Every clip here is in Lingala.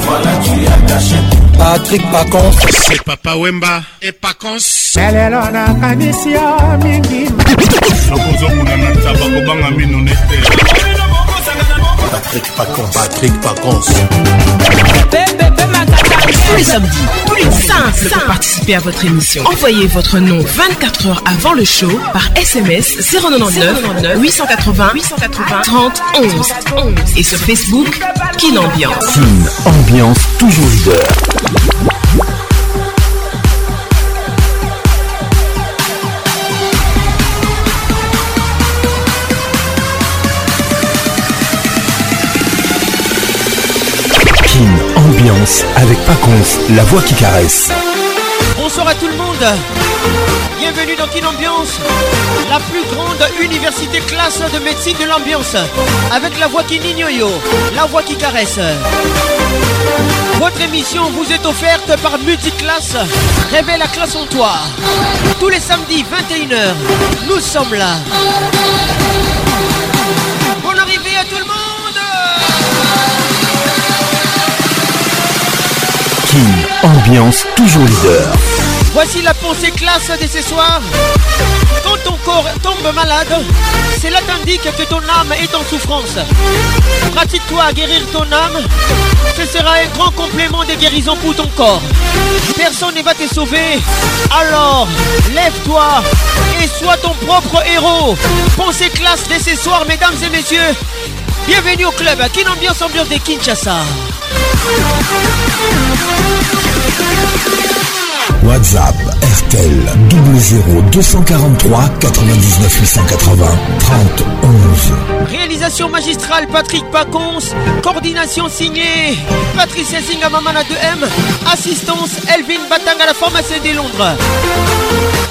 Voilà, tu as caché. Patrick Pacons. C'est Papa Wemba et Pacons. Lelelo nakanisi yo mingi. nakozokuna na ntaba kobanga mino nete Patrick Pacon, Patrick Pacon. Tous les samedis, tous les pour participer à votre émission. Envoyez votre nom 24 heures avant le show par SMS 099 880 880 30 11 11 et sur Facebook Kin Ambiance. Ambiance toujours leader. avec Pacons, la voix qui caresse. Bonsoir à tout le monde. Bienvenue dans une ambiance, la plus grande université classe de médecine de l'ambiance, avec la voix qui nignoyo, la voix qui caresse. Votre émission vous est offerte par Multiclasse. Révèle la classe en toi. Tous les samedis 21h, nous sommes là. Bonne arrivée ambiance toujours leader. Voici la pensée classe de ce soir. Quand ton corps tombe malade, cela t'indique que ton âme est en souffrance. Pratique-toi à guérir ton âme. Ce sera un grand complément des guérisons pour ton corps. Personne ne va te sauver. Alors, lève-toi et sois ton propre héros. Pensée classe de ce soir, mesdames et messieurs. Bienvenue au club. qui ambiance ambiance de Kinshasa. WhatsApp RTL 00243 99 880 30 11. Réalisation magistrale Patrick Pacons, coordination signée Patricia Singamamana 2M, assistance Elvin Batang à la formation des Londres.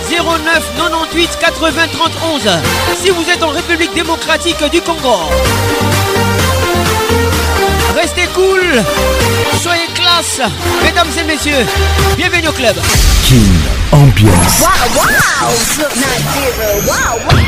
09 98 80 31 Si vous êtes en République démocratique du Congo. Restez cool, soyez classe, mesdames et messieurs, bienvenue au club. King Ambiance. Wow, wow,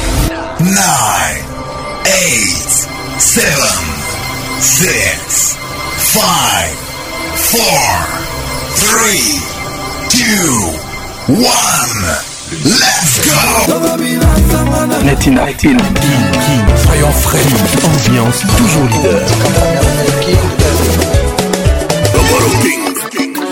9, 8, 7, 6, 5, 4, 3, 2, 1. Let's go! Netina, Netina, King, King, Soyons ambiance toujours leader.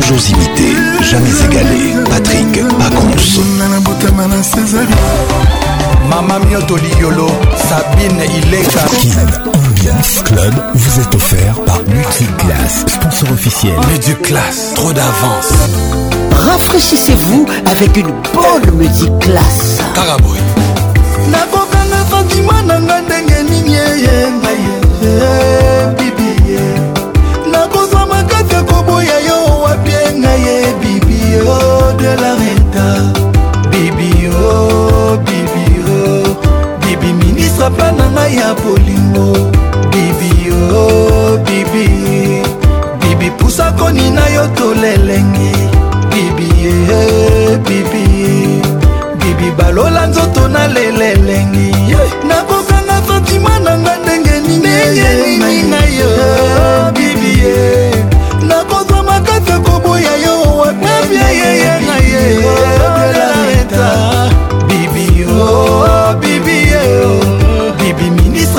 toujours imité, jamais égalé. Patrick Pacons. Mama Mioto Liolo, Sabine Ileka. Kin Ambiance Club vous est offert par Multiclass, sponsor officiel. Multiclass, trop d'avance. Rafraîchissez-vous avec une bonne Multiclass. Carabouille. nakokanga sentima na nga ndenge nini eyenga ye de la renta bibio oh, bibio oh. bibi ministre plan na ngai ya bolingo bibio oh, bibi bibi pusa koni na yo tolelenge bibie bibi bibi balola nzoto na lelelengi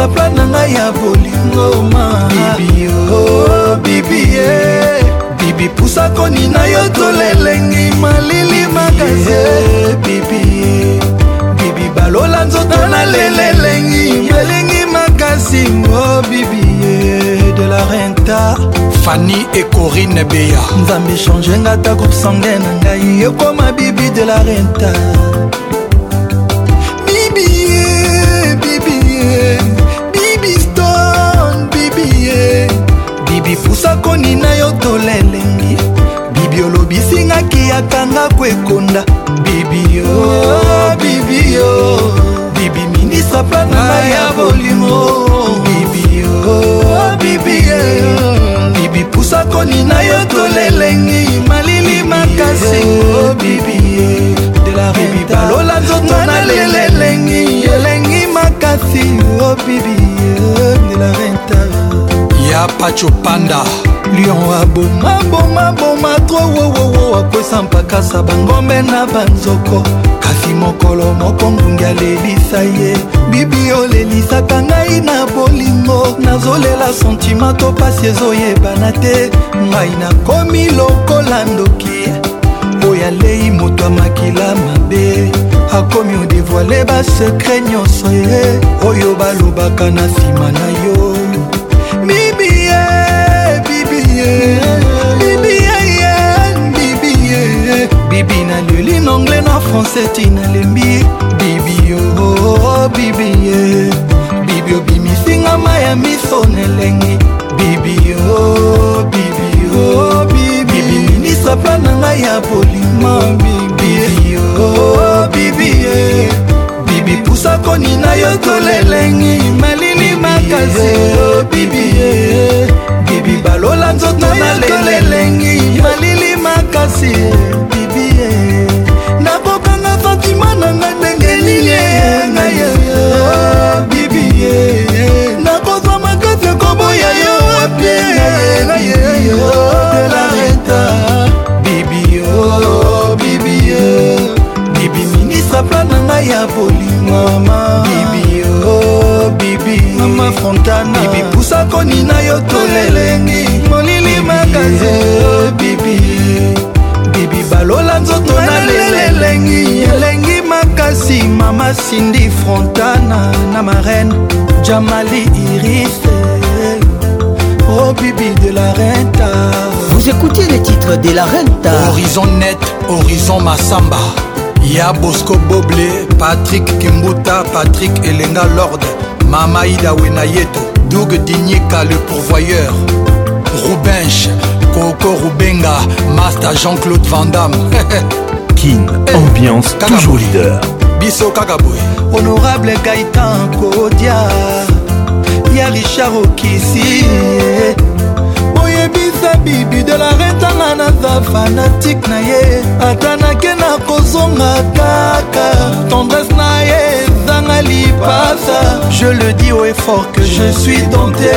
baplane na ngai ya bolingo ma bibie oh, bibi pusa konina yo tolelengi malili makasi bibi bibi balola nzoto na lelelengi malingi makasi ngo oh, bibie de la renta fani ekorine beya nzambe echangenga ta groupe sangue na ngai ekoma bibi de la renta bibie bibie pusakoni na yo tolelengi bibi olobisingaki akanga kwekonda bibio bibio bibi ministre planama ya bolimo bibio bibie bibi pusakoni na yo tolelengi malili makasi bibie bibi balola nzoto na lelelengi elengi makasi o oh, bibi de la renta ya pachopanda lion abomabomaboma tro wowowo akwesa mpakasa bangombe na banzoko kasi mokolo moko ngungi alelisa ye bibi olelisaka ngai na bolingo nazolela sentima to pasi ezoyebana te ngai nakomi lokola ndoki oyo alei moto amakila mabe akomi odevoile basekre nyonso ye oyo balobaka na nsima na yo bibi naleli na anglais na français ti nalembi oh, oh, bibi yo bibi ye bibi obimisinga ma ya miso nelengi bibi yo bibi yo bibi ministre pla na ngai ya polima bibi yo oh, bibi ye bibi pusakoni na yo tolelengi malili makasi bibi ye bibi balola nzoto na lelelengi malili makasi elilie na ye bibi ye nakozwa makasi koboya yo wapi na ye delareta bibi yo bibi ye bibi minisa plan na ngai ya bolingo mama bibi yo bibi mama fontana bibi pusa koni na yo tolelengi molili makazi bibi bibi balola nzoto na lelelengi elengi makasi mama sindi frontana na marraine jamali irise oh bibi de la renta vous écoutez les titres de la renta horizon net horizon masamba ya bosco boble patrik kimbuta patrik elenga lord mama ida wenayeto doug dinyika le pourvoyeur rubenche coco rubenga master jean-claude van damme king ambiance toujours leader biso kaka boye honorable gaitan kodia ya richard okisi oyebisa bibi de la retanga naza fanatike na ye ata nake na kozonga kaka tendresse na ye ndanga lipasa je le dis au effort que je suis dompté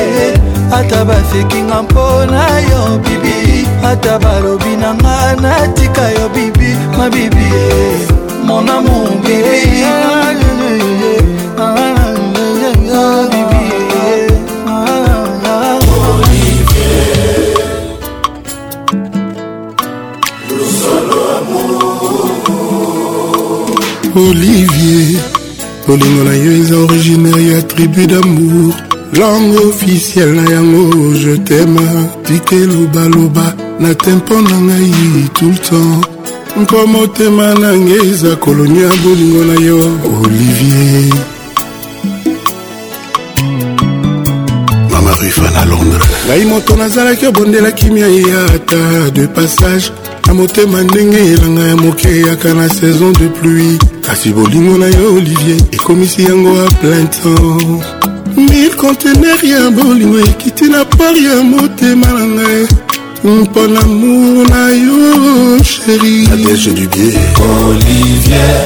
ata bafekinga mpo na yo bibi ata balobi na nga natika yo bibi mabibi mon amour bibi Olivier bolingo na yo eza originaire ya tribu d'amour langue officiel na yango je tema tike lobaloba na tempo na ngai tout le temps mpo motema nange eza kolonia bolingo na yo olivier mamarifana londres ngai moto nazalaki obondela kimia ya ata de passage na motema ndenge elanga ya moke eyaka na saison de pluie kasi bolingo na yo olivier ekomisi yango a plein temps mil contener ya bolingo ekiti na par ya motema na ngai mpo na mour na yo sheriadege du bie olivier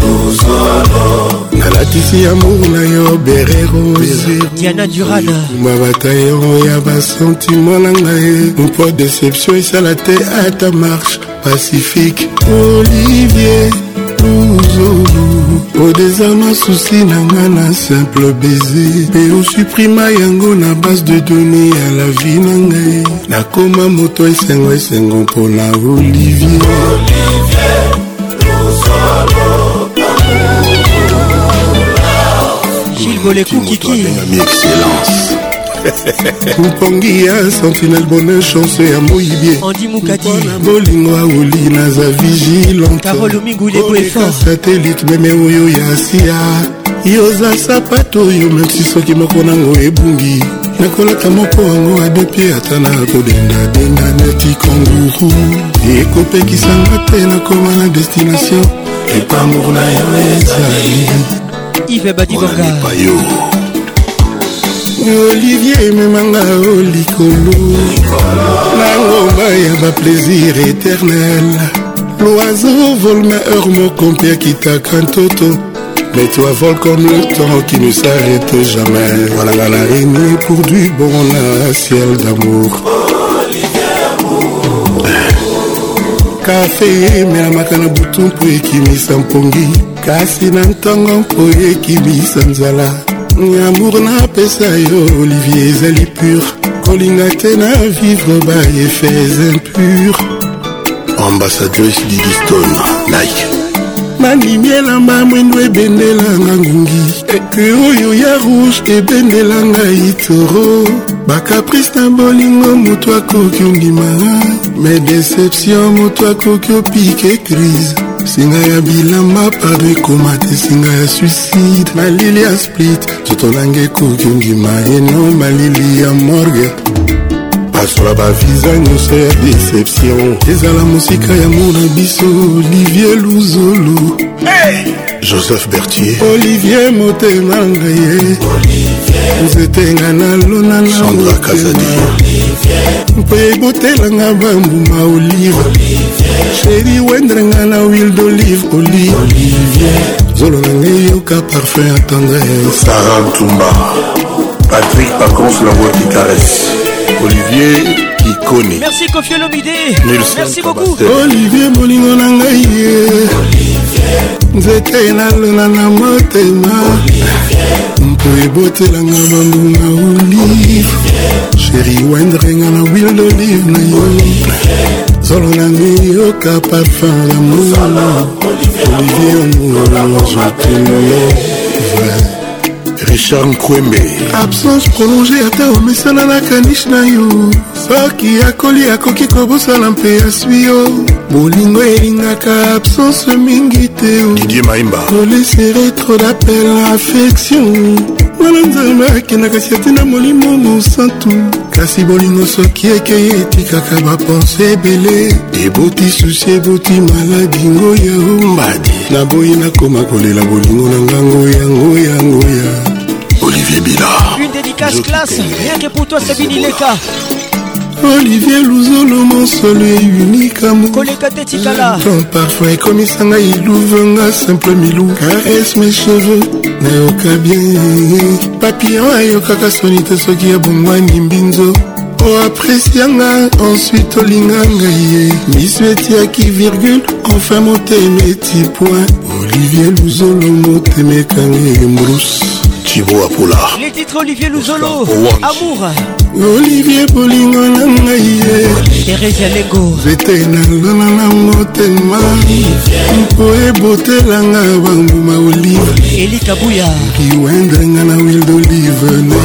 luzolo nalatisi amour na yo bererodiana duralma batayo ya basentima na ngai mpo deception esala te ata marche pacifique olivier zulu odezarma oh, susi na nga na simple baiser mpe osuprima yango na base de donne ya la vie na ngai nakoma moto esengo esengo mpona olivier, olivier. Gilles Boleko Kiki. Ami excellence. mokongi ya sentinel bona chance ya moyibie mpona bolingo aoli naza vigilanteolekasatelite meme oyo ya asia yoza sapato oyo meti soki moko nango ebungi nakolata moko yango abepie ata na kodendadenga neti kanguru ekopekisanga te nakoma na destination epamour na yo ezali ive badibongapayo olivier ememanga o oh, likolo na ngomba ya baplaisir éternel loiseau volme heure moko mpe akitaka ntoto mais toi vole comme le temps qui ne s'arrête jamais voilà nga na rémi pour du bon na ciel d'amour kafe emelamaka na butu mpo ekimisa mpongi kasi na ntongo mpo ekimisa nzala amour napesa yo olivier ezali pur kolinga te na vivre baefes impur ambassadrice didiston like nanimi elamba mwindo ebendelanga ngungi eke oyo ya rouge ebendelanga itoro bakaprice na bolingo moto akoki ondima me deception moto akoki opike crise singa ya bilamba pado ekoma te singa ya suicide malili ya split totolanga ekoki ndima eno malili ya morgue basola baviza nyonso ya deception ezala mosika ya mona biso olivier luzolo hey! joseph bertier olivier motema ngaye nzetenga nalona na motema mpo ebotelanga bambuma olive sheri wendere nga na huile d'olive olivier zolo na ngai yoka parfum ya tendresesarantumba patrick pacons la voix qui caresse olivier kikoni merci kofiolomide merci beaucoup olivier bolingo na ngai ye nzete nalona na motema mpo ebotelanga bambunga olive sheri wendrenga na wil de lir na yo zolo nangi yoka parfum ya mono olivier omolozotemoye richard nkwembe absence prolonge ata omesana na kanish na yo soki akoli akoki kobosana mpe aswi yo bolingo elingaka absence mingi te didie maimba olesere tro dapel affection mwana nzambe akendaka siatina molimo mosantu kasi bolingo soki ekei etikaka bapense ebele eboti susi eboti maladi ngoya ombadi naboyi nakoma kolela bolingo na nga ngoya ngoya ngoya olivier bila Une dédicace classe, rien que pour toi Sabine Ileka olivier luzolo monsolo unique amourkoleka te tikala parfois ekomisa ngai iluvenga simple milou caresse mes cheveux nayoka bien papillon ayokaka soni te soki abongwani mbinzo o oh, apresianga ensuite olinga ngai ye miso etiaki virgule enfin motema eti point olivier luzolo motema ekanga embrus cibo apula le titre olivier luzolo amour olivier bolingo na ngai ye nalona nango tema mpo ebotelanga bambuma oliveeliwendanga na wil d'olive na yo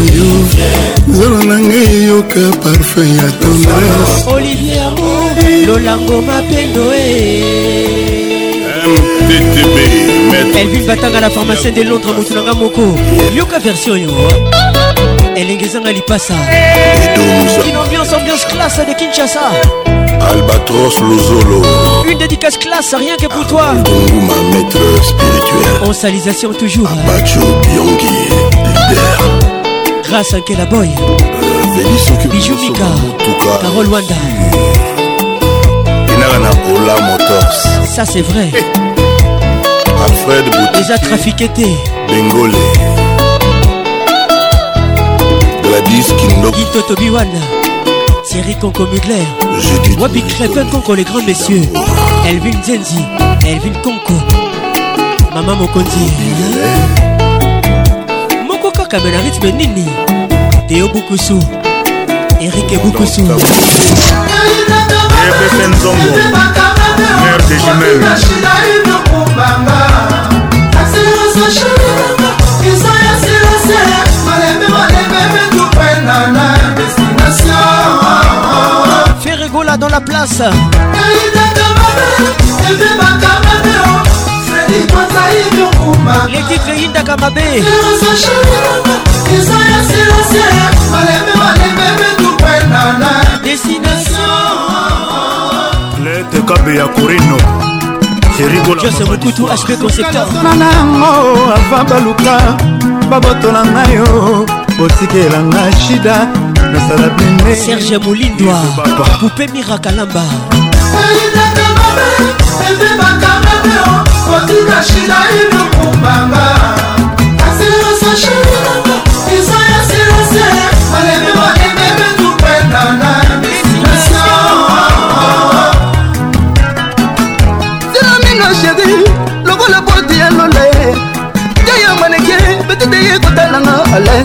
nzolo na ngai eyoka parfum ya tendreselolango mapendo eh. mttb elvin batanga na pharmacien de londres motu nanga moko yoka version yo elengezanga lipasa une ambiance ambiance classe de kinshasa albatros lozolo une dédicace classe rien que pour toi ma salisation toujours Abacho Biongi grâce à Kela Boy euh, Bijou Mika Carole Wanda Motors ça c'est vrai Alfred Boutique déjà trafiqueté Bengolais. jadis kindo itotobiwana thierry conco mugler wapi crépin conco les grands messieurs elvin zenzi elvin conco mama mokonzi moko kaka me na rythme nini teo bukusu erike bukusu ebese nzongo mare de jumelle Nicolas dans la place les titres Yinda Kamabe Destination Lete Kabe ya Kurino Jose Mokutu HP Concepteur Avant baluka babotola ngai yo botikela ngai shida nasala bine serge molindwa poupe mirakalamba otika shida ilukumbanga asirosashi izo ya sirese balemi bakendeke tupendana bisinesa dilamino sheri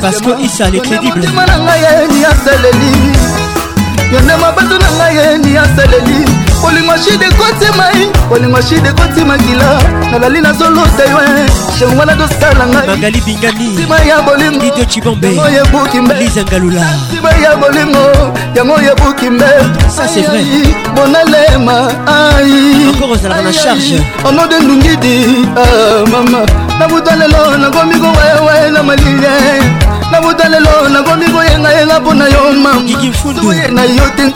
parce que isa le crédible motema na ngai yeni asaleli yonde mabato na ngai yeni asaleli bolingo shide kotimai bolingo shide kotimakila nalali nazolota yo shengo wana tosala ngaimagali binganisima ya bolingoido cibombeyango yebuki mbe lizangalula nsima ya bolingo yango yebuki mbe ça c'est vrai bonalema ai encore ozalaka na charge ono de ndungidi ah, mama nabuta lelo nakomi kowewe na malili nabuta lelo nakomi koyengayenga mpo na yo mamaye na yo te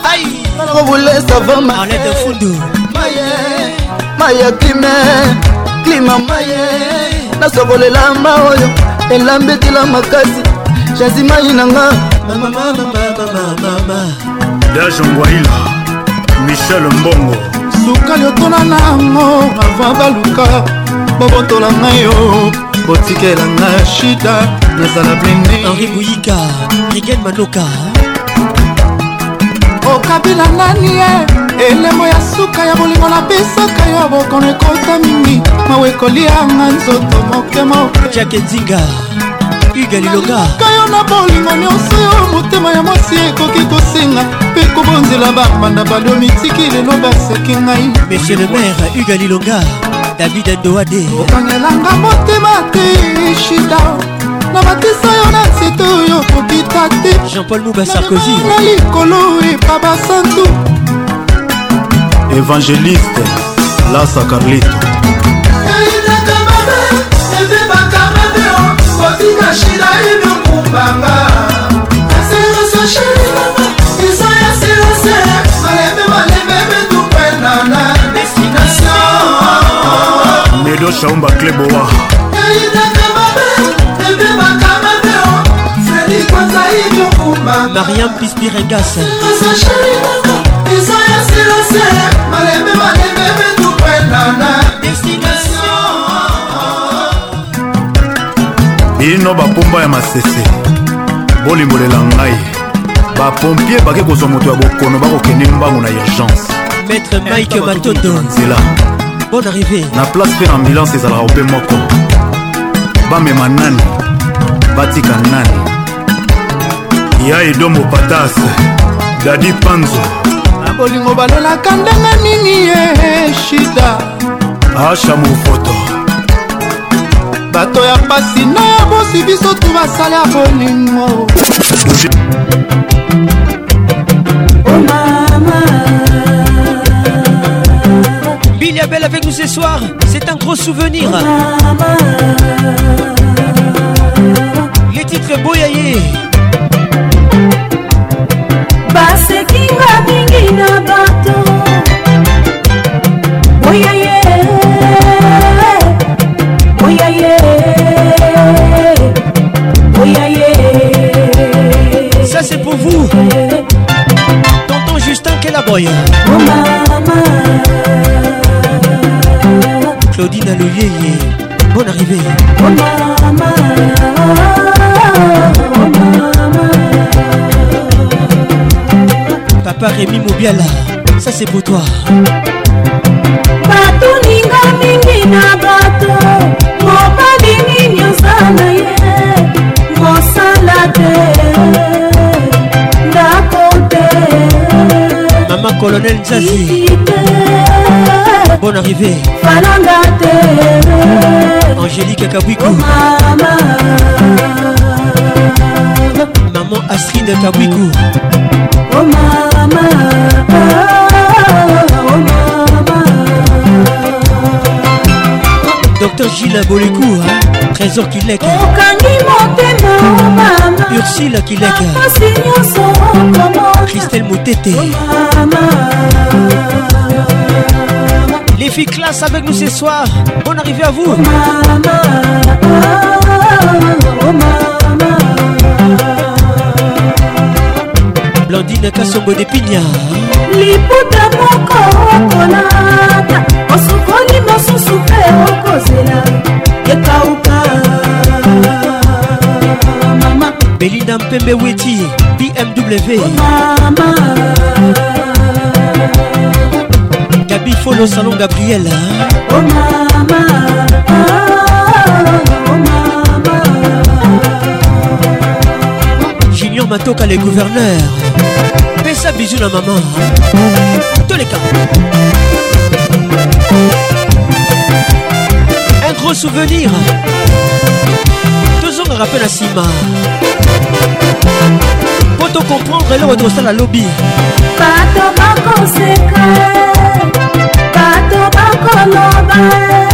nakobolesa va maya klime klima maye nasokolela ma oyo elambetela makasi jasi mai nanga dajongwaila michel mbongo sukali otona nango ava baluka bobotola ngai yo botikela nga shida nazala blende henri boyika rigen manoka okabila nani ye elembo ya suka ya bolingo napesaka yo bokono ekota mingi mawe ekolianga nzoto mokema jake nzinga ugalilongakoyo na bolingo nyonso yo motema ya mwasi ekoki kosenga mpe kobonzela bamanda balio mitiki lelo baseki ngai monsieur le maire ugalilonga david doade okangelanga motema te shida na batisa yo na nzete oyo kokita te jean-paul muba sarkozy na likolo epa basantu évangéliste lasa carlito eyinaka mabe ebebaka mabe kotika shida ebiokumbanga aserese sheri mama eza ya serese dedo shaumba klebowa mariam pispiregas bino bapomba ya masese bolimbolela ngai bapompie bake kozwa moto ya bokono bakokende mbango na urgence maître mike matodo nzela bonne arrivée na place mpe ambulance ezalaka mpe moko bamema nani batika nani ya edomo patas dadi panzo na bolingo balelaka ndenge nini ye shida asha mofoto bato ya pasi na ya bosi biso tu basala bolingo avec nous ce soir. C'est un gros souvenir. Les titres Boyaye. ça c'est pour vous tonton Justin Boya Christine Loyeye Bonne arrivée oh mama, oh mama. Papa Rémi Mobiala Ça c'est pour toi bato ninga mingi na bato mobali nini oza na ye mosala te ndako te mama colonel nzazi bonne arrivée falanga tere angélique kabwiku oh, mama maman astrid kabwiku oh mama oh, mama docteur gilles bolekour trésor kilek okangi motema oh, mama ursile kilek akosi nyonso okomona oh, christelle motete oh, mama Les filles classe avec nous ce soir. Bonne arrivée à vous. Blondine, Blandine Kassongo de Pigna. liputa moko okolata osukoli mosusu mpe okozela ekauka mama belinda mpembe weti bmw oh, mama. bifolo salon gabriel oh mama, oh mama. junior matoka le gouverneur pesa bisu na mama toleka un gros souvenir tozongaka mpe na nsima mpo tocomprendre eloko tosala lobi bato bakoseka kolo bae.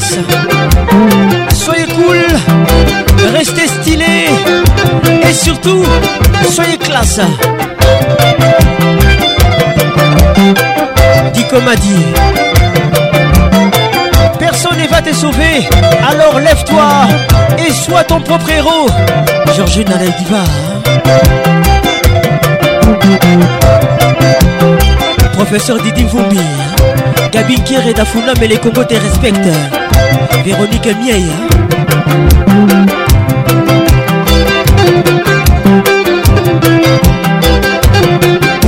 Soyez cool, restez stylé et surtout, soyez classe. Dis comme a dit. Personne ne va te sauver, alors lève-toi et sois ton propre héros. Georgina diva. Hein. Professeur Didi Vumbi. Gabine Kier et Dafuna, mais les Congo te respectent. Véronique Miei.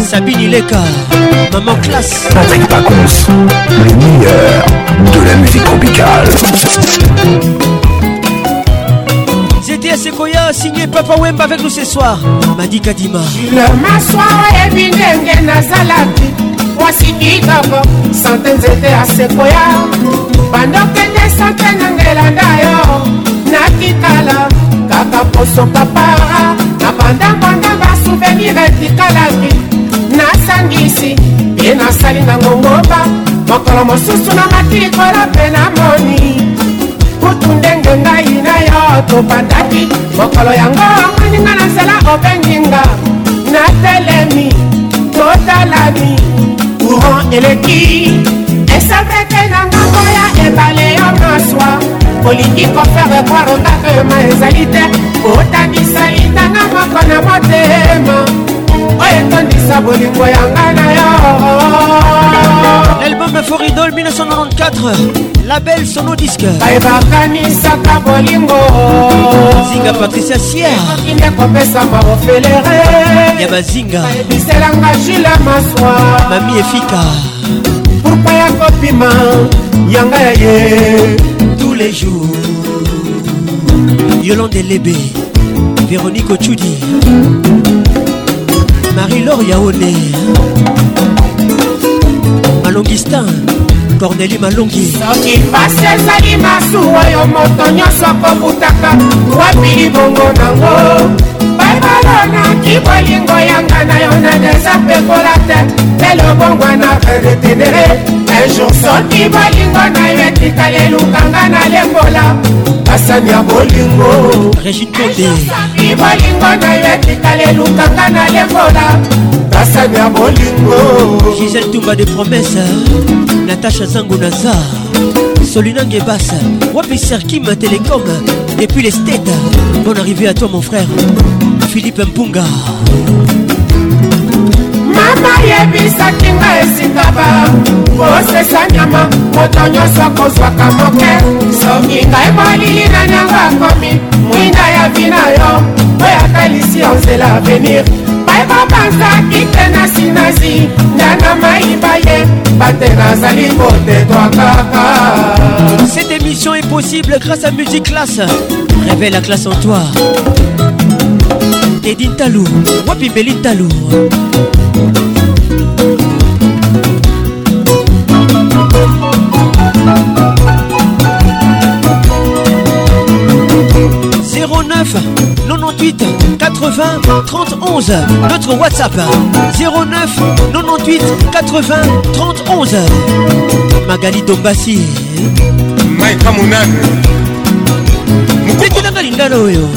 Sabine Ileka, maman classe. Patrick Pacons, le meilleur de la musique tropicale. ZTS a signé Papa Wemba avec nous ce soir. Madi Kadima. Le la nasikii kaka sante nzete ya sekoya bandokende sante na ngelanda yo nakitala kaka posoka para na bandangonda basouvenir etikalaki nasangisi ye nasali na ngongoba mokolo mosusu na matrikola mpe na moni kutu ndenge ngai na yo tobandaki mokolo yango amoninga na nzela obenginga natelemi totalami courant eleki esepete nanga koya ebale ya maswa olingi kofere kwaro ngatema ezali te otanisa litanga moko na motema oyo etondisa bolingo ya ngai na yo l'album foridol 1994 label sono disque bayebakanisaka bolingo zinga patricia sierkokinde kopesama bofelere ya bazinga bayebiselanga jula maswa mami efika pourkua ya kopima yanga ya ye tous les jours yolande lebe véronique ochudi marie-laure yaone malongistin corneli malongi soki pasi ezali masuwa yo moto nyonso akobutaka wapi libongo nango balona kibolingo yanga na yo na desapekola te lelo bongwa na redetenere ejour soki bolingo na yo etikali elukanga na lembola basani ya bolingo soki bolingo na yo etikali elukanga na lembola basani ya bolingo gisel tumba de promese natasha zango naza Solina Gebas, Wapi Serkim Télécom, depuis les States. Bonne arrivée à toi mon frère. philipe mpunga mama yebisaki nga esingaba kosesa nyama moto nyonso akozwaka moke soki ngai molili na nyango akomi mwinda ya vi na yo oyo atalisi yo nzela avenir bayeba bazaki te na sinazi nyana mayiba ye bate nazali kotetwa kaka cette émission est possible grâce à musique classe révèle la classe en toi Dedintalou, wapi 09 98 80 31 notre WhatsApp 09 98 80 30 11. Domagali dombasi. Maikamunagre. yoka lingana oyo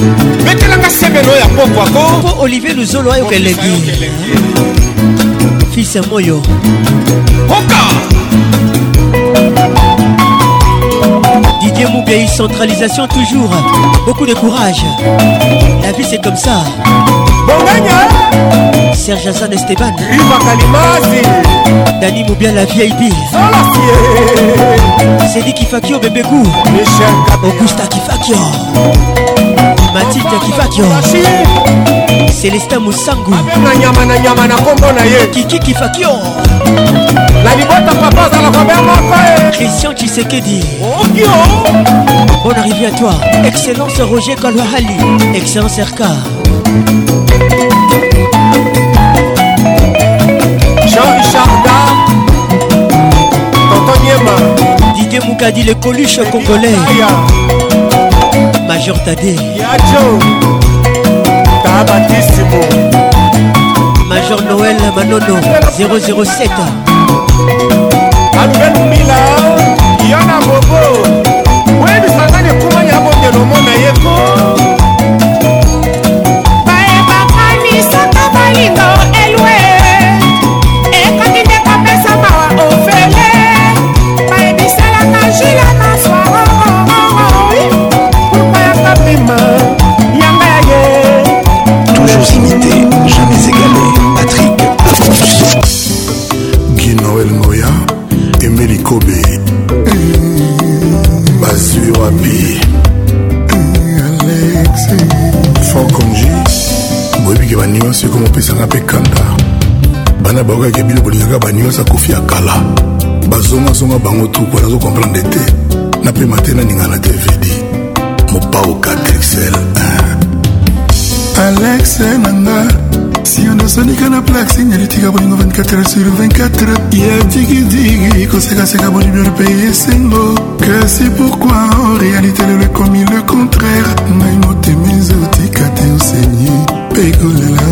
betelanga semelo ya mbokwako mpo olivier luzolo ayoka elengi fils ya moyo oka Didier Moubéi, centralisation toujours. Beaucoup de courage. La vie c'est comme ça. Bon Serge Hassan Esteban. Dani Moubia, la vieille bille. Cédric Kifakio, bébé goût. Augusta Kifakio. Mathilde Kifakio. celestin mosangu na nyama na nyama na nkombo na ye kiki kifakio na libota papa azalaka be moko e christian tshisekedi okio bon arrivé à toi excellence roger kalwahali excellence rk jean richarda totoniema didier mukadi le coluche congolais major tadé yajo ta batistimo major noël manono 007 alubelumila yo na bobo oyebisanga nekuma ya bondelo mona yeko kobe bazwi wapi fokonji boyebike banion soki omopesanga mpe kanda bana bayokaki bino bolingaka banion so akufi ya kala bazongasonga bango tuku wana azokomprendre te na mpema te naninga na dvd mopao 4 excel alexe nanga siondo sonika na plaque senyalitika bolingo 24 sur 24 ya digidigi kosekaseka bolibio epei esengo kasi pourkui en réalité lelo ekomi le contraire ngai motema ezotika te osenye mpe kolela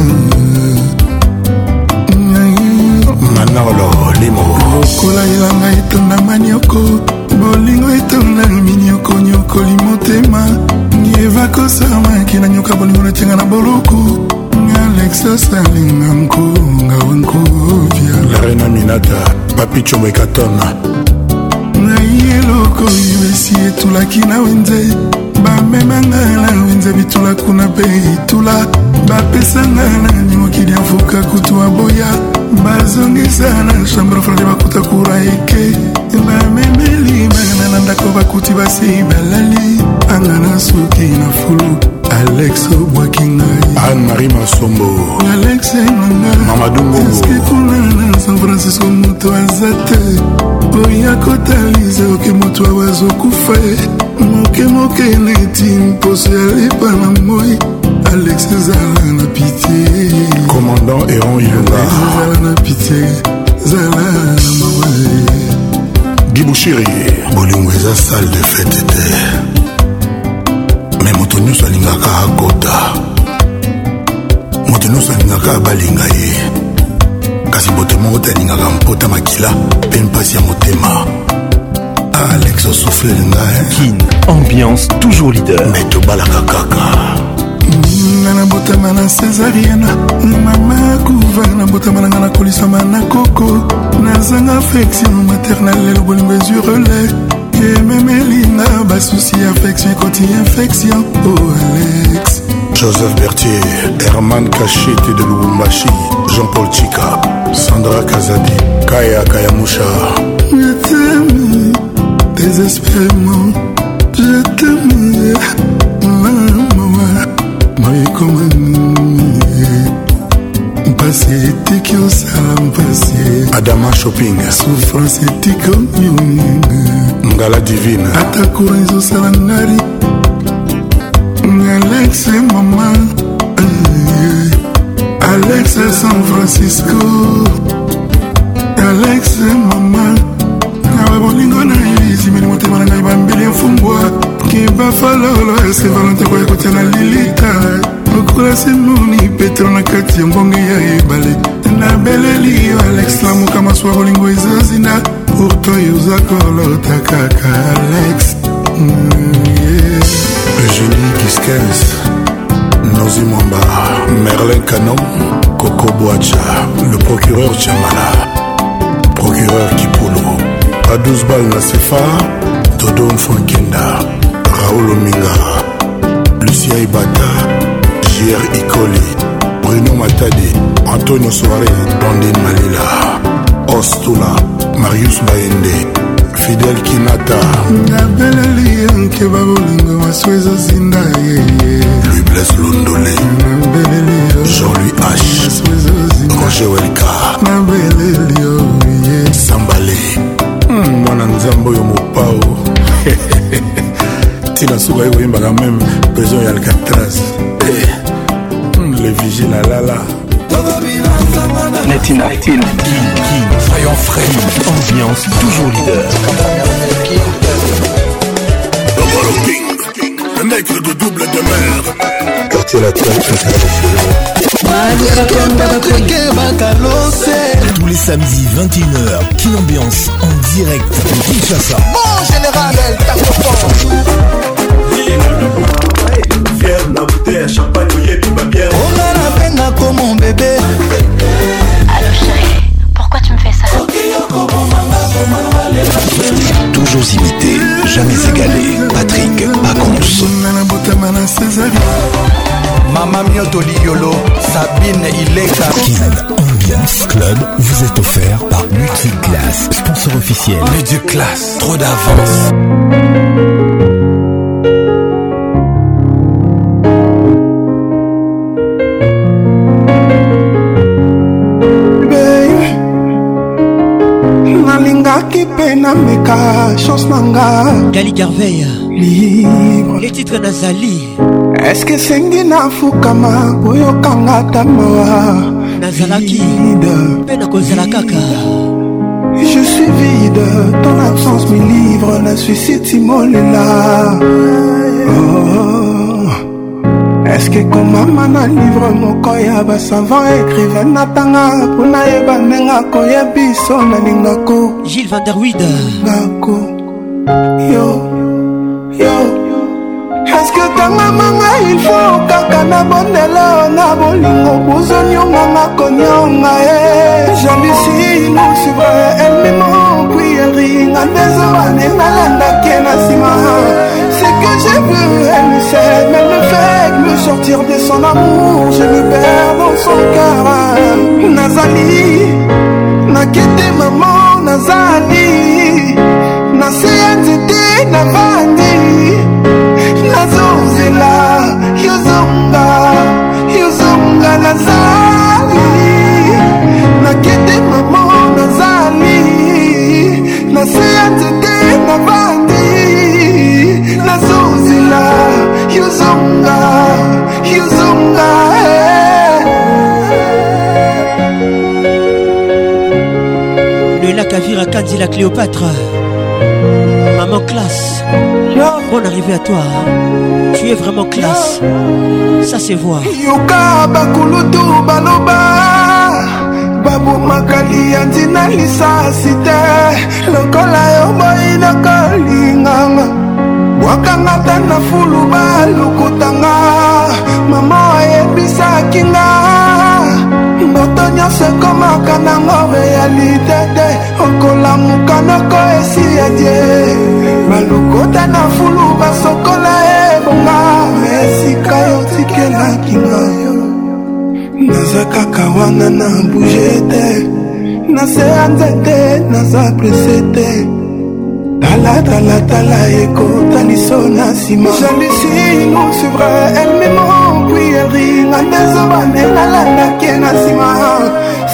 lokola elanga etonda manioko bolingo etonda minioko nyokoli motema nieva kosamaki na nyoka bolingo natianga na boloko alexosalinga mkonga wankovya larena minata bapichombo ekatona na yeloko oyo esi etulaki na wenze bamemanga na wenze bitula kuna mpe itula bapesanga na nimokili ya mfuka kutu aboya bazongisa na chambre frade bakuta kura eke bamemeli bana na ndako bakuti basi balali anga na suki na fulu alex obwaki ngai anne-marie masombo alex mamadungongokuna na san francisco moto aza te oya kotalisa oke moto awa azokufa ye mokemoke neti mposo ya lepa na moi alex ezala na pitie commandant eron ilungaezala na pitie zala na mawa gibushiri bolingo eza sale de fete te me moto nyonso alingaka akota moto nyonso alingaka balinga ye kasi moto moko te alingaka mpota makila mpe mpasi ya motema ah, alex osuflele ngakin ambiance toujours leader me tobalaka kaka nga nabotama na césarienne mama kuva nabotama na nga na kolisama na koko nazanga affection maternelle lelo bolingo ezurele ememeli na souci affection ekoti infection o oh, alex joseph bertier herman kachete de lubumbashi jean-paul Chica, sandra kazadi kaya kayamusha je t'aime désespérément je t'aime mama maikomani mpasi au salam mpasi adama shopping souffrance etiki omioninga ngala divine atakura ezosala ngari alex e mama eh, alex e san francisco alex e mama na babolingo na elizimeli motema na ngai bambeli efumbwa kebafalolo ese valante koya kotia na lilita lokola semoni petro na kati ya mbonge ya ebale na beleli yo alex lamuka masuwa bolingo ezozinda pourtant yoza kolota kaka alex mm, eugénie kiskens nozi mwamba merlin canon coco boacha le procureur chamala procureur kipolo à 12 balles na sefa dodo mfankenda raoul ominga lucia ibata jr icoli bruno matade antonio soare dandine malila ostula marius baende fidel kinata nabeleli ye nkeba bolingo maso ezozinda yeye lubles londole nabeleli yo jean-louis h roger welka nabeleli yo ye sambale hmm, mwana nzambe oyo mopao ntina suka ye koyembaka meme prison ya alcatras eh, hmm, le vigile alala netina Soyons frais. Ambiance toujours leader. Le King, le nègre de double demeure. Quartier latin international. Tous les samedis 21h, King Ambiance en direct de Kinshasa. Bon général, elle tape Fier na bouteille, champagne, yébi, ma bière. Oh là la venga comme mon bébé. toujours imité, jamais égalé. Patrick Pacons. Mama Mioto Liolo, Sabine Ileka. est. Ambiance Club vous est offert par Multiclass, sponsor officiel. Multi-class. trop d'avance. nameka chance nanga gali garveille livre le titre nazali eske esengi nafukama koyokanga ta mawa nazalaki mpe nakozala kaka je suis vide ton absence mi livre na suicide timolela oh, oh. oh. eske ekomama na livre moko ya basavan écrivain natanga mpo nayeba ndenge akoya biso nalingako gile vanderwid ngako yo yo eske tangamanga ilfo kaka na bondelo na bolingo bozoniongonga konionga e jalusi nusivre elmimo puyeringa ndezo ane nalandaki na nsima Je veux, elle le sait, mais le fait me sortir de son amour, je me perds dans son cœur. Nazali, n'a quitté maman, Nazali, n'a CNCD, n'a Vandi, n'a Zozela, Yozonga, Yozonga, Nazali. yuzunga yuzunga eh. le lac Avira Candila Cléopâtre maman classe bonne arrivée à toi tu es vraiment classe ça c'est voir yoka bakulutu baloba babomaki ya ntina lisasi te lokola yo boyi nakolinganga wakanga ta na fulu balukutanga mama ayebisaki nga moto nyonso ekomaka nango realite te okolamuka noko esi ya die balukuta na fulu basokola ebonga esika yotikelaki ngayo naza kaka wana na buge te na se ya nzete naza prese te talatalatala ekota liso na nsima jalusi non suivre elmemo puis elle rit na désormais nalandaki na nsima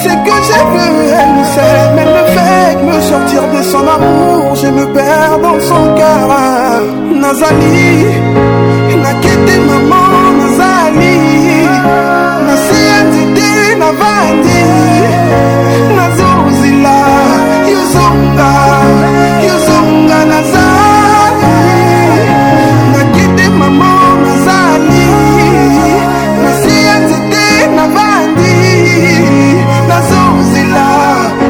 c'est que je veux elle me sert mais le fait me sortir de son amour je me perds dans son cœur nazali nakete maman nazali nasi ya nzete navandi nazozila kizonga kizonga nazali nakiti mamo nazali nasi ya nzete navandi nazozila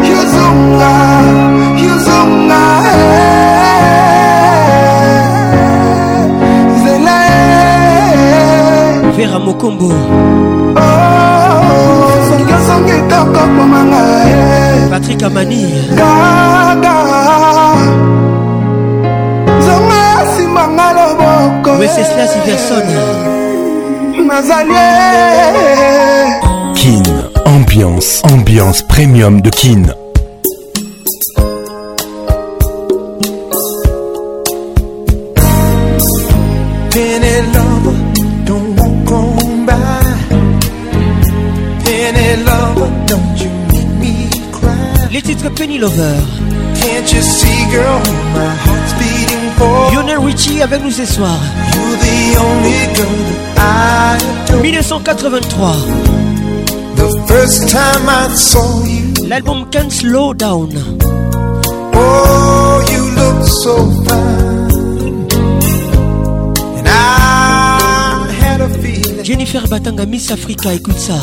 kizonga kizonga eh. zela eh. vera mokombo oh, songesonge oh, oh, toko komanga eh. Patrick Amani nzonga simbanga loboko weseslas iverson nazali kin ambiance ambiance premium de kin Danny Lover. Lionel Richie avec nous ce soir. 1983. L'album Can't Slow Down. Oh, you look so fine. And I had a feeling. Jennifer Batanga, Miss Africa, écoute ça.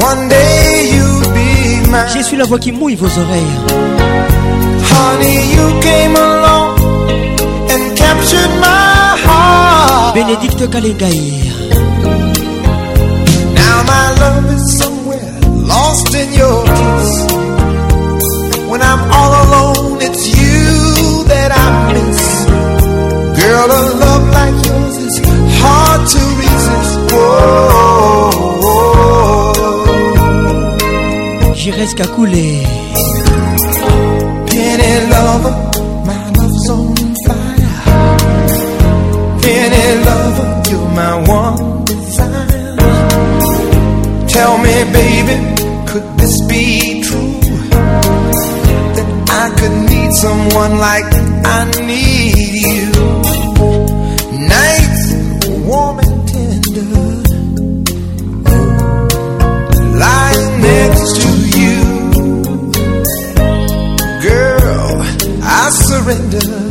One day you j'ai Je suis la voix qui mouille vos oreilles. Honey, you came along and captured my heart. Bénédicte Kalengaï. Now my love is somewhere lost in your kiss. When I'm all alone, it's you that I miss. Girl of love. Giresse Kakoulé. Been in love, my love's on fire. Been in love, you're my one desire. Tell me, baby, could this be true? That I could need someone like I need. surrender.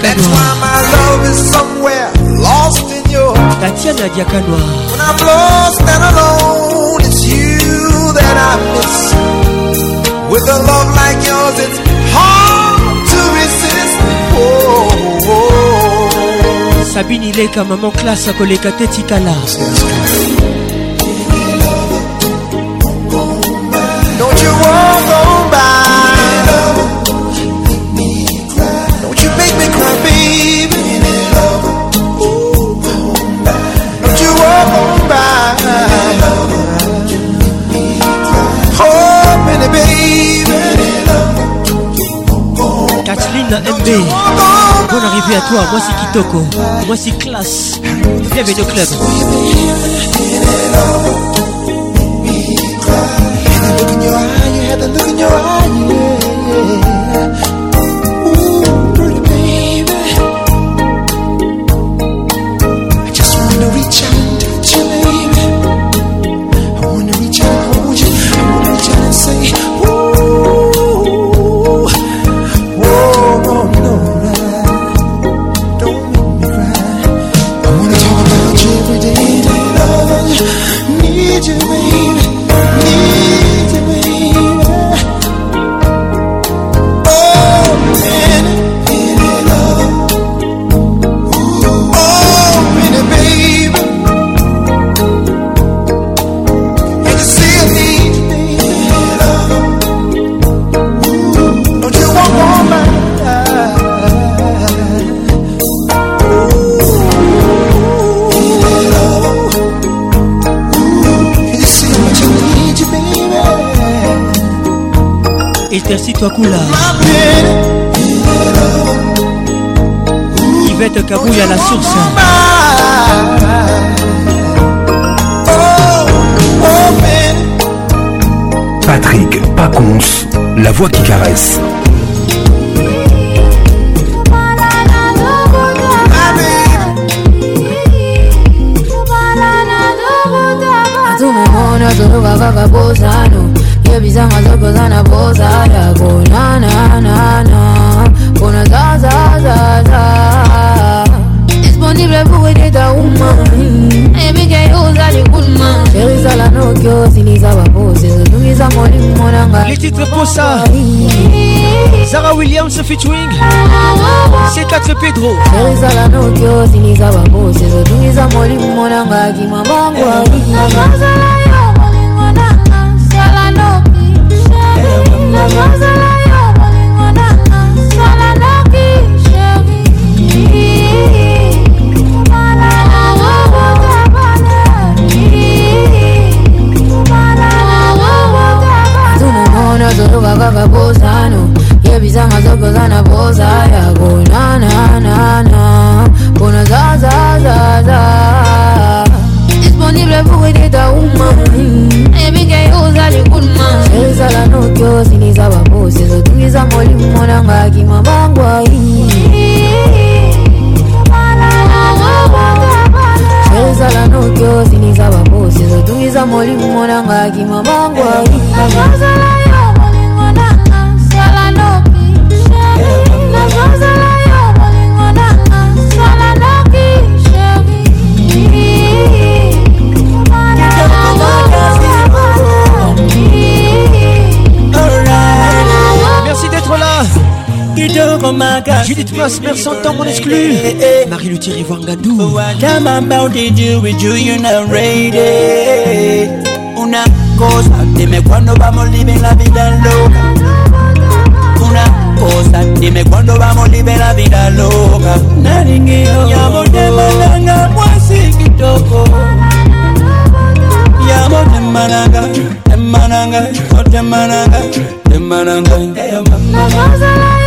That's why my love is somewhere lost in your heart. Tatiana Diakanwa. When I'm lost and alone, it's you that I miss. With a love like yours, it's hard to resist. Oh, oh. oh. Sabine Leka, maman classe à Koleka Tetikala. Dembé. Bonne arrivée à toi, voici Kitoko, voici Classe. Bienvenue au club. You had a look in your eye, you had to look in your eye, yeah il Koula Yvette Kabouille à la source Patrick Paconce la voix qui caresse Shebiza mazoko sana poza yako na na na na Una za za za za Disponible kuweketa uma ebikeyuza likulma erizala nokyo ziliza bapozi zodumiza molimu monanga letitre posa zara williams featuring c4 pedro erizala nokyo ziliza bapozi zodumiza molimu monanga kimabangwa zaza zaza ekuwededa umma ebige uzali kulma ezala notyo siniza babosi zotumiza molimo nangaki mabangwai ezala notyo siniza babosi zotumiza molimo nangaki mabangwai Waka. Judith Mas, merci en temps, mon exclu. Eh, eh, eh, Marie-Luthier Ivoangandou. Come about to do with you, you not ready. Una cosa, dime cuando vamos living la vida loca. Una cosa, dime cuando vamos living la vida loca. Naringeo, ya motema nanga mwasi kitoko. Ya motema nanga, tema nanga, motema nanga, tema nanga. Hey, mama.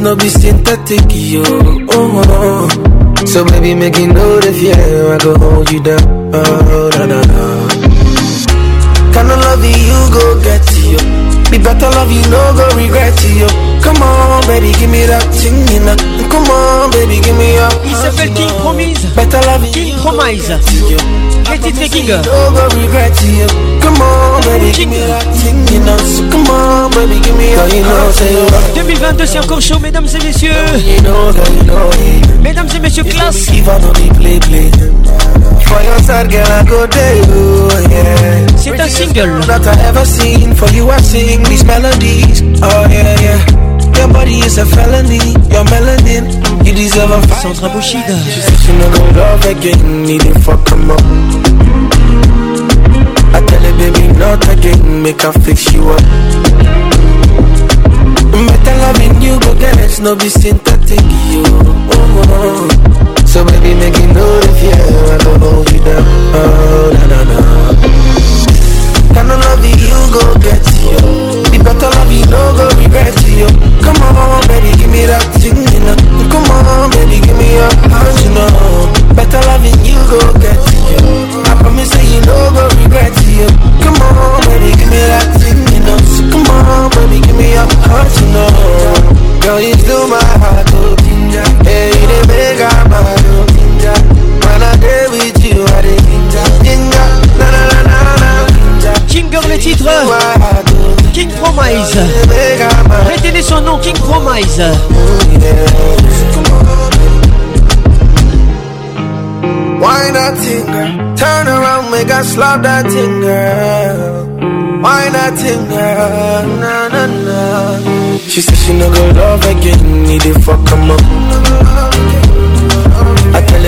this no be synthetic, yo. Oh, oh, oh. So baby, make it know the fear I go hold you down. Oh, da, da, da. Kinda love you, you go get you. Be better love you, no go regret you. Come on, baby, give me that thing, you know. Come on, baby, give me up. Il s'appelle King Promise. Better love you. King Promise. Katie Tekinga. Don't go regret you. Come on, baby, give me that thing, So come on, baby, give me all you know. Say you rock. 2022, c'est encore chaud, mesdames et messieurs. You know, girl, you know, yeah. Mesdames et messieurs, classe. If I don't play, play. For your side, girl, I go there, you, oh, yeah. C'est un single. That I ever seen. For you, I sing these melodies. Oh, yeah, yeah. Your body is a felony, your melanin, you deserve a fight. Sandra Bushida. she such an love again, need to fuck come up. I tell her, baby, not again, make her fix you up. Better loving you, go get It's no be synthetic, you. Oh, oh, oh. So baby, make it know if you I don't know you down. Oh, na na na. Kinda love you, go get you. got to love you, no go regret you. Come on, baby, give me that thing, you know. Come on, baby, give me your hand, you know. Better loving you, go get you. I promise you, no go regret you. Come on, baby, give me that thing, you know. So come on, baby, give me your heart, you know. Girl, you do my heart, oh. Hey, you didn't make a mind, oh. When I day with you, I didn't. Ginger, na na na na na. Ginger, le titre. King Promise. Retenez son nom, King Promise. Why not thing, Turn around, make us slap that thing, girl. Why not thing, Na na na. She said she no go love again, need to fuck 'em up.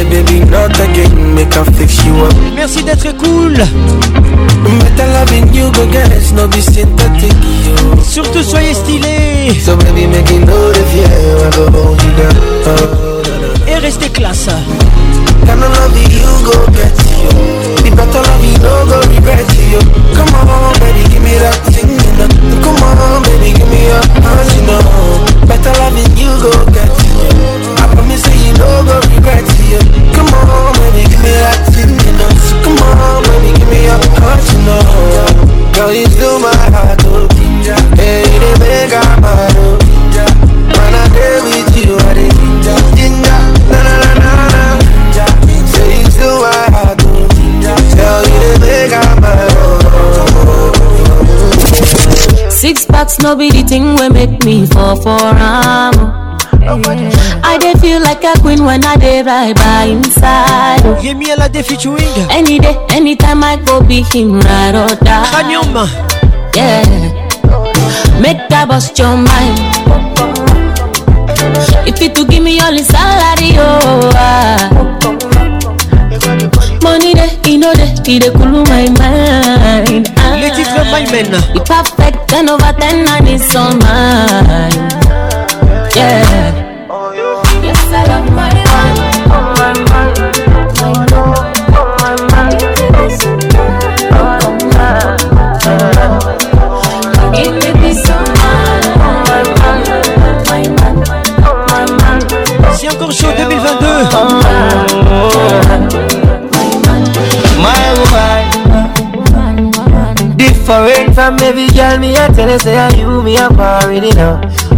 Hey baby, not again, make her fix you up. Merci d'être cool. Better loving you, go guys, no be synthetic. Yo. Surtout soyez stylé. So baby, make it know the fear, I go hold you down. Oh, Et restez classe. Can I love you, go get you. Be better love you, no go regret you. Come on, baby, give me that thing, you know. Come on, baby, give me your hands, you know. Better loving you, go get you. no go regret to you. Come on, baby, give me that thing, you know. come on, baby, give me your heart, you know. Girl, you still my heart, oh. Hey, they make our mind, oh. When I stay with you, I did ginger. Na na na na na. Say you still my heart, oh. Girl, you they make our mind, oh, Six packs, no be the thing we make me fall for, um. Mm. I dey feel like a queen when I dey right by him side. Oh. Yemiela dey featuring. Any day, anytime I go be him right or die. Kanyoma. Yeah. Make that bust your mind. If you to give me all the salary, oh. Ah. Money dey, you know dey, e dey cool my mind. Ah. Let it my men. It perfect ten over ten and it's all mine. encore chaud 2022. My Different from every girl, me I tell you, say I me I'm already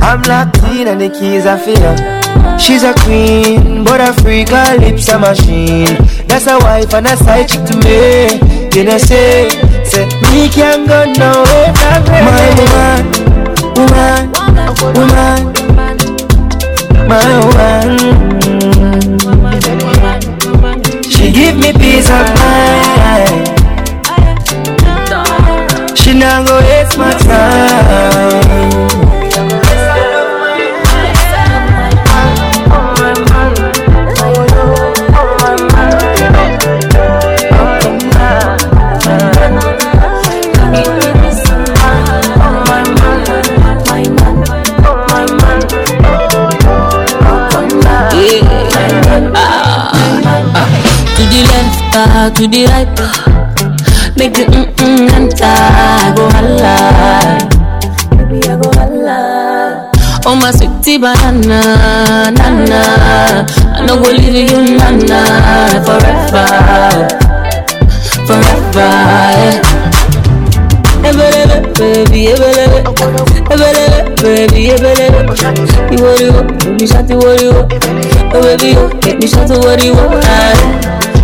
I'm locked in and the keys are for her. She's a queen, but a freak, her lips a machine. That's a wife and a side chick to me. You know, say, say, me can't go nowhere. My woman, woman, woman, my woman. She give me peace of mind. She now go waste my time. her to the right. Make the mm mm enter, I go holla. Baby, I go holla. Oh my sweetie banana, nana. I no go leave you, nana, forever, forever. ebelele baby ebelele ebelele baby ebelele worry, iworiwo oh, baby shati woriwo oh. oh baby oh, yo make me shati woriwo. Ah.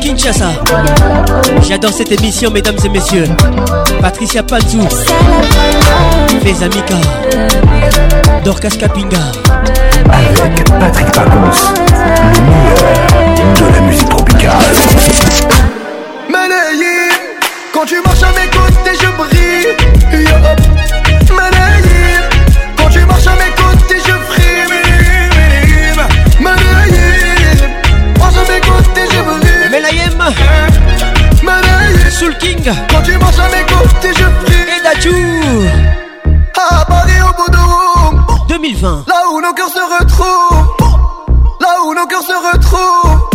Kinshasa. J'adore cette émission, mesdames et messieurs. Patricia Panzou, les Amica, Dorcas Capinga Avec Patrick Pacons, le meilleur de la musique tropicale. Malayé, quand tu marches à mes côtés, je brille. Quand tu manges à mes côtés, je prie. Et nature À Paris au Boudou. 2020. Là où nos cœurs se retrouvent. Là où nos cœurs se retrouvent.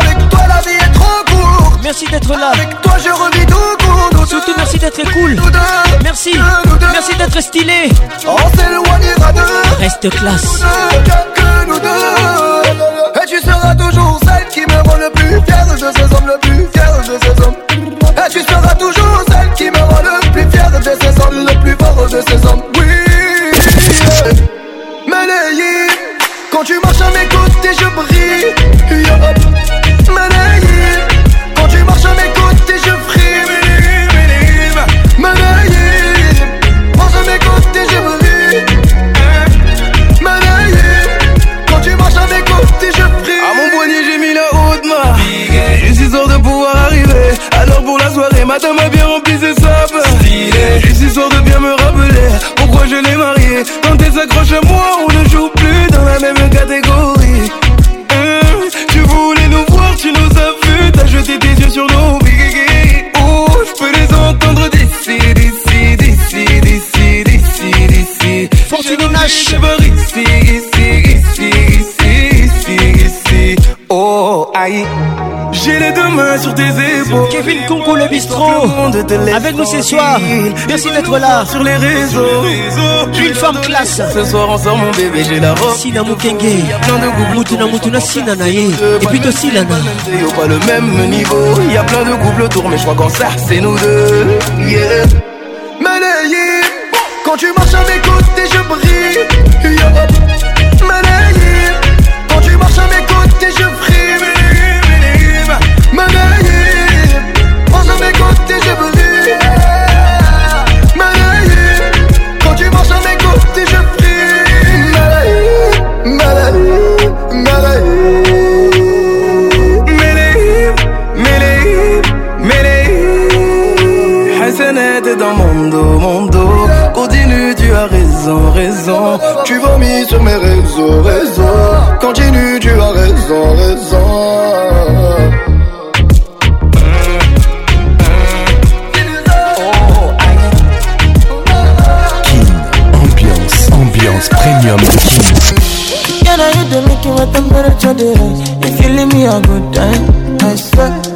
Avec toi, la vie est trop courte. Merci d'être là. Avec toi, je revis tout court. Surtout, merci d'être cool. Merci. Merci d'être stylé. On s'éloignera de. Reste classe. Que nous deux. Et tu seras toujours celle qui me rend le plus fier de ces hommes, le plus fier de ces hommes. Et tu seras toujours celle qui me rend le plus fier de ses hommes, le plus fort de ses hommes. Oui, yeah. quand tu marches à mes côtés, je brille. T'as m'a bien rempli ses simple Stylé Et de bien me rappeler Pourquoi je l'ai marié Quand t'es accroche à moi On ne joue plus dans la même J'ai les deux mains sur tes épaules. Kevin Conco le bistrot. Avec nous ce soir. Merci d'être là. Sur les réseaux. Une femme classe. Ce soir ensemble mon bébé, j'ai la robe. Sina Mukenge. goûts Moutouna Sina Et puis aussi Lana. Pas le même niveau. Y'a plein de couples autour, mais je crois qu'en ça c'est nous deux. Yeah. raison. Tu vomis sur mes réseaux, réseaux. Continue, tu as raison, raison. ambiance, ambiance, premium Can I hit the make you temperature? and better If you leave me a good time, I swear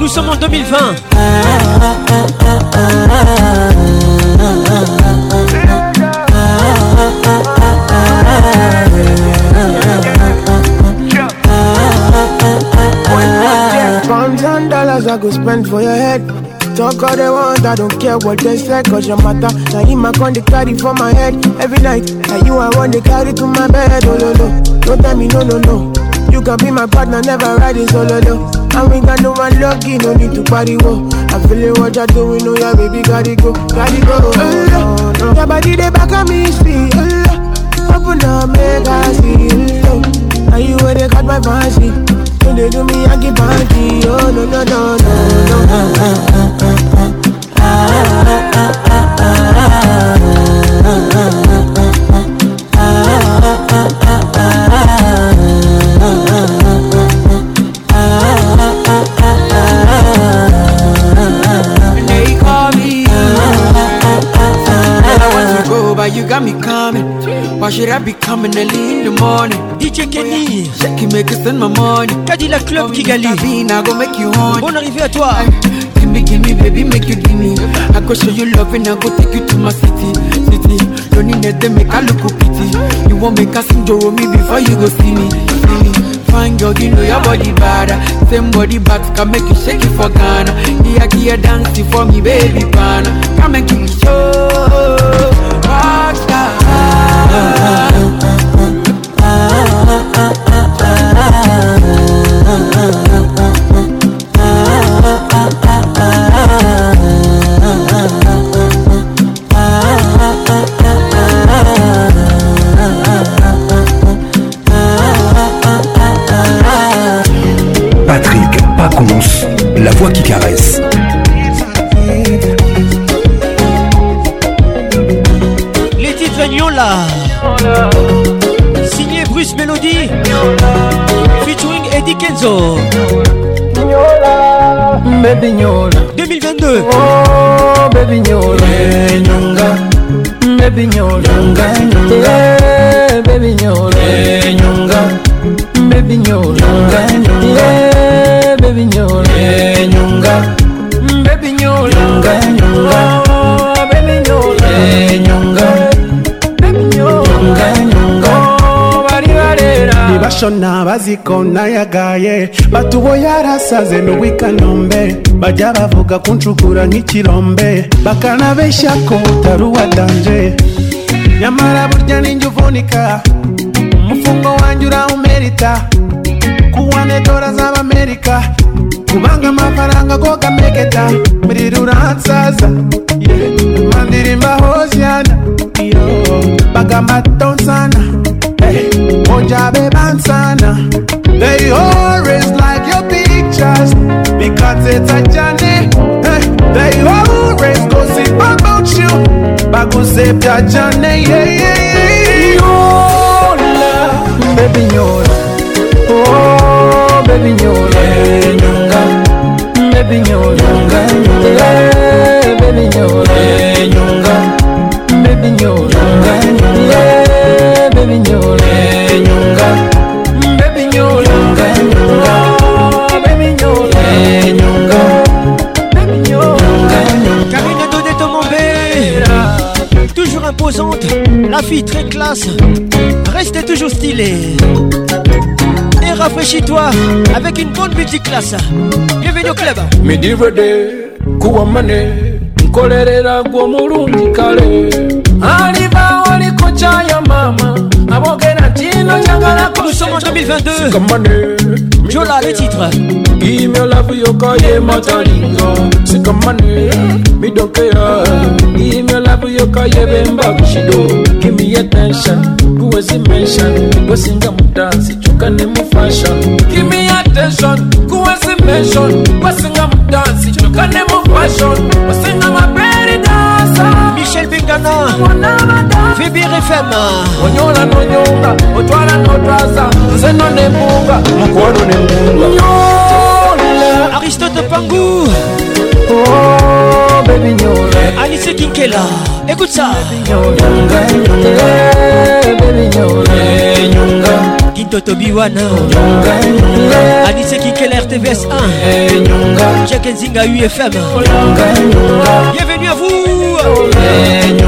Nous sommes en 2020. I go spend for your head. Talk all they want, I don't care what they say, cause your matter. Now you my con, they carry for my head every night. Now you I want, to carry to my bed, oh no, no. Don't tell me no, no, no. You can be my partner, never ride in solo, oh, no. And we got no one lucky, no need to party. pariwo. I feel it what you're doing, oh yeah, baby, gotta go, gotta go. Oh, no. Your body they back on me, see. Oh, open up, make I see. Oh, and you where they got my fancy. When they do me, I get banky. Oh no no no no no. Ah, ah, ah, ah, ah, ah, ah, ah, ah, ah. Why should I be coming early in the morning? DJ Kenny, Shaky make us spend my money. Kadila Club Kigali, Tabina, go make you horny. Bon arrivé à toi. Give me, give me, baby, make you give me. I go show you love and I go take you to my city, city. Loneliness they make I look pity. You won't make us enjoy me before you go see me, see me. Fine girl, you know your body bad. Same body bad can make you shake it for Ghana. Here, here, dancing for me, baby, pana. Come and give me show. Watch Patrick pas commence la voix qui caresse. baby nyola 2022 oh baby nyola hey, eh, nyonga baby nyola nyonga nyonga yeah, baby nyola hey, eh, nyonga baby nyola nyonga nyonga yeah, baby nyola hey, eh, nyonga baby nyola nyonga nyonga amashusho ntabaziko nayagaye batubo yarasaze n'uwikanombe bajya bavuga kunshugura nk'ikirombe bakanabeshya ko utari uwadanje nyamara burya ninjye uvunika umufungo wanjye urawumerita kuwane dora z'abamerika kubanga amafaranga go gamegeta muri ruransaza yeah. hoziyana bagamba tonsana Punjabi Bansana. The whole like your pictures because it's a journey. Hey, eh, They always is go see about you, but go save your journey. Yeah, yeah, yeah. Yola, baby Yola, oh baby Yola, hey, Nyonga, baby Yola, Nyonga, Nyonga, hey, baby Yola, hey, Nyonga, baby Yola, Yeah. baby nyula nyunga baby nyula nyunga baby nyula nyunga eh, baby nyunga Karine Donet toujours imposante la fille très classe restez toujours stylée et rafraîchis-toi avec une bonne classe bienvenue au club midivede kuwamane nkolerera gw'omulungi kale aliba chaya mama nous sommes en 2022 les titres Give me love yoko ye midoke ya Give me love ye bemba kushido Give me attention kuwezi mention Give me attention mention chukane mufashion pretty Michel vibir fm onyola nonyunga otwala notwasa nzeno nemunga mukono nemunga aristote pangu oh, baby, alice kinkela écoute ça kintotobiwana eh, eh, alice kinkela rtvs 1 jack nzinga ufm bienvenue à vous eh,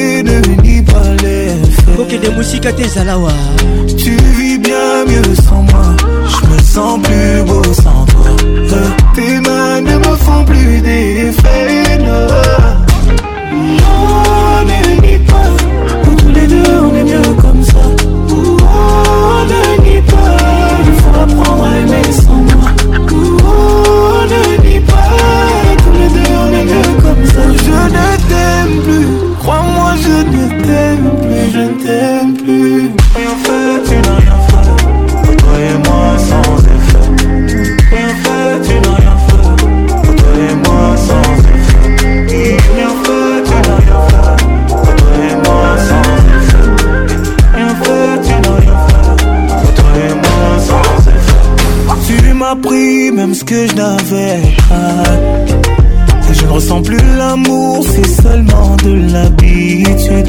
tes tu vis bien mieux sans moi je me sens plus beau sans toi tes mains ne me font plus d'effet pris même ce que je n'avais pas. je ne ressens plus l'amour, c'est seulement de l'habitude.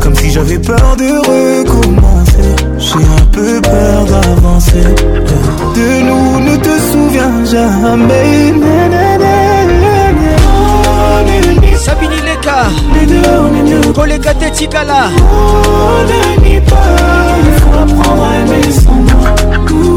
Comme si j'avais peur de recommencer. J'ai un peu peur d'avancer. De nous, ne te souviens jamais. Sabine Leka Les deux, On oh, ne nie pas Il faut apprendre à aimer son nom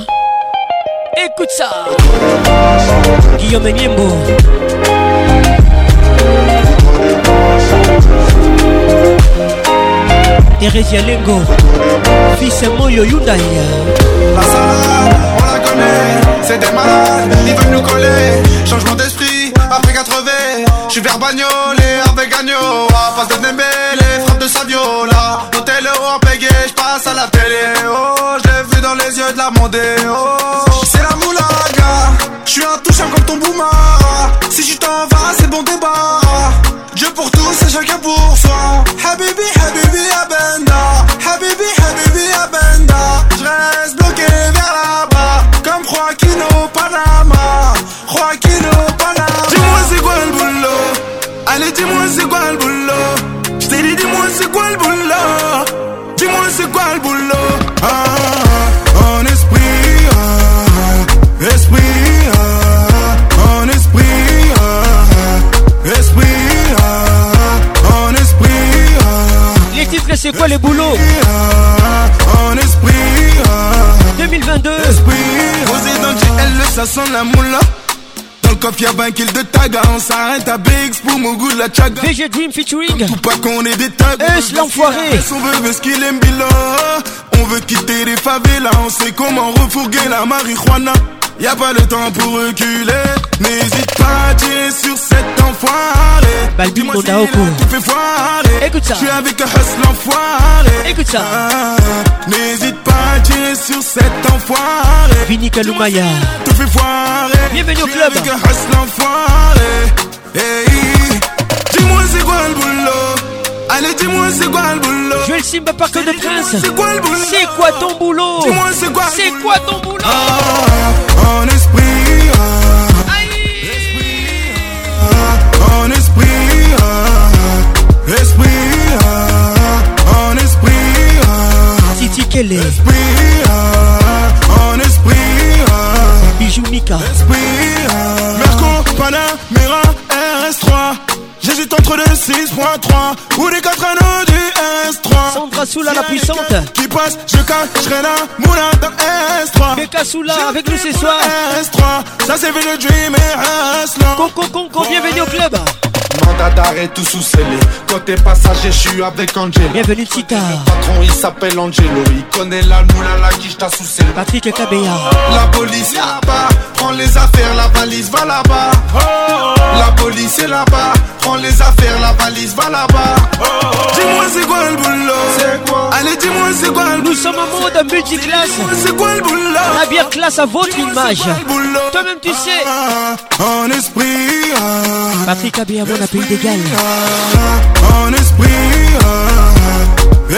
Alexa Guillaume Nyimbo Thérèse Yalengo Fils Moyo Hyundai La salade, on la connaît C'est des malades, ils veulent nous coller Changement d'esprit Après un V, J'suis vers Bagnolé avec Agno. Passe de les frappe de Saviola. L'hôtel en pégé, j'passe à la télé. Oh, j'l'ai vu dans les yeux de la oh. C'est la moulaga. J'suis touchant comme ton boumara. Si tu t'en vas, c'est bon débat. Dieu pour tous et chacun pour soi. Habibi, Habibi, Abenda. les boulots 2022 dans ça sent la moula dans le coffre, y'a de hein, On s'arrête à pour mon goût la chaga. VG Dream featuring. Tout pas qu'on est des tags. l'enfoiré. On veut ce qu'il aime On veut quitter les favelas. On sait comment refourguer la marijuana. Y a pas le temps pour reculer. N'hésite pas, à tirer sur cet enfoiré. Bah Dis-moi si tu fais foirer. Écoute ça. Tu es avec un hustle enfoiré. Écoute ça. Ah, n'hésite pas, à tirer sur cet enfoiré. Vini Kaloumaya. Tu fais foirer. Bienvenue au club. avec un hustle enfoiré. Hey, dis-moi c'est quoi le boulot. Allez, dis-moi, c'est quoi le boulot Joël pas Parc de Prince. C'est quoi le boulot C'est quoi ton boulot Dis-moi, c'est quoi C'est quoi ton boulot ah, En esprit. Ah. Ah. En esprit, esprit, en esprit, Titi esprit, en esprit, Bijou Mika, esprit, Mercon, Panamera, RS3, entre le 6.3 ou les 4 anneaux du S3. Sandra Soula, la puissante. Qui passe, je cacherai la moula dans S3. Beka Soula avec nous ce soir. S3, ça c'est vu le dream et Aslan. bienvenue au club. Mandat d'arrêt tout sous scellé. Côté passager, je suis avec Angelo. Bienvenue Tita. Le patron il s'appelle Angelo. Il connaît la moula, la guiche, t'as sous scellé. Patrick et Kabea. La police est là-bas. Prends les affaires, la valise va là-bas. La police est là-bas. Prends les affaires, la valise va là-bas. Dis-moi c'est quoi le boulot C'est quoi Allez dis-moi c'est quoi le boulot Nous sommes en mode multiclasse. C'est quoi le boulot La bière classe à votre image. Toi-même tu sais. Ah, ah, en esprit. Ah, Patrick bon pays des galles.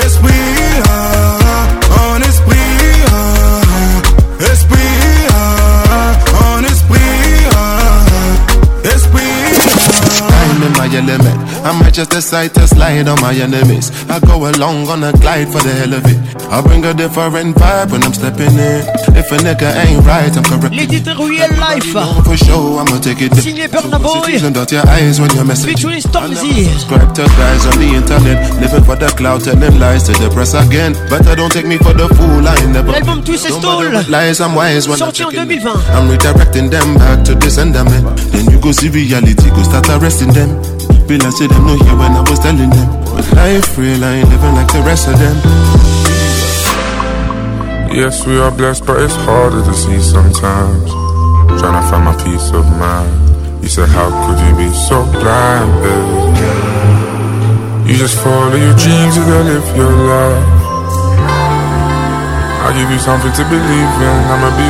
esprit. element. I might just decide to slide on my enemies. I go along on a glide for the hell of it. I bring a different vibe when I'm stepping in. If a nigga ain't right, I'm correct. life. For sure, I'ma take it. Signé Burna Boy. Dot your eyes when you're messaging. Featuring Stormzy. Subscribe to guys on the internet. Living for the cloud, telling lies to the press again. Better don't take me for the fool. I never. L'album Twist Stall. Lies, I'm wise when I'm en I'm redirecting them back to this endament. Then you go see reality, go start arresting them. Feel like say them no hear when I was telling them. But life real, I ain't living like the rest of them. Yes, we are blessed, but it's harder to see sometimes. Trying to find my peace of mind. You said, How could you be so blind, You just follow your dreams and then live your life. I give you something to believe in. I'ma be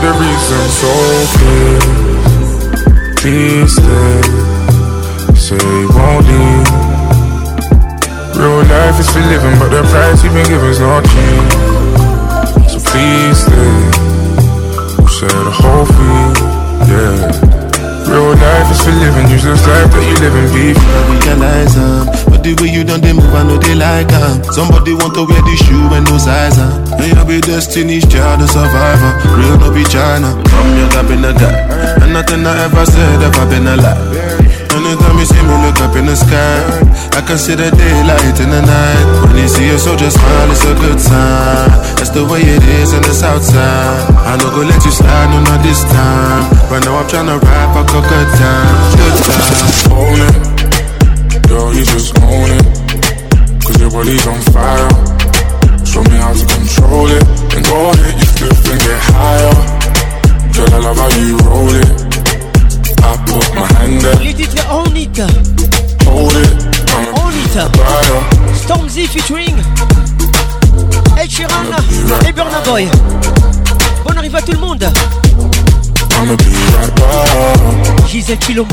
the reason. So please, please stay say you won't leave. Real life is for living, but the price you've been giving's not cheap. So please stay. We'll share the whole fee, yeah. Real life is for living, use this life that you live in beef. I realize um, but the way you done they move, I know they like um. Somebody want to wear this shoe and no size um. Hey, I be destiny's child, a survivor. Real no be China. From your I've been a guy, and nothing I ever said ever been a lie. You see me look up in the sky. I can see the daylight in the night. When you see a soldier smile, it's a good sign. That's the way it is and it's outside. I don't go let you slide, no not this time. Right now I'm tryna ride back a good time, good time. Own it, girl, you just own it. Cause your body's on fire. Show me how to control it. And go ahead, you flip and get higher. Girl, I love how you roll it. I put my Les titres Stormzy featuring Ed Sheeran et Burna Boy. Bonne arrivée à tout le monde. Giselle be Gisèle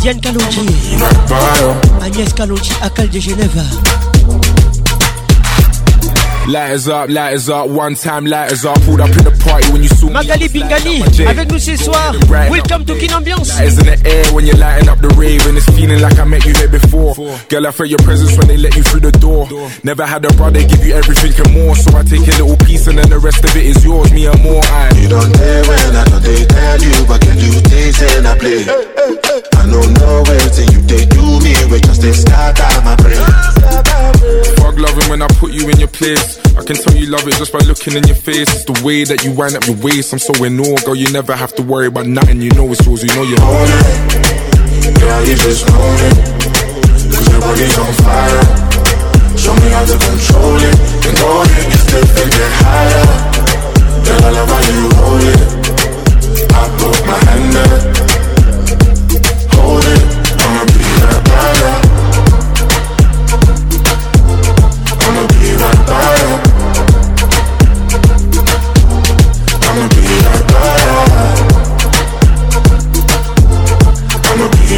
Diane Kalonji. Right Agnès Kalonji, Cal de Genève. Lighters up, lighters up, one time lighters up. Pulled up in the party when you saw Magali Bingani, avec nous ce soir. Welcome to Kin Ambiance. Lighters in the air when you're lighting up the rave, and it's feeling like I met you here before. Girl, I felt your presence when they let you through the door. Never had a brother give you everything and more, so I take a little piece and then the rest of it is yours, me and more. I. You don't care when I know they tell you, but can you taste and I play? Hey, hey, hey. I don't know where you they do me, we just they scatter my brain. Fuck loving when I put you in your place. I can tell you love it just by looking in your face. It's the way that you wind up your waist. I'm so in awe, girl. You never have to worry about nothing. You know it's yours. You know you own it. Girl, you just own it. Cause your body's on fire. Show me how to control it. And all it is different, get higher. Girl, I love how you hold it. I put my hand there. Hold it. I'ma be that rider.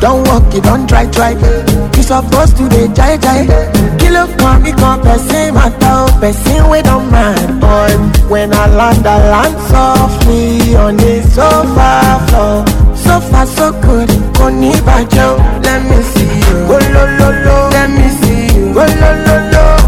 Don't walk it, don't try, try. You supposed to be jai jai. Kilo kan mi kan person matter, person wey don mind boy. When I land, I land softly on the sofa floor. So far so good, kò ní bàjẹ́ Let me see you, oh lo lo lo. Let me see you, oh lo lo lo.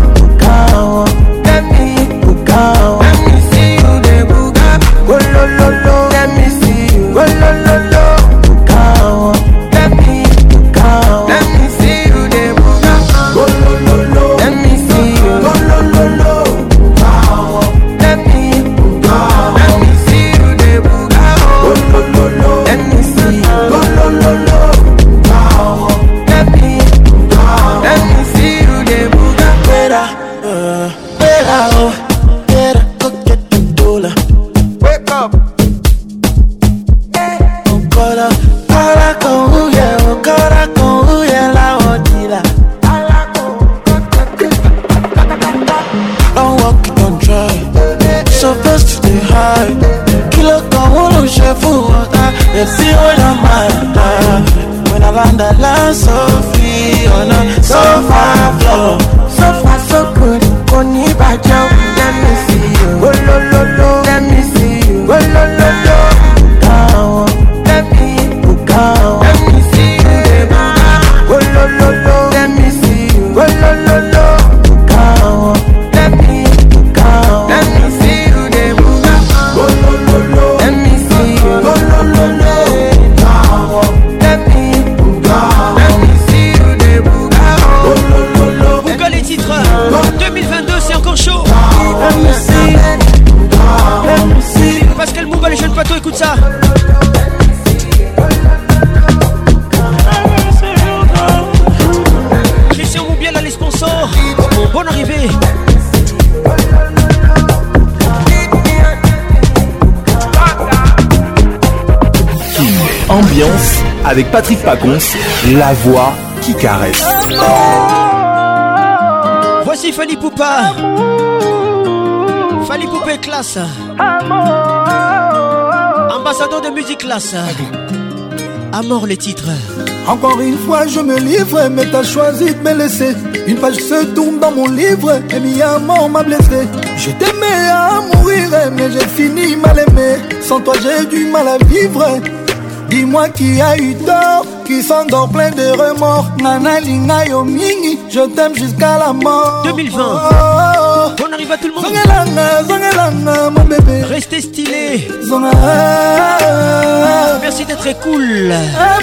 avec Patrick Pacons, la voix qui caresse. Voici Fanny Poupa. Fanny est classe. Ambassadeur de musique classe. À mort les titres. Encore une fois, je me livre, mais t'as choisi de me laisser. Une page se tourne dans mon livre, et mi amour m'a blessé. Je t'aimais à mourir, mais j'ai fini mal aimé. Sans toi, j'ai du mal à vivre dis-moi qui a eu tort qui s'endort plein de remords nana Lina yo je t'aime jusqu'à la mort 2020 on arrive à tout le monde la mon bébé restez stylé Zonga. merci d'être cool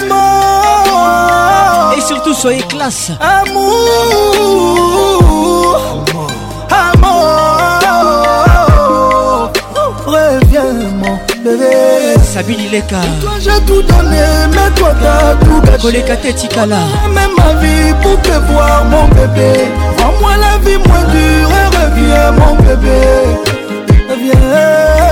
Amour. et surtout soyez classe Amour bébé. Sabine Ileka. Toi j'ai tout donné, mais toi t'as tout gâché. Koleka Tetikala. Même ma vie pour te voir, mon bébé. Rends-moi la vie moins dure et reviens, mon bébé. Reviens.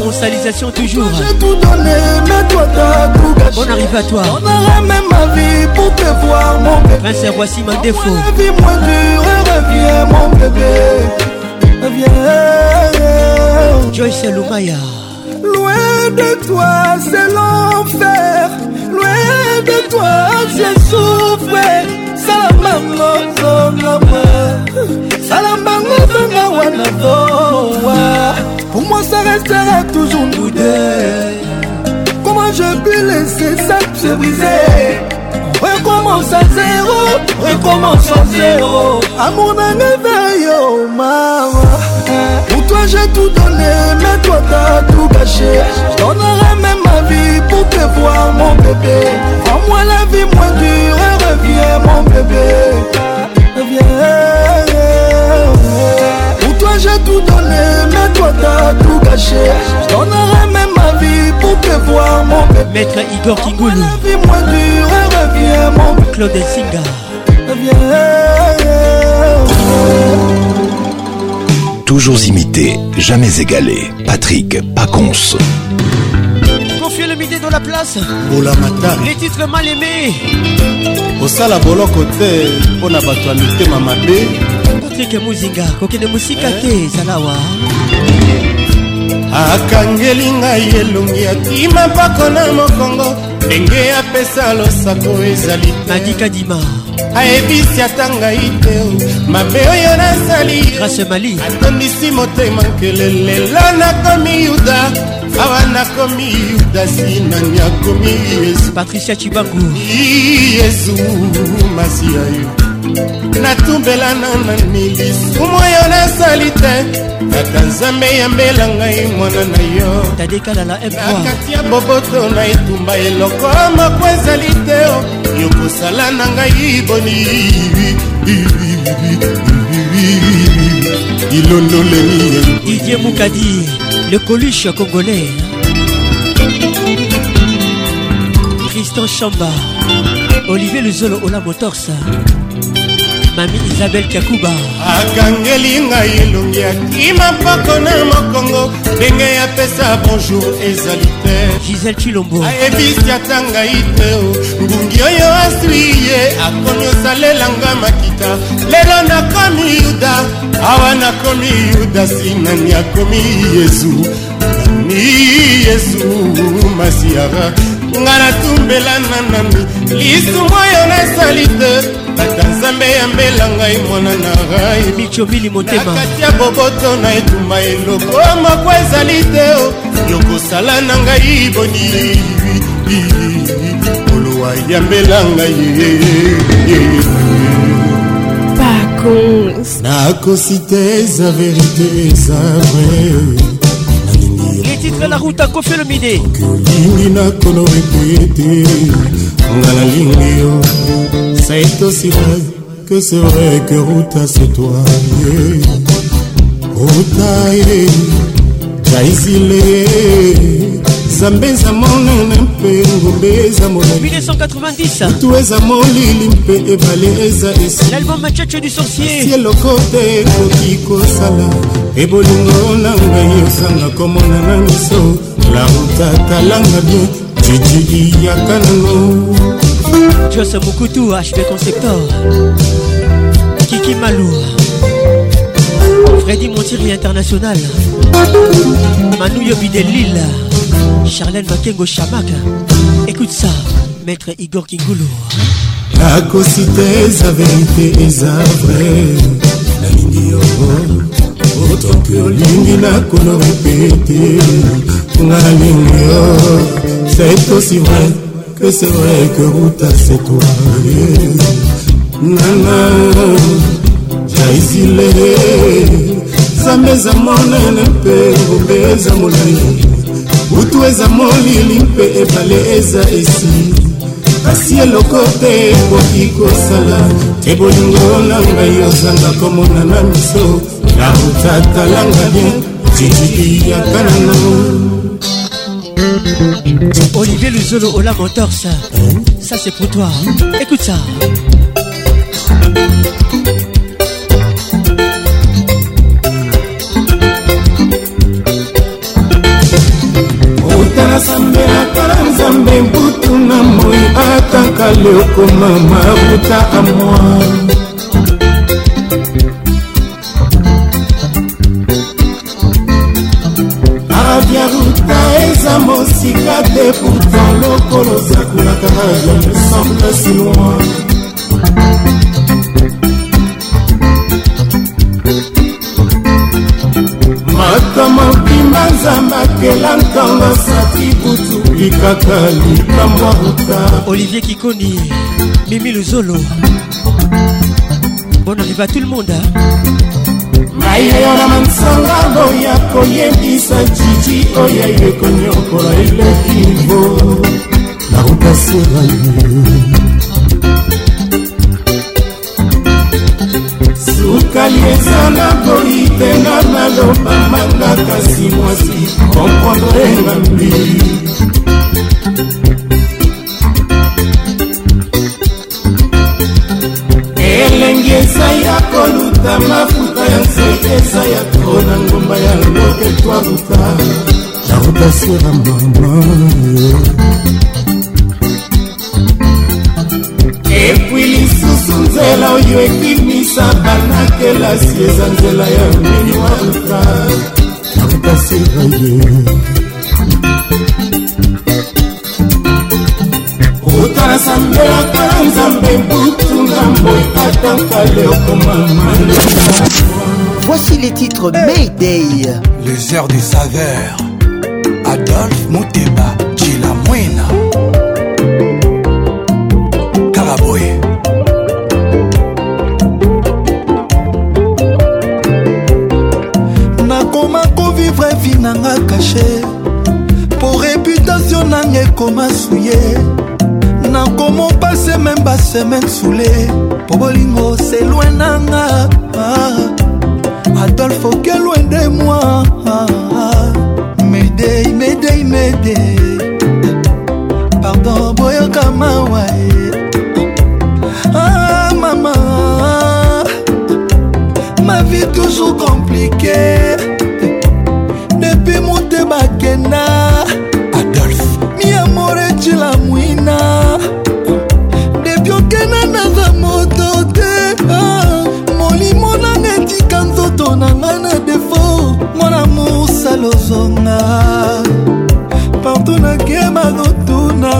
Consalisation toujours. J'ai tout donné, mais toi t'as tout gâché. Bon arrive à toi. J'en même ma vie pour te voir, mon bébé. Prince, voici ma défaut. moi la vie moins dure et reviens, mon bébé. Reviens. Joyce Lumaya. de toi, c'est l'enfer. Loin de toi, je souffre. Salamango, Zongama. Salamango, Zongawanadowa. Pour moi, ça restera toujours nous deux. Comment je peux laisser ça se briser? Recommence à zéro, recommence à zéro. Amour d'un éveil, oh maman. Pour toi j'ai tout donné, mais toi t'as tout caché. J't'en même ma vie pour te voir, mon bébé. Rends-moi la vie moins dure et reviens, mon bébé. Reviens. Pour toi j'ai tout donné, mais toi t'as tout caché. J't'en même ma vie pour te voir, mon bébé. Maître Igor Fends-moi La vie moins dure et reviens, mon bébé. Claude Singa. Reviens. Toujours imité, jamais égalé. Patrick Paconce. Confie le midi dans la place. Pour matin. Les titres mal aimés. Au sala boloko te, pour la bateau mitema Patrick Mouzinga, kokende musika te, eh. zalawa. Akangelinga ngai elongi akima mpako mokongo ndenge apesa losago ezali madikadima ayebisi ata ngai te mabe oyo nasali grace mali atondisi motema nkele lelo nakomi yuda awa nakomi yuda sinani akomi yesu patricia cibangu yesu masiya yo natumbelana na nilisumu oyo nasali te tata nzambe yambela ngai mwana na yo nakati ya boboto na etumba eloko moko ezali te yokosala na ngai boni ilondoleni didie mukadi le coluche congolais tristan chamba olivier luzolo ola motorsa mami isabel kakuba akangeli ngai elongi akima mpoko na mokongo ndenge apesa bonjour ezali te gisel chilombo ayebisi ata ngai te ngungi oyo aswi ye akomi osalelanga makita lelo nakomi yuda awa nakomi yuda sinani akomi yesu ni yesu masiara nga natumbela na nani lisumu oyo nasali te bata nzambe yambela ngai mwana na raibakati ya boboto na etumba eloko moko ezali te yokosala na ngai boni olowa yambela ngai nakosite eza verite eza vrai titre la route akofelo mide okolingi nakono epui te nga nalingi yo ça est aussi vrai que c'est vrai que ruta c'est toi yeah. ruta ye jaisile nzambe eza monene mpe ngombe eza molalitu eza molili mpe ebale eza esieloko te ekoki kosala ebolingo na ngai osanga komona na miso lauta talanga bien jijiliyaka nano jose mokutu hb conceptor kiki malua freddy montiri international manu yobi de lille Charlène Bakengo Chamak écoute ça maître Igor Kingulu nakosi te eza verite eza vrai nalingi yango otoki olingi nakolo répete nga nalingi yo c'est aussi vrai que c'est vrai que ruta c'est toi nana jaisile nzambe eza monene mpe ngombe eza molai butu eza molili mpe ebale eza esi kasi eloko te ekoki kosala te bolingo na ngai ozanga komona na miso nautatalanga bien tititiyaka nanao Olivier Luzolo Ola Mentors, ça c'est pour toi. Écoute ça. nasambelakala nzambe mbutu na moi ataka leokoma mabuta amwa aviaruta eza mosika te pourtant lokolo sakulaka na je me semble si loin ata makela ntango asati butu likaka likambwa ruta olivier kikoni mimi luzolo bon arriva tout le monde ngai na yo na mansanga boya koyebisa jiji oya ye konyokola elekivo na ruta sera ye sukali eza na boyi tenga naloba manga kasi mwasi komprendre ngambi elengi eza ya koluta mafuta ya nse eza ya to na ngomba ya loke twaluta la ruta sur la mama epui lisusu nzela oyo ekimi saba na kelasi eza nzela ya miniwaka nakopasira ye otala sambelaka nzambe butu ngambo etatanka leokomamana Voici les titres Mayday. Les heures des saveurs. Adolphe Mouteba, Chila Mouena. kashe po reputatio nani ekoma suye nakoma pase meme basemaine sule po bolingo selwe nanga ah, adolfo kelwe nde mwi ah, ah, medei medei medei pardon boyoka mawa e ah, mama ma vie toujours compliquée lozonga partout nakema notuna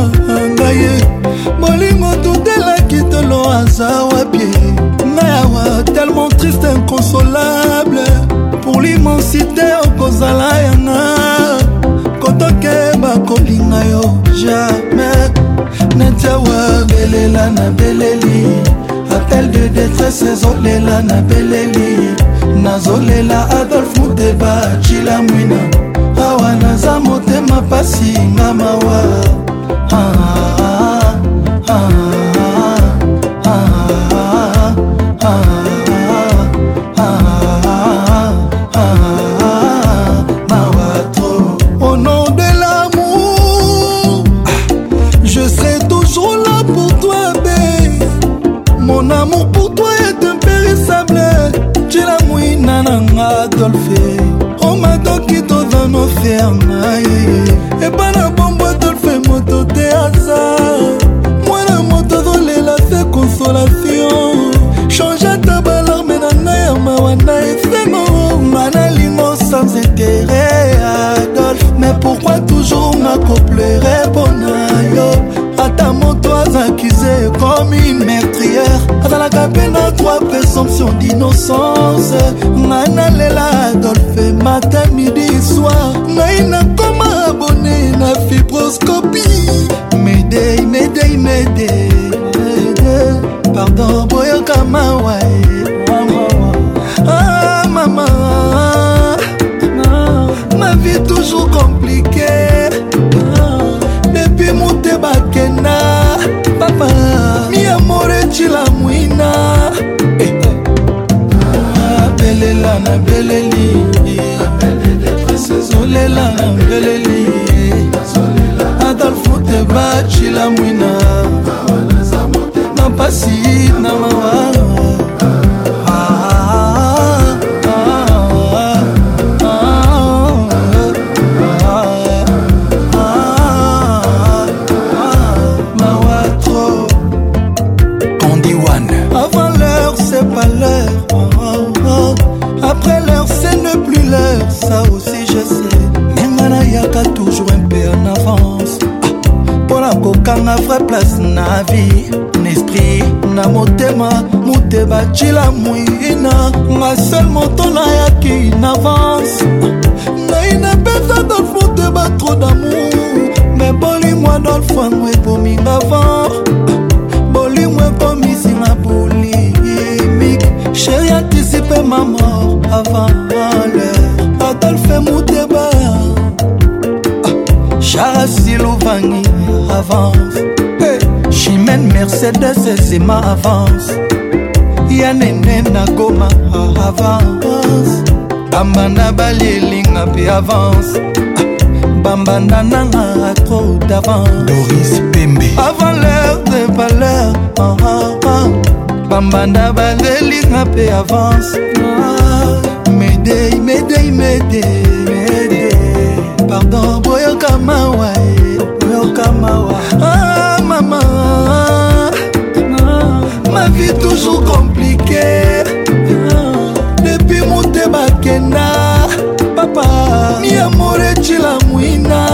ngai ye molingo tutelaki tolo aza wapie ngai awa tellement triste inconsolable pour l'immensité okozala yanga kotokeba kolinga yo jamais netiawa belela na beleli atel de détresse ezolela na beleli nazolela adolf muteba cila mwina awa naza motema pasi nga mawa ah, ah, ah. innocence ngai nalela adolfe matami na mpasi na mawa cila mwina nga sel moto nayaki na vance naina mpenza dolfo te batro damour me bolingo adolfo ango ekominga vent bolingo ekomisinga bolimike sheri antisipe ma mort avant l'heure adolfe muteba ah, charasiluvangi avance chimene mercedes ezima avance ya nene nakoma avance bambanda balielinga mpe avance bambanda nanga atro d'avance avant l'heure de valeur ah, ah, ah. bambanda balielinga mpe avance medei medei medei pardon boyoka mawa eh, boyoka mawa la vie toujours compliquée depuis monte bakenda papa miamore cilamwina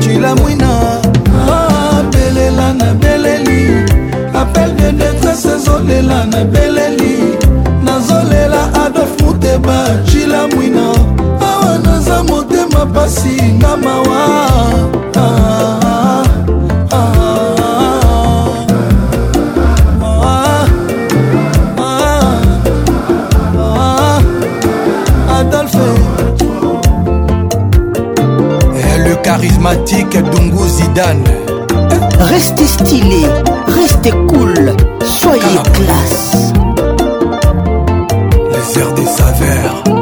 cilamwina abelela ah, na beleli appel de détresse ezolela na beleli nazolela adolf muteba cilamwina awa naza motema pasi nga mawa ah. Matic Dungu Zidane. Restez stylé, restez cool, soyez classe. Les airs des saveurs.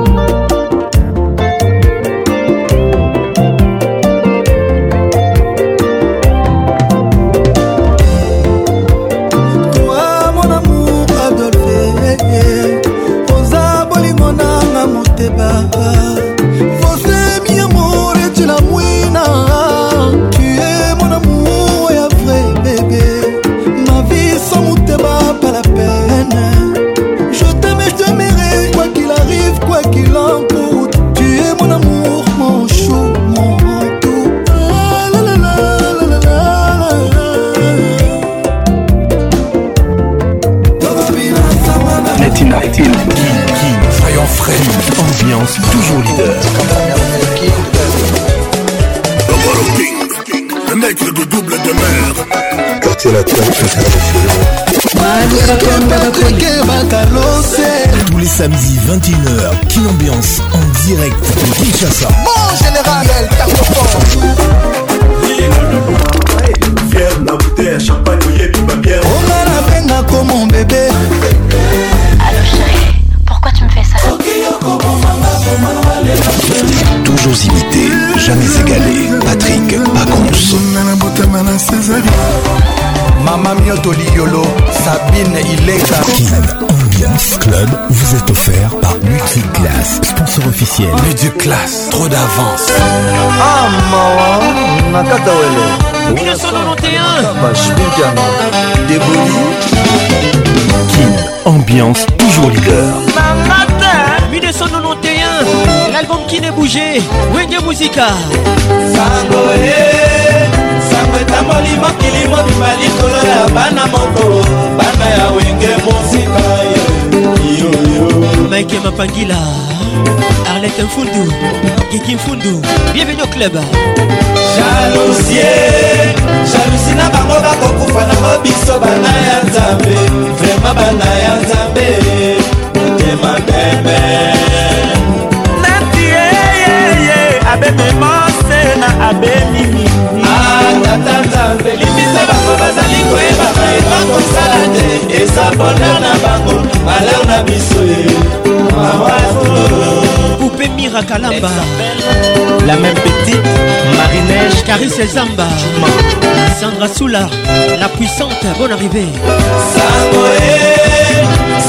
Tous les samedis 21h, Kin Ambiance en direct de Kinshasa. Mon général, elle Fier champagne, la mon bébé. chérie, pourquoi tu me fais ça Toujours imité, jamais égalé. Patrick Maman Mioto Liolo, Sabine Ileka. Kin Ambiance Club vous est offert par Multiclass, sponsor officiel. Multiclass, trop d'avance. Ah, maman, Nakatawele. 1991. Déboli. Kin Ambiance, toujours leader. 1991, l'album qui n'est bougé, Wenge Musica. moli mokili mobima likolo ya bana moko bana ya wenge mosika mike mapangila arlet mfundu kiki mfundu bienvenu au club jalousie jalousi na bango bakokufa nango biso bana ya nzambe vraimen bana ya nzambe motema bebe nati abebema nde na abeli ah, mingi limbisa bango bazali koyeba mayeba kosala te eza bonheur na bango malheur na biso Poupée Mira Kalamba La même petite Marinège Caris Zamba Sandra Soula La puissante Bonne arrivée Sangoé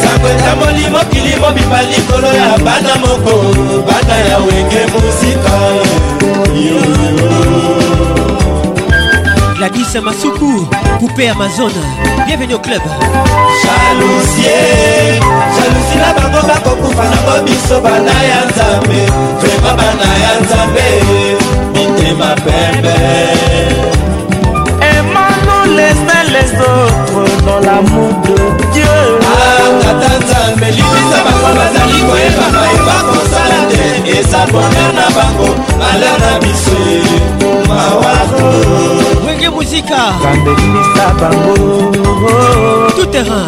sango etamboli mokili mobipa likolo ya bana moko bana ya wenge muzika gladis masuku poupe amazon bienvenu au club jalousie jalousie na bango bakokufa nango biso bana ya nzambe vrema bana ya nzambe mitema pembe emanolesna les autres dans l'amour de dieu ata nzambe libisa bango bazali koyeba mayeba kosala te eza boner na bango ala na biso mawako wenge muzika nzambe libisa bango tout terrain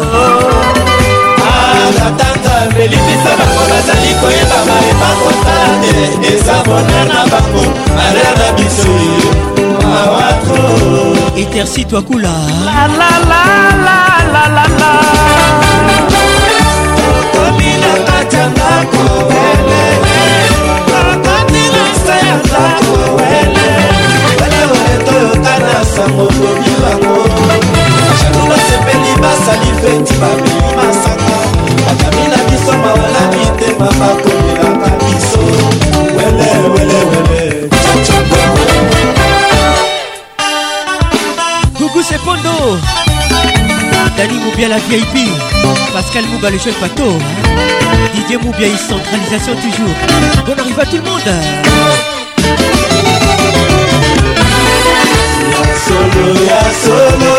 ah, ata nzambe libisa bango bazali koyeba mayeba kosala te eza boner na bango ala na biso mawako etersi twakula la la la la la la la batangako wele bakotila nse ya ndako wele welewele toyota na sango lobi bango jalu basepeli basali feti babeli masanga bakami na biso mawala mitema bakomelaka biso wele wele wele kuku sepondo Dani Moubia la VIP Pascal Mouba le chef Pato Didier Moubia et centralisation toujours Bon arrive à tout le monde Solo ya solo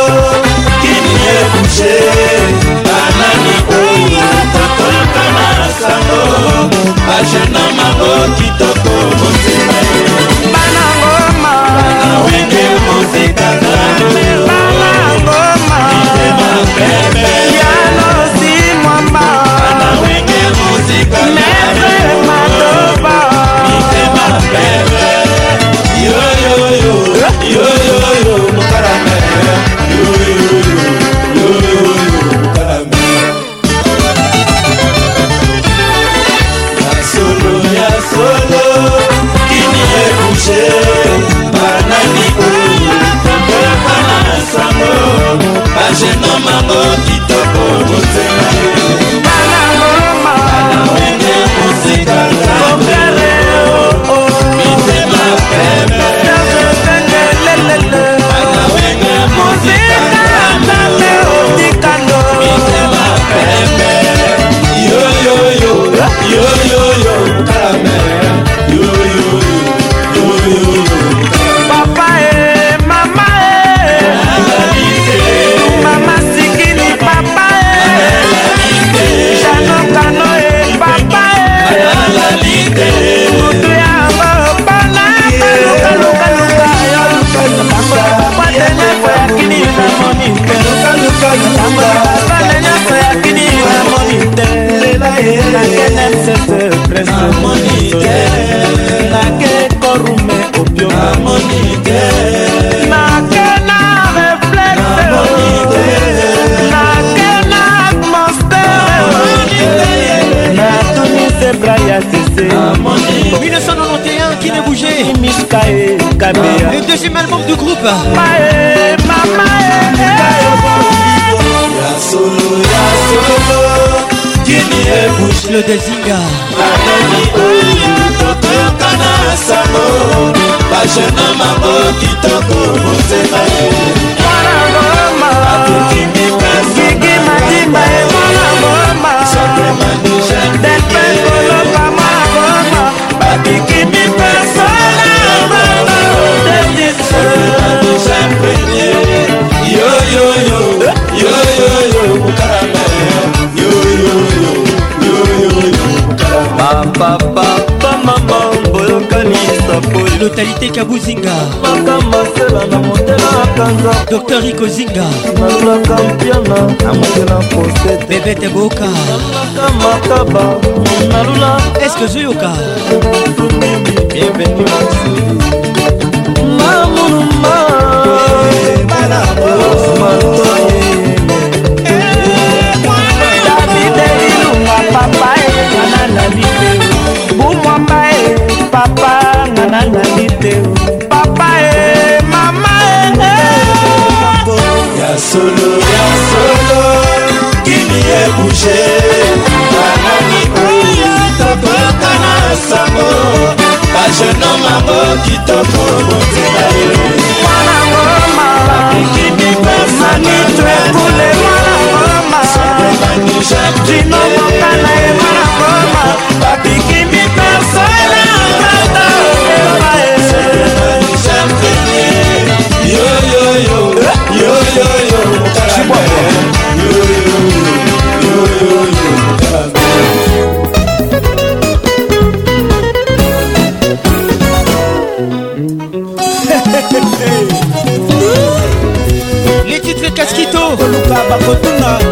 kimie kuche banani oyo tokoyoka na sango bajena mango kitoko motema banangoma banawenge mozekala yalosi mwamba maître matoba nakene msese presemonike nake korume opiomonike nake na reflekte nake na atmosfere natunise braya sese 1991 qui ne bougeait Le deuxième album du groupe Mamae, mamae, mamae. le dezinga totoyoka na sango bajena mango kitoko motema akokimikasiki matimba emona bomadepekolomba mona boma babikimi pesona bomaoyoyoyo yoyoyo mukara papa pa mama boyokanisa polotalité kabuzinga makama sela na motela kanza dr ikozinga nalulaka mpiana na motela posete bebete boka nalulaka makaba nalula eske zoyoka bienvenu maseli mamunuma te o papa e mama e eh. ya solo ya solo kimi e bouge banani oyo tokoka na sango bajeno maboki toko botela yo mwana ngoma bakiki mipesa mitwe kule mwana ngoma sobebanijadino mokana ye mwana ngoma babiki mi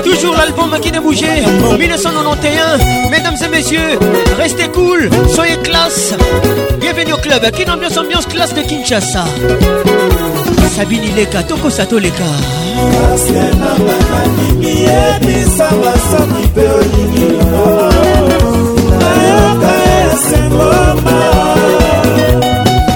toujours l'album qui ne bougeait 1991 mesdames et messieurs restez cool soyez classe bienvenue au club qui ambiance ambiance classe de Kinshasa Sabini Leka, Toko Sato Leka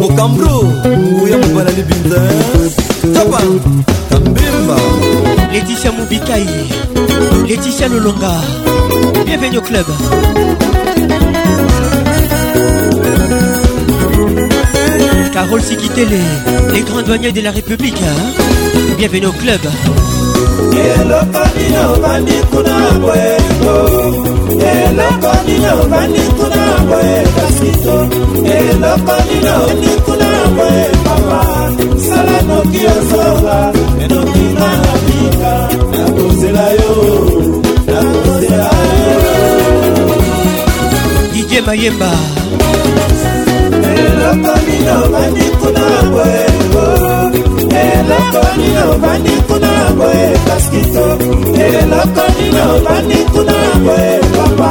mokambro nguya mobala libinza taba tambemba leticia mobikai leticia lolonga bienvenu au club Carole Sikitele, les grands douaniers de la République. Hein? Bienvenue au club. eloko nini obandi kuna boyeko eloko nini obandi kuna boye kasito eloko lino nikuna boye papa sala noki ozoba enoki na nabika nakozela yo nakozela yo didie mayemba eloko lino banikuna boye eloko nino bandi kuna boye kaskito eloko nino bandi kuna boye papa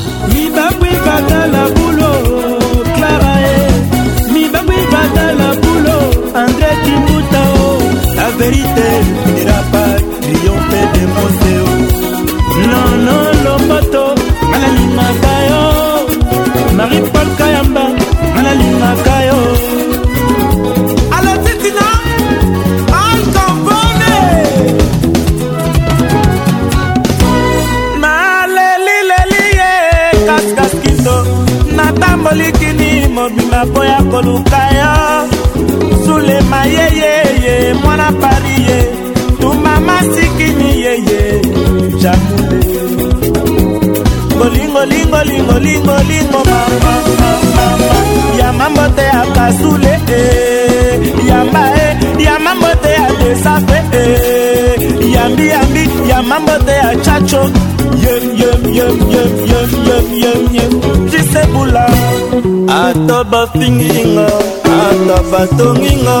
batala bulo clara e mibango ebatala bulo andré kimbuta o la verité ira pas triomphe de moseo nono lomboto nalalingaka yo marie paul kayamba nalalingaka yo mobima mpo ya koluka yo sulema yeyeye mwana pari ye tumama sikini yeye jamule kolingolingolingolingolingo ya mambo te ya kasule eh. yamba e eh. ya mambo te ya desafe eh. yambiyambi ya mambo te ya chacho ye, ye. jisebula ata bafinginga ata batonginga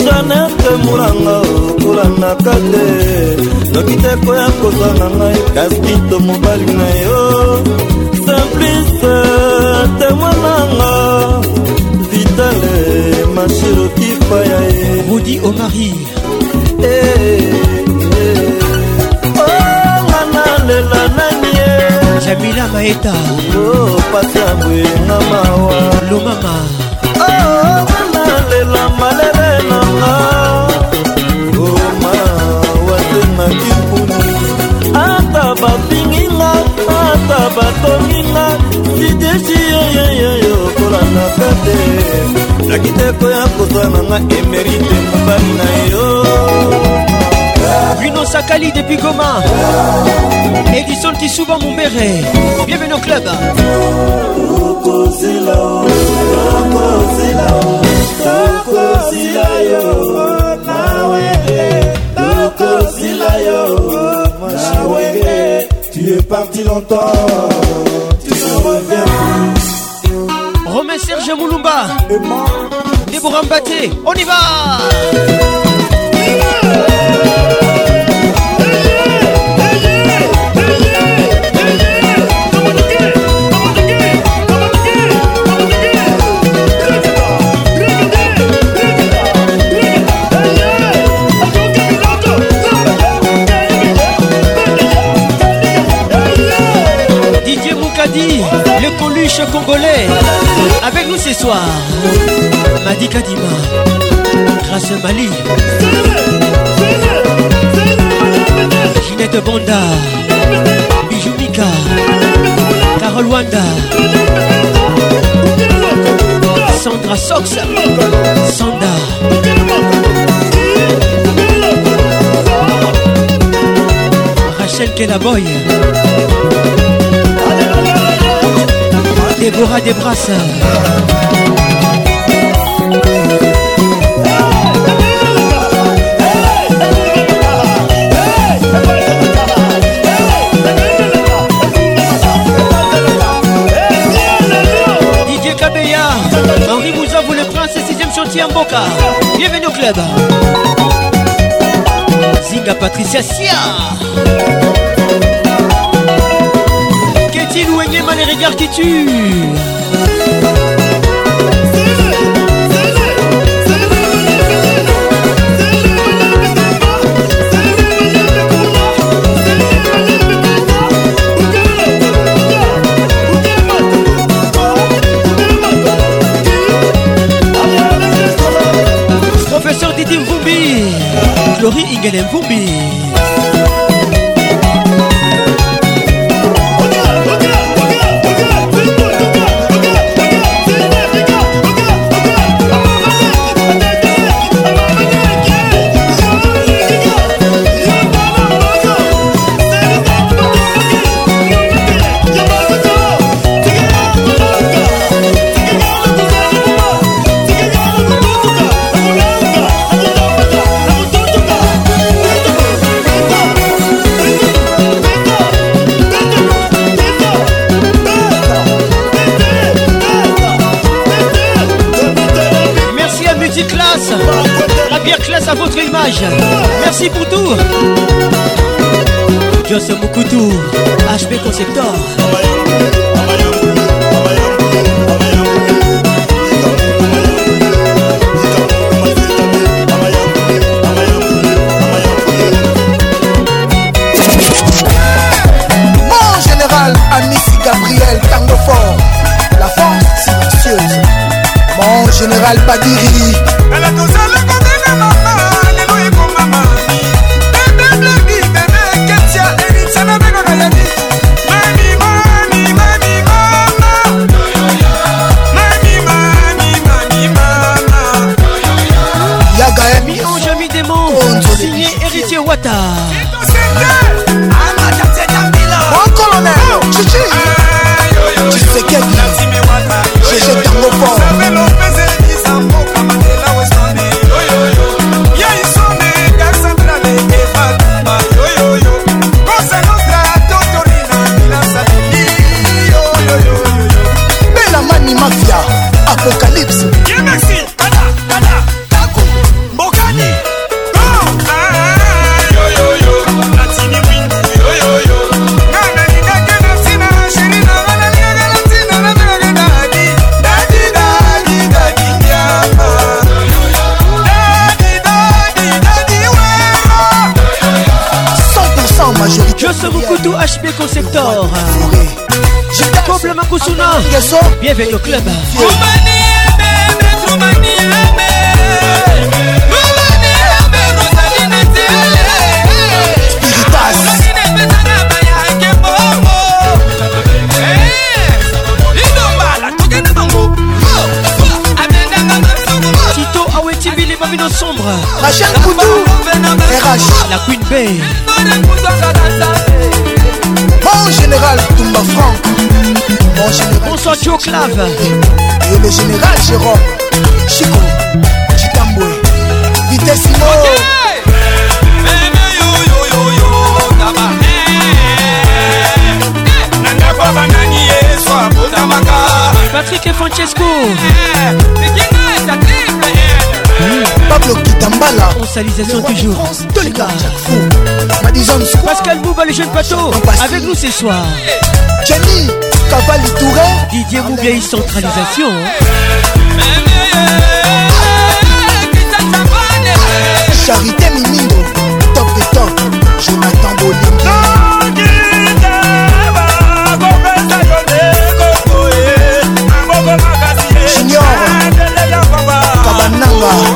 janete mulanga okulanaka te noki te koya kozwa na ngai kaspito mobali na yo simplice temwananga vitale mashirokipa ya ye budi omari hey, eh, eh, hey. Eh. oh, ngana lela na jamila maeta pasi ya bwenga mawa lumama tana oh, lela malele nanga oma oh, watena kipuni ata babinginga ata batominga sideshi yeyeyeyo kolandaka te nakiteko ya kozwa nanga emerite mobali na yo Bruno Sakali depuis Goma Edison Tissouba Moumbéré Bienvenue au club Tu es parti longtemps Tu ne reviens Romain Serge Moulumba Et moi Déborah Mbaté On y va le coluche congolais, avec nous ce soir. Madi Kadima, Grâce Mali, Ginette Banda, Bijou Mika, Carol Wanda, Sandra Sox, Sanda. Rachel Kellaboy Déborah Desbrasses Didier Kabeya Henri Bouza vous le prince et chantier en Boca Bienvenue au club Zinga Patricia Sia cinéma les regards qui tuent Professeur Didim Vumbi Glory Igalem Vumbi à votre image. Merci pour tout. beaucoup tout HP Conceptor. Mon général, Amici Gabriel, Tango la force silencieuse. Mon général Badiri avec le club. Oh, oh, Tito Awetibili Mamino Sombre Rachel Koudou RH La Queen Bay Joe Clave Et le général Jérôme Chico Chitamboué Vitesse Mo eh, eh. Patrick et Francesco mmh. Pablo Kitambala Consalisation toujours Tolika Pascal Bouba Les jeunes plateaux Avec nous ce soir Jenny Cavalli Touré Didier Moubia centralisation Charité Mimino Top de top Je Jonathan Bolingo Junior Kabananga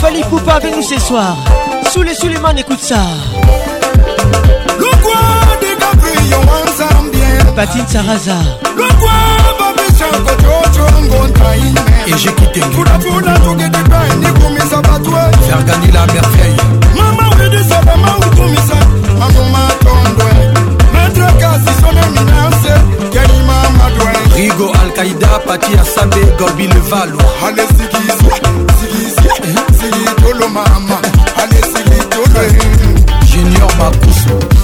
Fali Poupa avec nous ce soir. Sous les Suleiman, écoute ça. Patine Saraza. Et j'ai quitté. Faire gagner la merveille. Maman, oui, de ça, maman, ou tout, misa. Maman, ma tombe. Maître Cassisson, éminence. Gagné ma madouin. Rigo, Al-Qaïda, Pati Assambe, Gorbi, le Valo. Allez, c'est qui likolo mama alesi likolo junior makusu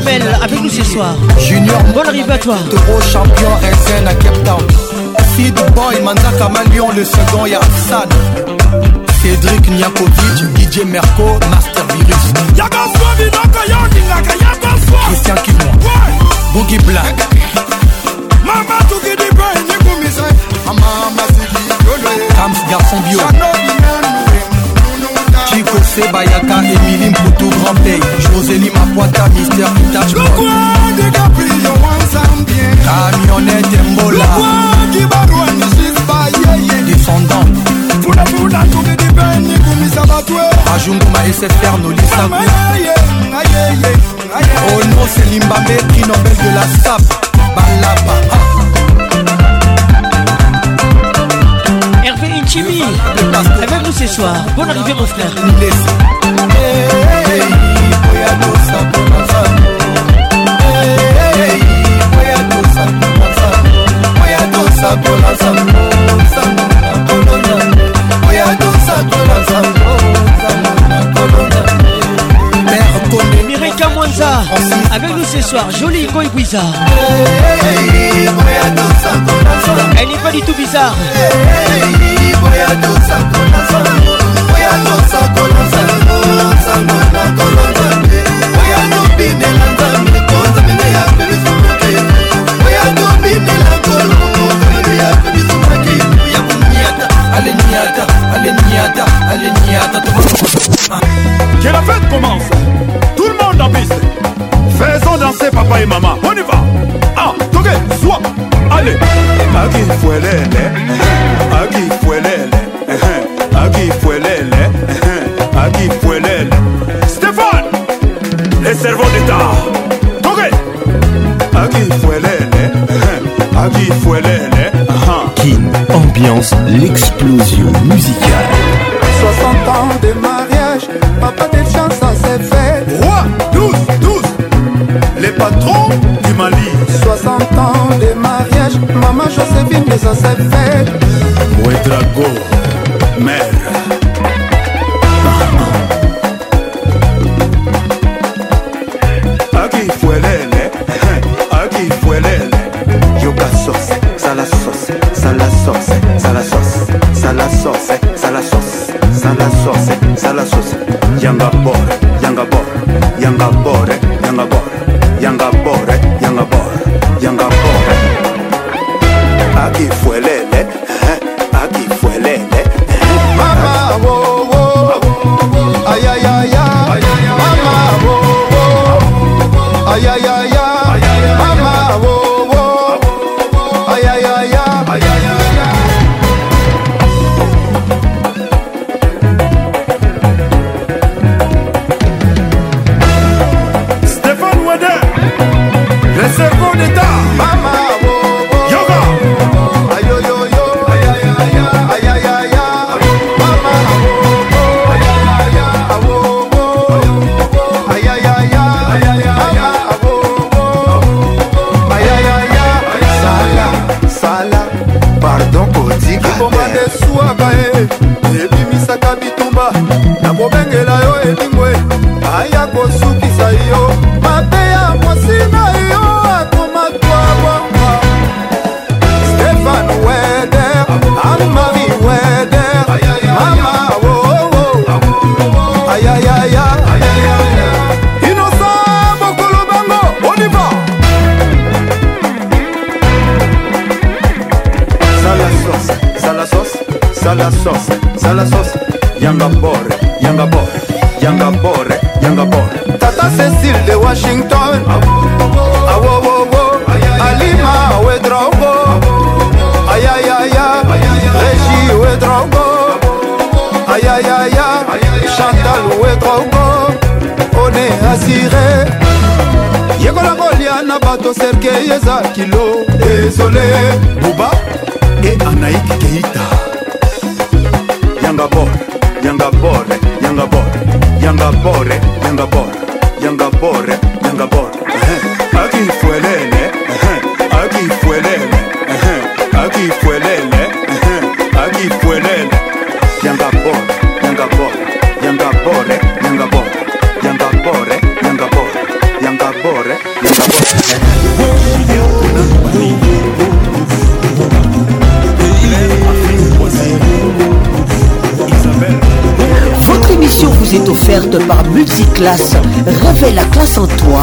belle avec nous ce soir. Junior, bonne arrivée à toi. De gros champion SN à Cape Town. Seed Boy, Manda Kamalion, le second Yassan. Cédric Niakovic, DJ Merco, Master Virus. Christian Kimon, Boogie Black. Mama Tugidi Mama Masidi, Yolo. Garçon Bio. chikose bayaka emili mputu grand pay joseli mapoata mister itaj camionete mbola descendant ajunguma sfr nolisa ono selimbambe prix nobel de la sap balaba Chimie avec nous ce soir. Bonne arrivée mon frère. Oya dosa kola zambo, oya dosa kola zambo Kamwanza avec nous ce soir, jolie Koi Guiza. Elle n'est pas du tout bizarre. Que la fête commence Faisons danser papa et maman. On y va. Ah, toqué, soit. Allez. A qui Aki l'aile A qui Aki l'aile eh, eh. eh, Stéphane. Les cerveaux d'État. Toqué. A ah, ah. qui Aki l'aile Kin, ambiance, l'explosion musicale. 60 ans de mariage, papa de chance, ça c'est fait. patron du Mali 60 ans de mariage, maman Joséphine des ancêtres Ouedrago, mère Ven. washington awowowo alima wedrogo ayayaya regi wedrogo ayayaya chantal wedrogo one asire yekola kolia na bato serke yeza kilo desole buba e anaik keita yanga bor yanga bor yanga bor yanga bor yanga bor yanga bor classe, révèle la classe en toi.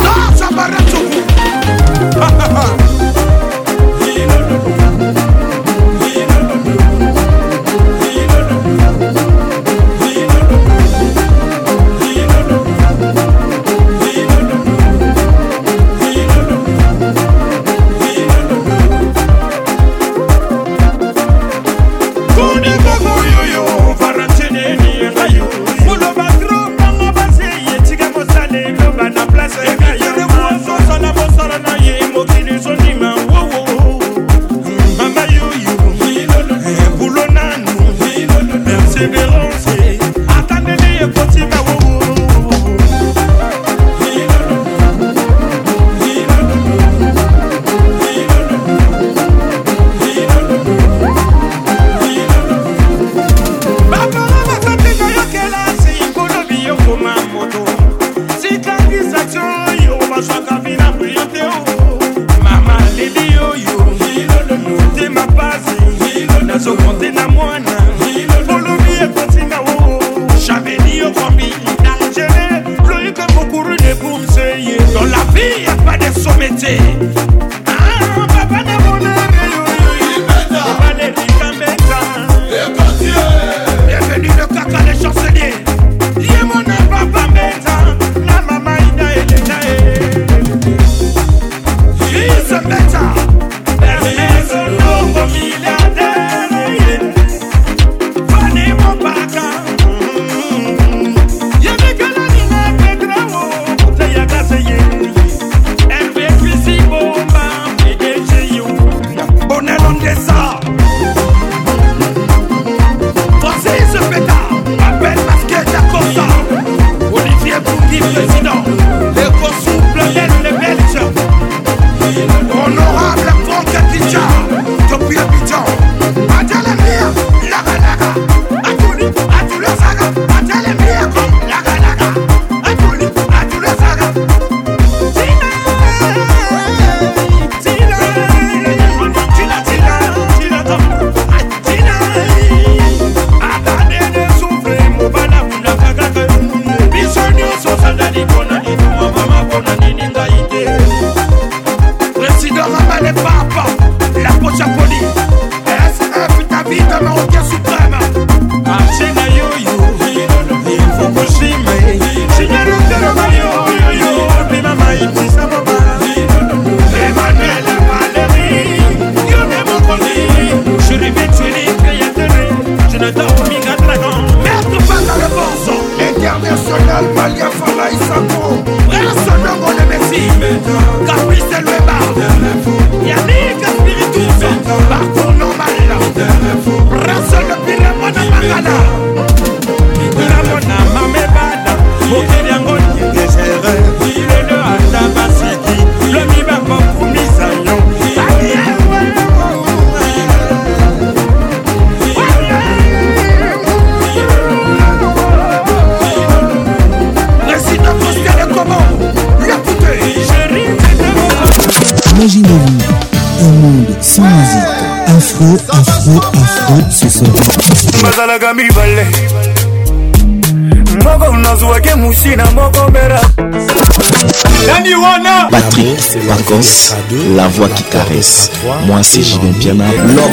nani wana Patrick Pacons la voix qui caresse moi c'est Julien Piana l'homme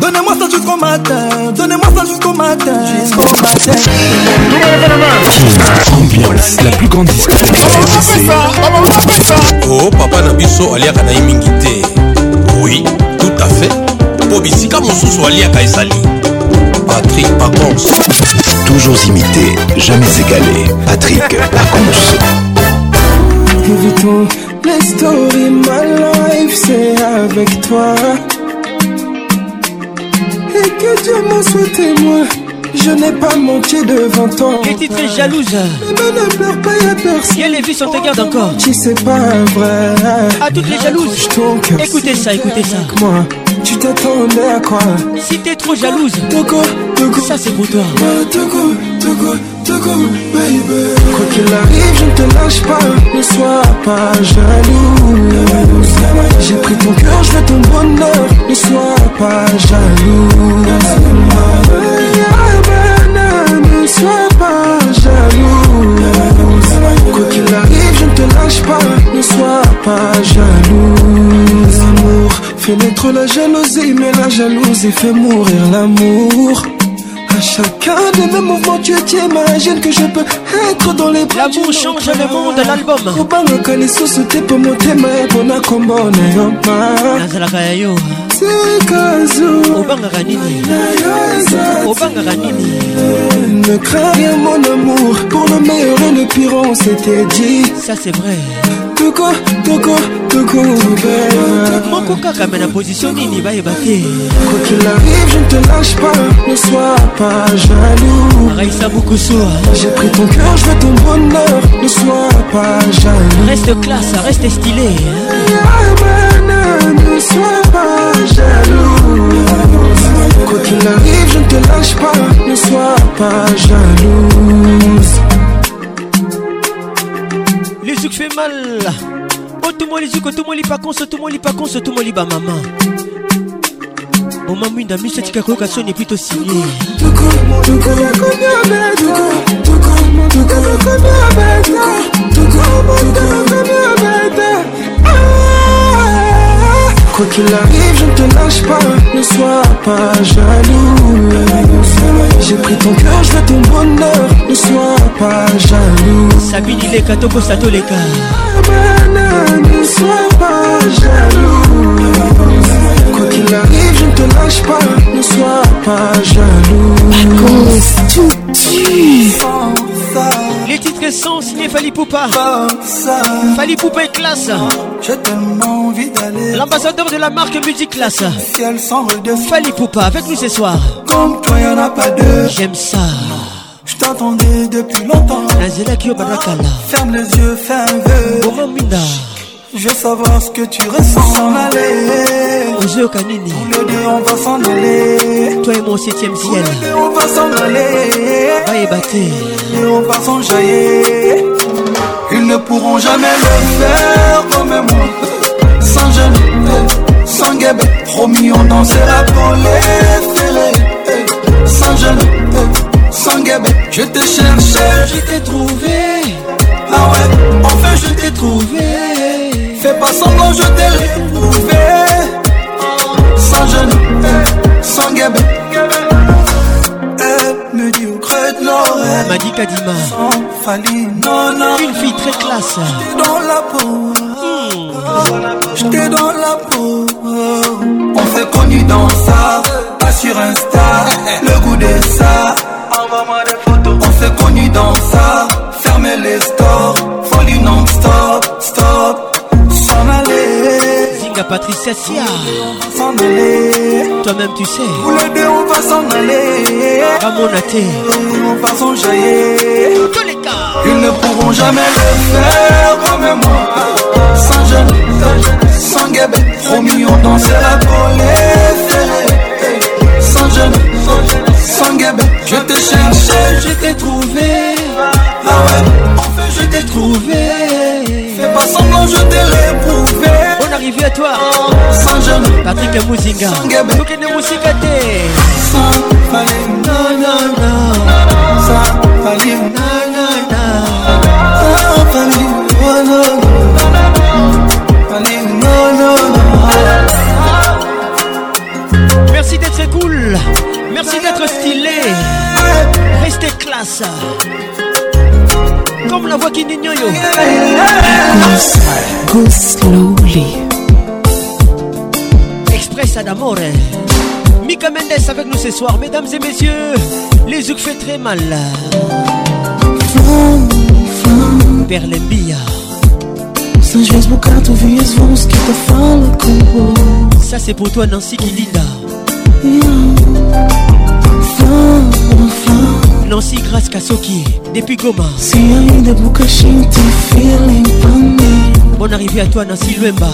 Donnez-moi ça jusqu'au matin, donnez-moi ça jusqu'au matin, jusqu'au matin. Tout le monde la main. Ambiance, la plus grande discothèque. Oh papa Nabiso aliaka na mingi te. Oui, tout à fait. Po bisika mosusu aliaka ezali. Patrick contre Toujours imité, jamais égalé. Patrick Pacons. Évitons les stories, ma life, c'est avec toi. Et que Dieu m'en soit témoin. Je n'ai pas menti devant toi. es très jalouse. Mais eh ben, ne pleure pas, y'a personne. a les vues sont garde encore. Tu sais pas vrai. À toutes les jalouses. Écoutez ça, écoutez ça tu t'attendais à quoi Si t'es trop jalouse, ça c'est pour toi. baby. Quoi qu'il arrive, je ne te lâche pas, ne sois pas jalouse J'ai pris ton cœur, je veux ton bonheur, ne sois pas jalouse Ne sois pas jaloux. Quoi qu'il arrive, je ne te lâche pas, ne sois pas jalouse Fenêtre la jalousie, mais la jalousie fait mourir l'amour. À chacun de mes mouvements, tu t'imagines que je peux être dans les bras. L'amour change le monde, l'album. Obanga lisusu tepo motema epona kombona yo ma. Nazalaka ya yo. Sikazu. Obangaka nini? Obangaka nini? Ne crains rien mon amour, pour le meilleur et le pire on s'était dit. Ça c'est vrai. toko quoi, toko moko kaka me na position nini va te quoi qu'il arrive je ne te lâche pas ne sois pas jaloux ça beaucoup soit j'ai pris ton cœur je veux ton bonheur ne sois pas jaloux reste classe reste stylé ne sois pas jaloux quoi qu'il arrive je ne te lâche pas ne sois pas jalouse Le zouk fait mal. Oh, tout moi les zouk, tout moi les pacons, tout moi les pacons, tout moi les bas maman. Oh, maman, une amie, c'est que Coca sonne et plutôt signé. Tout Quoi qu'il arrive, je ne te lâche pas. Ne sois pas jaloux. J'ai pris ton cœur, je veux ton bonheur. Ne sois pas jaloux. Sabine les Toko Sato Leka. Ne sois pas jaloux. Quoi qu'il arrive, je ne te lâche pas. Ne sois pas jaloux. Les titres sont signés Fali Poupa. Fali Poupa est classe. Je envie d'aller. L'ambassadeur de la marque Musique Classe. Fali Poupa avec nous ce soir. Comme toi, y'en a pas deux. J'aime ça. Je t'attendais depuis longtemps. Ferme les yeux, fais un vœu. Je veux savoir ce que tu ressens s'en aller. Je Tous on va s'en aller. Toi et mon septième ciel. on va s'en aller. Va on va s'en jaillir. Ils ne pourront jamais le faire comme moi. Sans jeûne, sans guébé. Promis, on dansera pour les Sans jeûne, sans guébé. Je t'ai cherché, je t'ai trouvé. Ah ouais, enfin je t'ai trouvé. Pas semblant, je t'ai retrouvé. Sans genou, sans guébé Elle me dit creux crête l'oreille. M'a dit Kadima. Sans non, non. Une fille très classe. J'étais dans la peau. Hmm. J'étais dans la peau. On s'est connu dans ça. Pas sur Insta. Le goût de ça. Envoie-moi des photos. On s'est connu dans ça. Fermez les stores. Kinga Patricia Sia S'en aller Toi-même tu sais Pour les deux on va s'en aller Ramon Até On va s'enjailler Tous les cas Ils ne pourront jamais le faire comme moi Sans jeune, sans guébé Promis on dansera pour les ferrés Sans jeune, sans guébé Je t'ai cherché, je t'ai trouvé Ah ouais, enfin je t'ai trouvé pas semblant, je t'ai réprouvé. On arrive à toi, oh, sans jamais. Patrick Mouzinga, Bouquet de Mouzinga Ça fallait, nanana. Ça fallait, nanana. Ça fallait, nanana. Merci d'être cool, merci d'être stylé, restez classe. Comme la voix qui n'ignore yo. Go slowly. Express Adamore. Mika Mendes avec nous ce soir, mesdames et messieurs. Les Zouk fait très mal. Berlembia. Bia. te Ça c'est pour toi Nancy qui Yeah. Nancy Grace Kasoki, depuis Goma. Bonne arrivée à toi, Nancy Luemba.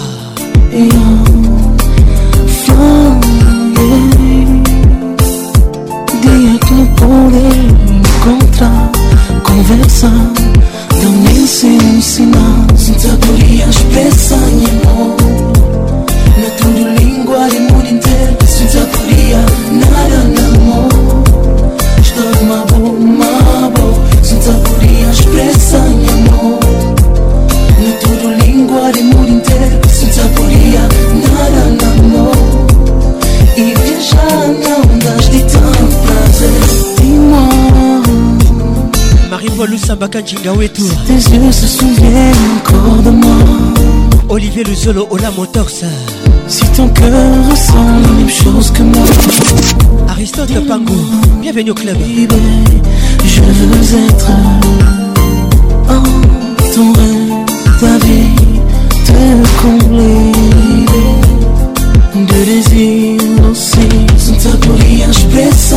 Conversa, também sei ensinar. Sinta a pesa em amor. Si Tes yeux se souviennent encore de moi Olivier Luzolo Ola ça. Si ton cœur ressent la même chose que moi Aristote Pango, bienvenue au club Je veux être en ton rêve Ta vie te combler De désir aussi pour rien, je penso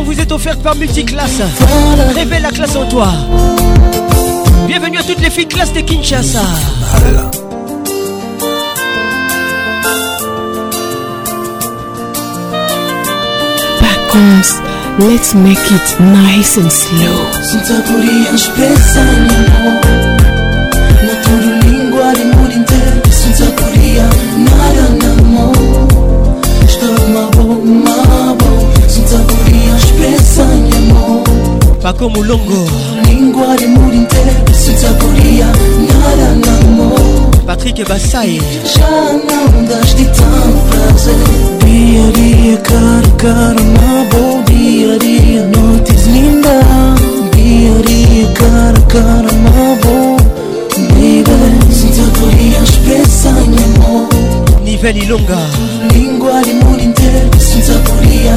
vous est offerte par Multiclasse. Révèle la classe en toi. Bienvenue à toutes les filles classe de Kinshasa. Par contre let's make it nice and slow. Paco Mulongo Patrick Bassay Dia dia cara cara mabo Dia dia noites linda Dia dia cara cara mabo Baby Sinta podia expressar meu amor Nível Ilonga Língua de mundo inteiro Sinta podia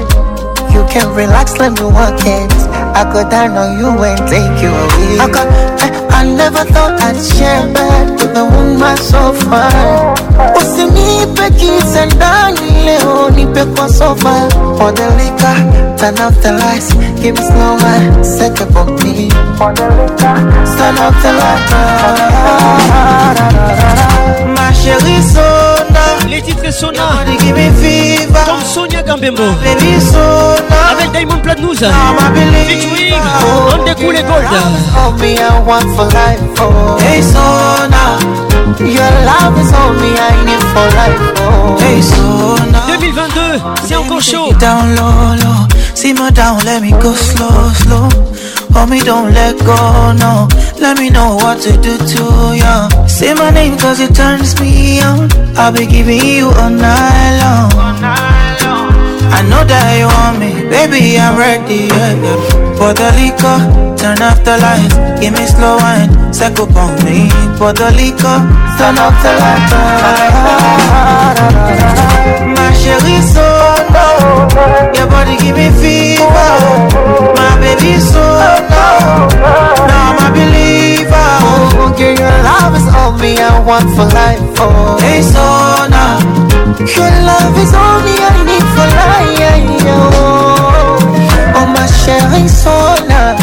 You can relax, let me walk it. I go down on you and take you away. I, got, I, I never thought I'd share bed with a woman so far. Usinipe kisa ndani leo, nipe kwa sofa. For the liquor, turn off the lights, give me slow and set up for me. For the liquor, turn off the lights. Ma chérie, sonne. Les titres Sona. Comme Sonia Gambembo. Avec Diamond Platnouza Featuring On découle les gold. 2022, c'est encore chaud. Down low, down, let me go slow, slow. Homie, don't let go, no. Let me know what to do to you. Say my name cause it turns me on. I'll be giving you a night long. I know that you want me, baby, I'm ready, yeah, yeah. For the liquor, turn off the lights, give me slow wine Seco con mi podolico, solo te la doy. My chérie solo, your body give me fever. My baby solo, now I'm a believer. Oh, girl, your love is all me I want for life. Oh, hey solo, your love is all me I need for life. Oh. Oh ma chérie Sona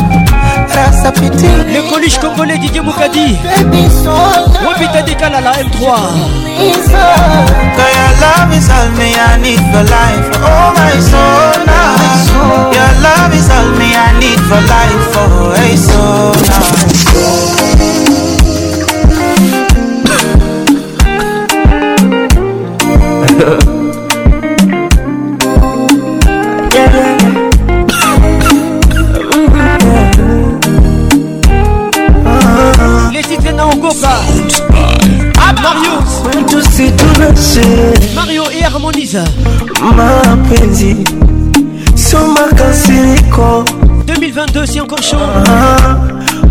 Rasa petit Le collège congolais Didier Moukadi Wapita décala la M3 Girl your love is all me I need for life Oh my Sona Your love is all me I need for life Oh hey Sona Mario et Harmonisa ma Soma makasiriko 2022 c'est encore chaud ah,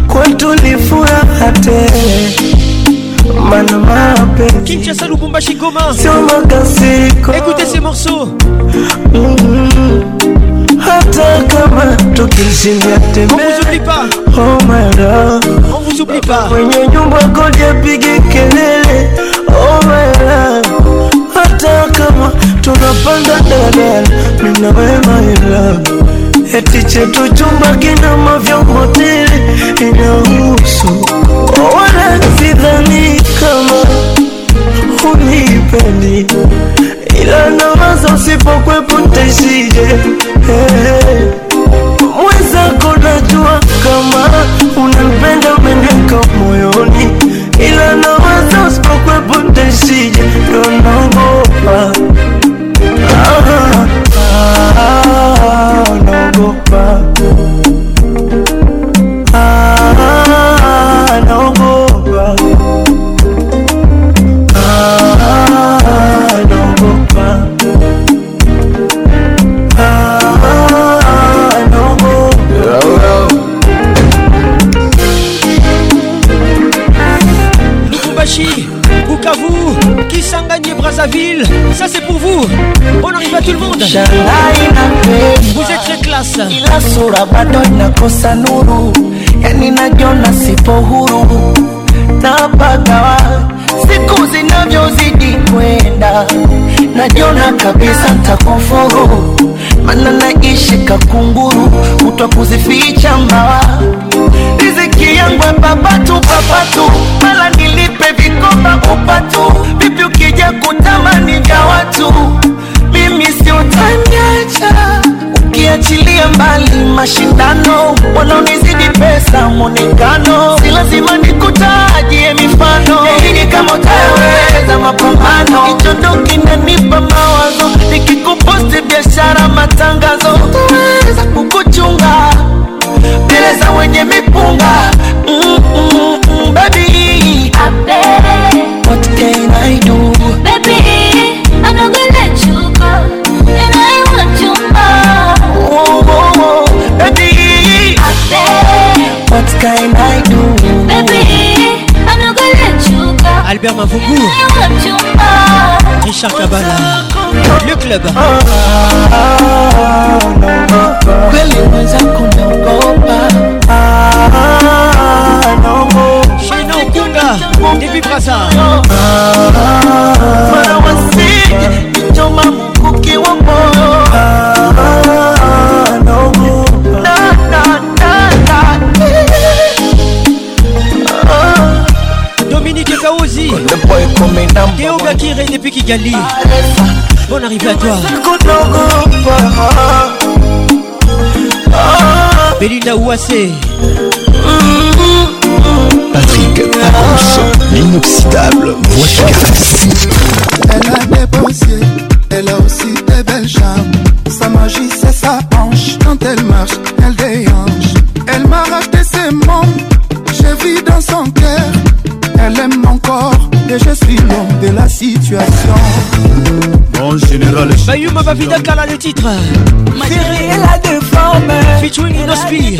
kwetu lifuraha tele mana mapenzi Kinshasa Lubumbashi Goma Soma makasiriko écoutez ces morceaux mm -hmm. hata kama oh my on vous oublie pas kelele oh sawa kama tunapanda daladala mina wema ila eti chetu chumba kina mavyomotili inahusu wala sidhani kama unipendi ila nawaza usipokwepo ntaishije hey. Eh. nakosa nuru, yani najona sipo huru na pagawa siku zinavyozidi kwenda, najona kabisa ntakufuru, mana naishi kakunguru, utakuzificha mbawa riziki yangu papatu papatu, mala nilipe vikoba upatu, vipi ukija kutamani ja watu, mimi sio ukiachilia mbali mashindano, wanaonizidi pesa, mwonekano, si lazima nikutajie mifano. Lakini kama utaweza mapambano, kichondo kinanipa mawazo, nikikuposti biashara, matangazo, utaweza kukuchunga peleza wenye mipunga mm -mm, mm baby. What can I do? Albert Mavungu Richard Kabala Le club China Okunda Debbie Brassard Théo Bakiré depuis Kigali bah, Bonne arrivée à toi bah. ah. Belinda Ouassé mm-hmm. Patrick Pacons, l'inoxydable voix de caresse Elle a dépensé Général Bayuma Bavida Kala le titre Serré la déforme Featuring Inospi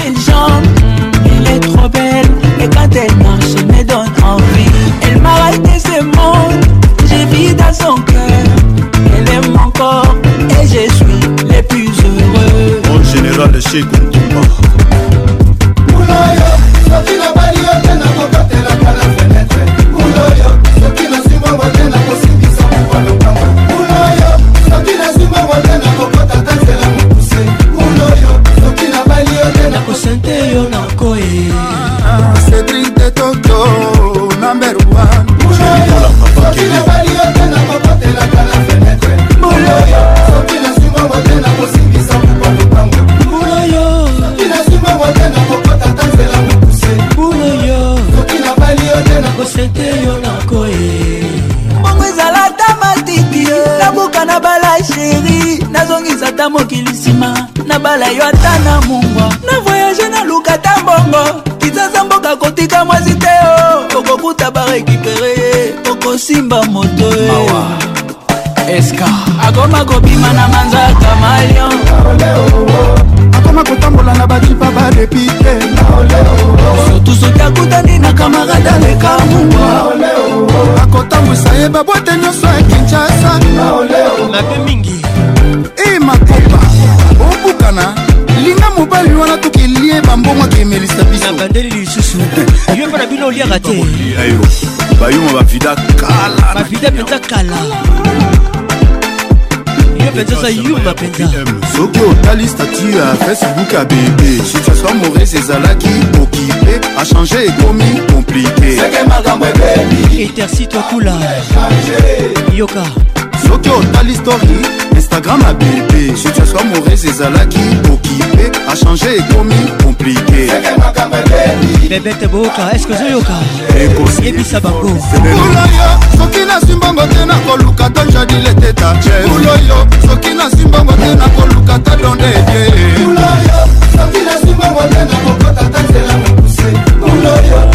Elle est trop belle Et quand elle marche elle me donne envie Elle m'a raté ce monde J'ai vis dans son cœur Elle aime mon corps Et je suis le plus heureux En général chez Kontumba lokola yo ata na mungwa na voyage naluka ta mbongo kizaza mboka kotika mwasi te o oh. tokokuta barekipere tokosimba oh. moto biara te bayuma bavida kala bavida mpenza kala yo mpenza oza yumba mpenza soki otali statu ya facebook ya bebe situation mauvais ezalaki okipe achange ekomi komplike intersi toi kula yoka soki otali histori instagram abebe situation amoureuse ezalaki okipe achange ekomi komplike bebete boyoka eske eh, ozoyoka yebisa bango uloyo soki nasimbongo te nakoluka ta njadile te ta uloyo soki nasimbongo te nakoluka ta donde ete uloyo soki nasimbongo te nakokota ta nzela mokuse uloyo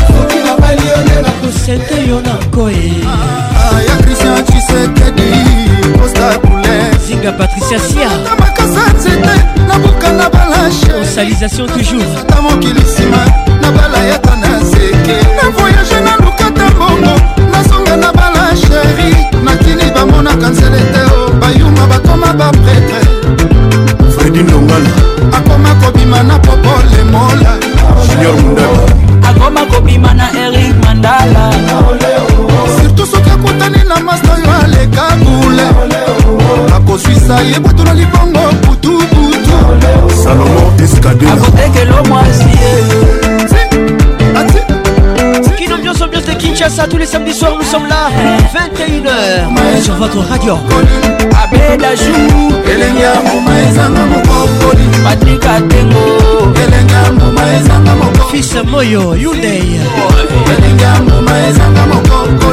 nzete yo na nkoe ah, ya kristian cisekedi posta poulet zinga patricia sia na makasa nzete nabuka na balashe osalisation toujours ta mokili nsima na balayata na zeke na voyage na lukata bongo nazonga na balasheri nakini bamonaka nzele te o bayuma bakoma bapretre fredi ndongala akoma kobima na popole mola junior mundala akoma kobima na erik mandala koswisa ye butu na libongo butubutu salomo eskadeakotekelo mwasi Kino ambiance, ambiance de Kinshasa, tous les samedis soirs nous sommes là, 21h sur votre radio. Abedajou, Elenia Mouma Ezanga Mokoli, Patrick Atengo, Elenia Mouma Ezanga Mokoli, Fils Moyo, Yundei, Elenia Mouma Ezanga Mokoli.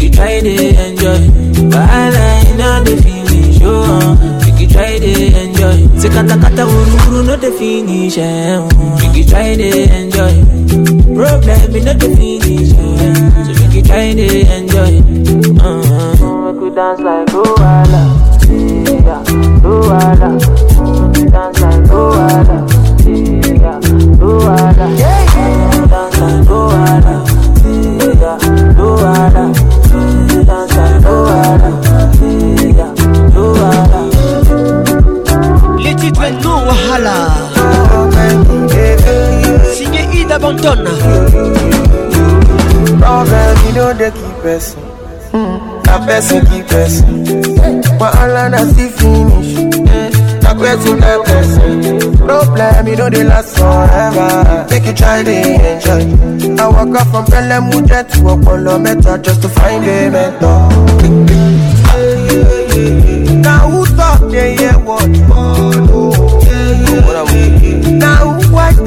make you try it? enjoy. But I Wahala not the finish, oh, make you try it? enjoy. Sekata kata ururu not the finish, eh, make you try it? enjoy. Problem not the finish, eh. so make you try it? enjoy. Uh-huh. Make you dance like Wahala, yeah, Wahala. Dance like Wahala, yeah, Wahala. done Problem, you know they keep us. Mm. That person keep us. I know is finish. Eh, that person, that person. Problem, you know they last forever. Make you try to enjoy. I walk up from Pelham, Mujet to Apollo Meta just to find a mentor. Now who thought they hear what? Oh, no.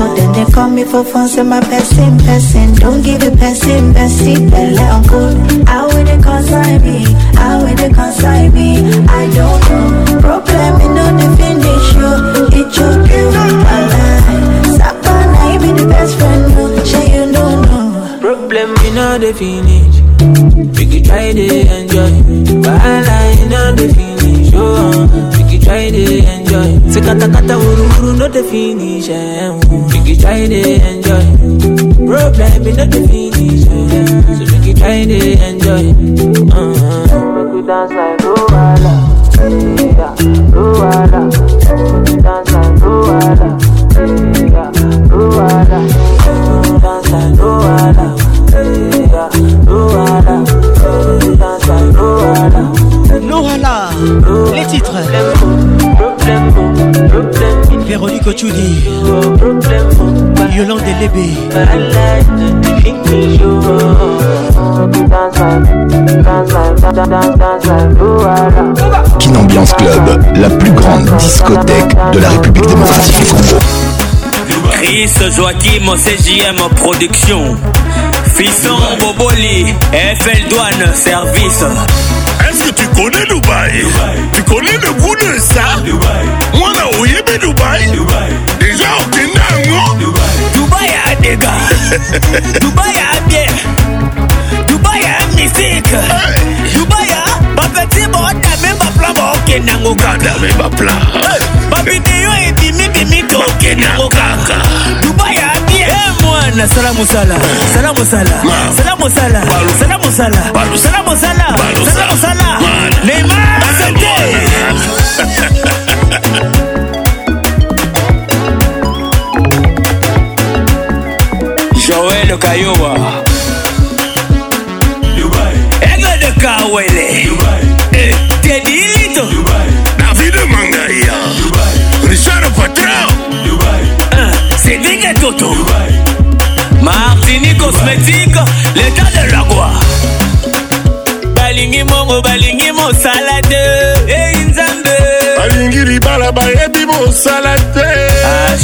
So then they call me for fun, say my person, person. Don't give it person, person. i on good. How will they consign me? How will they consign me? I don't know. Problem in no the finish, yo. It should be my life. Sapana, I be the best friend, no. Say you don't know. Problem in no the finish. You can try to enjoy. But I lie in the finish try dey enjoy no finish make you try enjoy problem no finish so make you try enjoy uh-huh. make dance like yeah dance like yeah les titres Véronique Ochudi Yolande Lébé Ambiance Club, la plus grande discothèque de la République démocratique du Congo. Chris Joachim CJM Production Fisson Boboli FL Douane Service tu connais Dubaï. Tu connais le goût de ça. Moi, là, au Yébi Dubaï. Déjà, au Kenya, non Dubaï a des gars. Dubaï a bière. Dubaï a musique. Dubaï a. Bakati, bon, t'as même pas plan, bon, Kenya, non T'as même pas plan. Babidio, et bimi, bimi, to, Kenya, non mwana sala mosala sala mosala sala mosala sala mosala sala mosala sala mosala neymar asante joel kayowa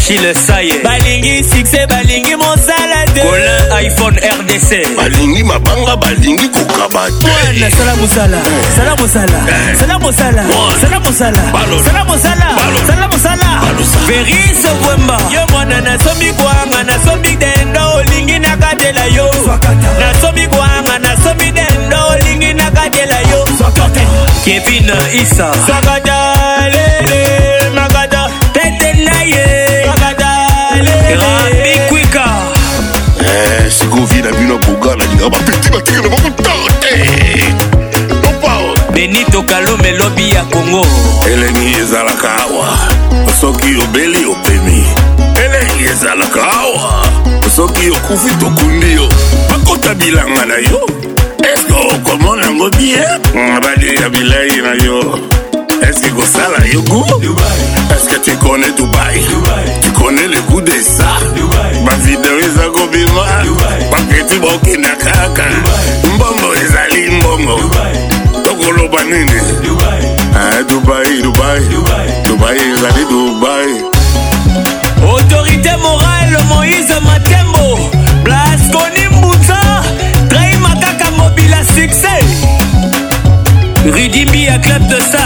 achille saye balingi succès balingi mosala te colin iphone rdc balingi mabanga balingi kokaba te sala mosala sala mosala eh. sala mosala sala mosala sala mosala sala mosala verise bwemba yo mwana nasomi kwanga nasomi dendo olingi nakatela yo nasomi kwanga nasomi dendo olingi nakatela yo kevin isa sakata lele ekovi na bino boga na linga bapeti batikela bango tote eh. oh. benito kalome lobi ya kongo elengi ezalaka awa soki obeli opemi elengi ezalaka awa soki okufi tokundi yo bakota bilanga na yo eske okomona yango bie badeya bilei na yo eske kosala yo goût eske tu connais dubai tu connais le goût de ça bavideo eza kobima baketi bokenda kaka mbongo ezali mbongo tokoloba nini dubai eh, dubai dubai ezali dubai autorité morale moïse matembo blaskoni mbuta trahima kaka mobila succès rudimbi ya club de sa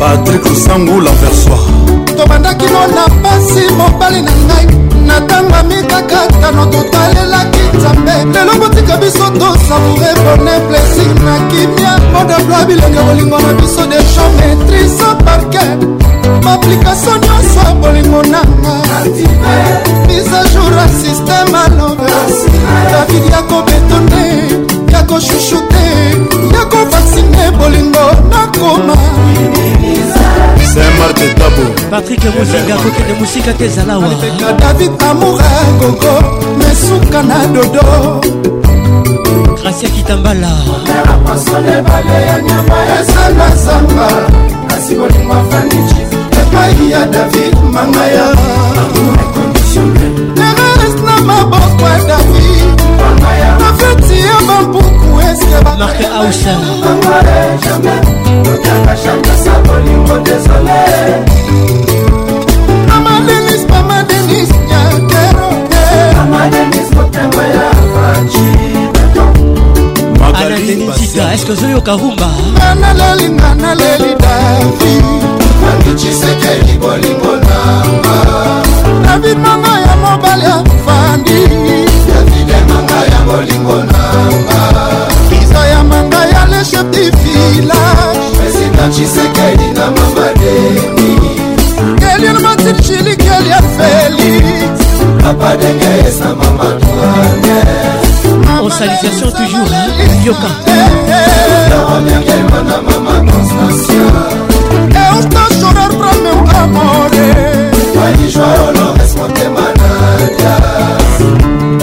patrik osangula versoir tobandaki no na pasi mobali na ngai na ntango amikakatano totalelaki nzambe lelo kotika biso tosavoure bone plesir na kimia modabloa bilenge bolingo na biso deja maitrise parke baaplikatio nyonso ya bolingo nanga mise jour ya systeme alover david yakobetone nakoshusute nakofasine bolingo nakoma patrik mozinga kokende mosika te ezalawa david amoura gogo mesuka na dodo gracia kitambala ezalasamba kasi bolingo afaniki epai ya david mangaya na maboko ya david Marc House Mama Denis, Mama Denis, Nyakero Mama Denis, motema ya fachi anadenitika eske ozoyoka rumba naleli nga naleli davi nangiciseke libolingo nanga david mama ya mobali afandi davidemanga ya bolingo nanga mboka ya manga ya le chef du villagepresidantshisekedina mamadeni kelien matin chili kelia felix papa denge esa mamadwane en salutation toujours Yoka Vai jogar o nome, esconde manadas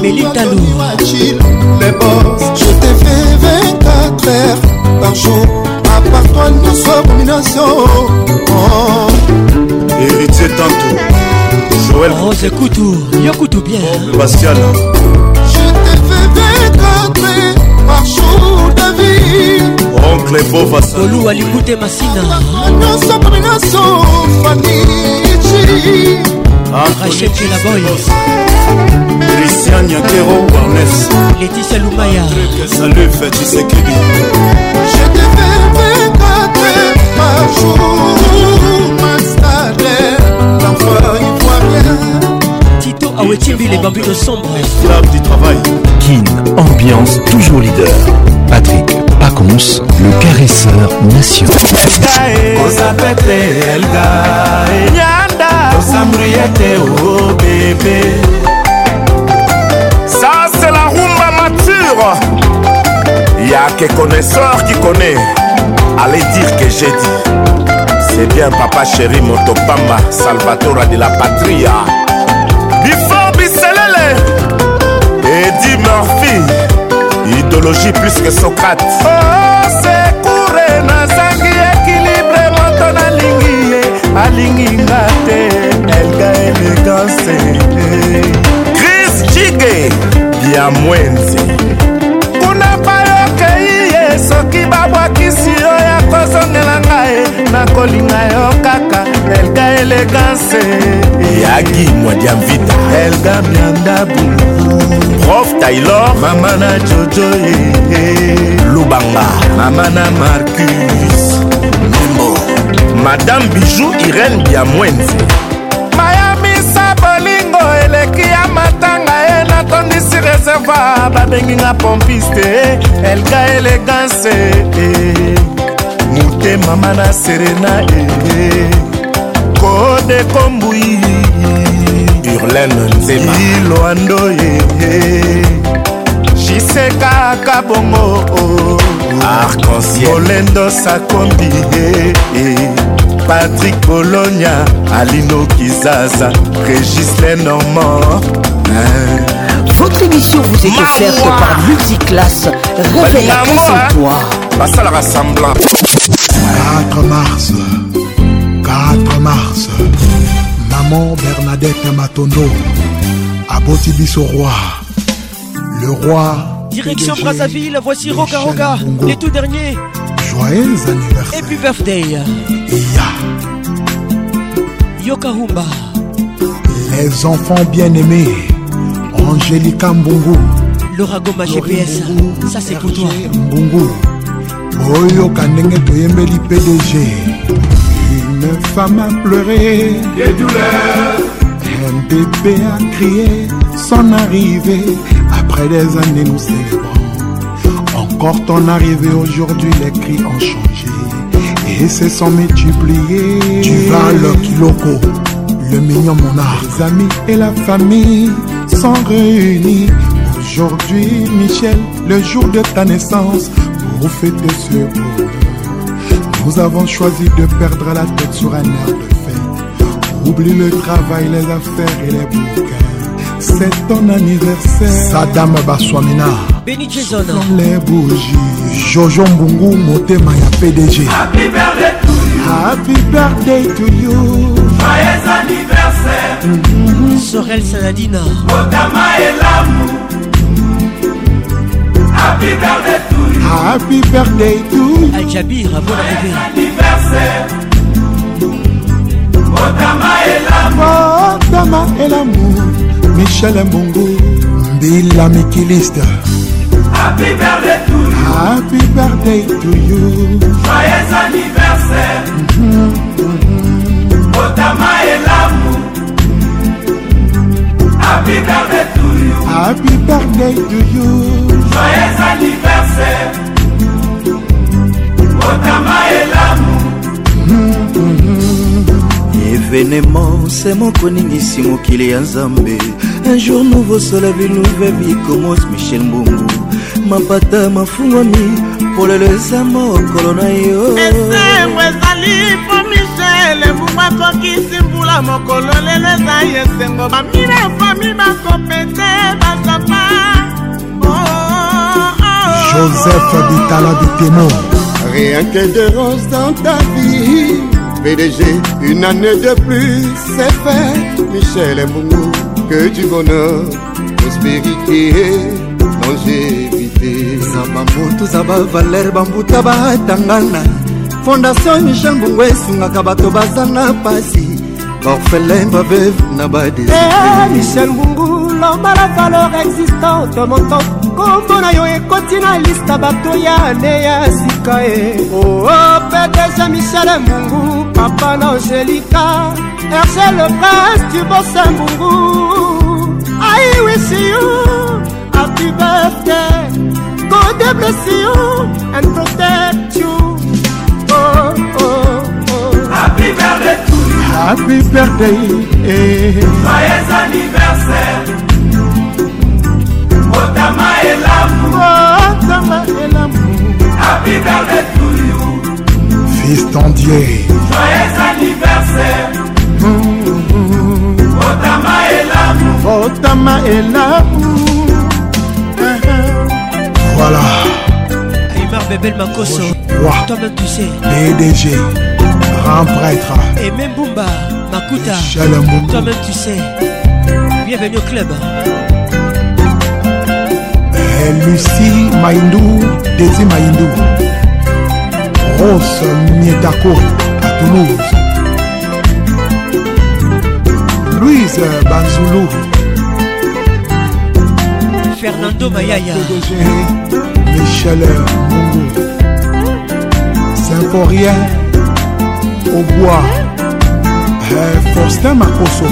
Méline Talou Les boss, je t'ai fait 24 heures par jour À part toi, nous sommes combinaison oh. Héritier tantôt Joël Rose oh, Koutou, Yokoutou bien Bastien Je t'ai fait 24 heures par jour David oncle bova olu alikute masina nyonso kombinaso faniji ah, Rachel Boy Christian Yakero Warnes Laetitia Lumaya Salut Fatih Sekedi Je te fais 24 ma jour Ma stade L'enfant bien Tito Awetibi les bambus de sombre du travail Kin, ambiance toujours leader Patrick Pacons, le caresseur national. sambriete o oh bébé ça c'est la rumba mature y'a que connaisseur qui connaît allez dire que j'ai dit c'est bien papa chéri motopamba salvatore de la patria bifor biselele edi murphy idéologie plus que socrate oh, oh secoure nazangi alingi nga te elga elegance kris jige bya mwenzi kuna bayokei ye soki babwakisi yo ya kozongela ngai nakolinga yo kaka elga elegance yagi mwadia mvita elga miandabu prof taylor mama na jojo ye lubanga mama na marcus madame bijou irene biamwenzi mayamisa bolingo eleki ya matanga ye natondisi reservoir babenginga pompiste elga elegance e. moute mama na serena kodekombui e. urlene nzemailoando ye jisekaka bongo arc-en-ciel molendo sakombi ye Patrick Bologna, alino kizaza régis lenormand hein. votre émission vous est offerte par multiclasse Passons à la rassemblement. 4 mars 4 mars maman bernadette matondo Abotibis au roi le roi direction brazzaville voici roca roca les tout derniers joyeux anniversaire happy birthday ya yeah. yokahumba les enfants bien aimés angélika mbungu laura goma gps ça c'est pour toi mbungu boyoka ndenge toyembeli pdg une femme a pleuré des douleurs un bébé a crié son arrivée après des années nous célébrons ton arrivée aujourd'hui, les cris ont changé et c'est sont multipliés. Tu vas le kiloko, le mignon mon ami Les amis et la famille sont réunis. Aujourd'hui, Michel, le jour de ta naissance, pour fêter ce mot. nous avons choisi de perdre la tête sur un air de fête. Oublie le travail, les affaires et les bouquins. c'est ton anniversaire sadam baswamina les bougies jojo mbungu motema ya pdg happy birthday to you, happy birthday to you. Joyeux anniversaire mm -hmm. Sorel Saladina Otama et l'amour Happy birthday to you Happy birthday to you Aljabir, bon arrivé Joyeux anniversaire Otama et l'amour Otama et l'amour michel mbongo mbila mikilista Happy birthday to you. Happy birthday to you. Joyeux anniversaire. Mm -hmm. Otama et l'amour. Happy birthday to you. Happy birthday to you. Joyeux anniversaire. venemence moko ningisi mokili ya nzambe un jour nouveau solavi nouvevi komos michel mbongo mapata mafungwami polelo eza mokolo na yo esengo ezali po michel ebungo akokisi mbula mokolo lelo eza esengo bamina fami bakopete bazapa oh, oh, oh, joseph bitala bitemo rien que de rose dans ta vie PDG, une année de plus, c'est fait. Michel Mbongo, que du bonheur, prospérité, longévité. Zabamoto, Zaba Valère, Bambuta, Batangana. Fondation Michel Mbongo, Sungaka, Bato, Bazana, Pasi. Orphelin, Babeve, Nabadé. Eh, eh, michel Mbongo, loba la valeur existante moto kombo na yo ekoti na lista bato ya ne ya sika e oo oh, oh, pdg michel mungu mapana angelika herge le prince du bosambungu aiwisiyu happy birthday god bless you and protect you oh, oh, oh. happy birthday to you happy birthday eh. joyeux anniversaire motama oh, elamu motama oh, elamu happy birthday to you fils Tandier. Joyeux anniversaire. Otama et l'amour. Otama et l'amour. Voilà. Aymar Bebel Makoso. Toi-même tu sais. DDG. Grand prêtre. Et même Bumba Makuta. Toi-même tu sais. Bienvenue au club. Et eh, Lucie Maïndou, Daisy Maïndou. Laurence Nietako à Toulouse. Louise Banzoulou. Fernando Mayaya. Michel Mungo. Symphorien au bois. Eh, Faustin Makoso.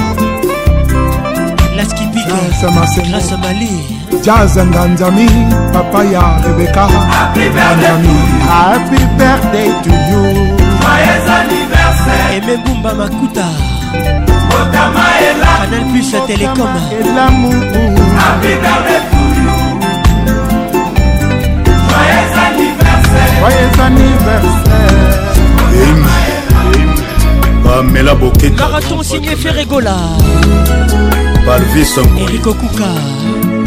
Laskipique. Grâce à Mali. Jazz and Anzami, Papaya Rebecca. Happy birthday, to you. Happy birthday to you. Joyeux anniversaire. Aimé Bumba Makuta. Otama Canal Plus Télécom. Happy birthday to you. Joyeux anniversaire. Joyeux anniversaire. Pamela Marathon signé Ferregola. Balvis Eric Okuka.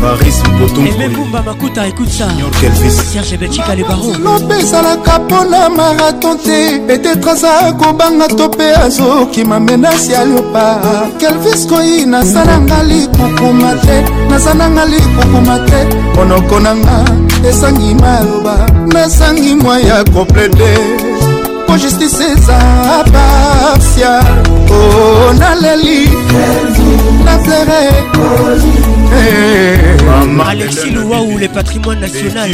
paris mpotombumba makuta écoute ça serge betika le baron lobe ezalaka mpona maraton te petetre aza kobanga to mpe azokima menasi ya leopa kelvis koi nasalanga likukuma te nazananga likukuma te monoko nanga esangi maloba nasangi mwa ya koplede yango justice eza partial o oh, naleli naflerealexi eh. louau le patrimoine national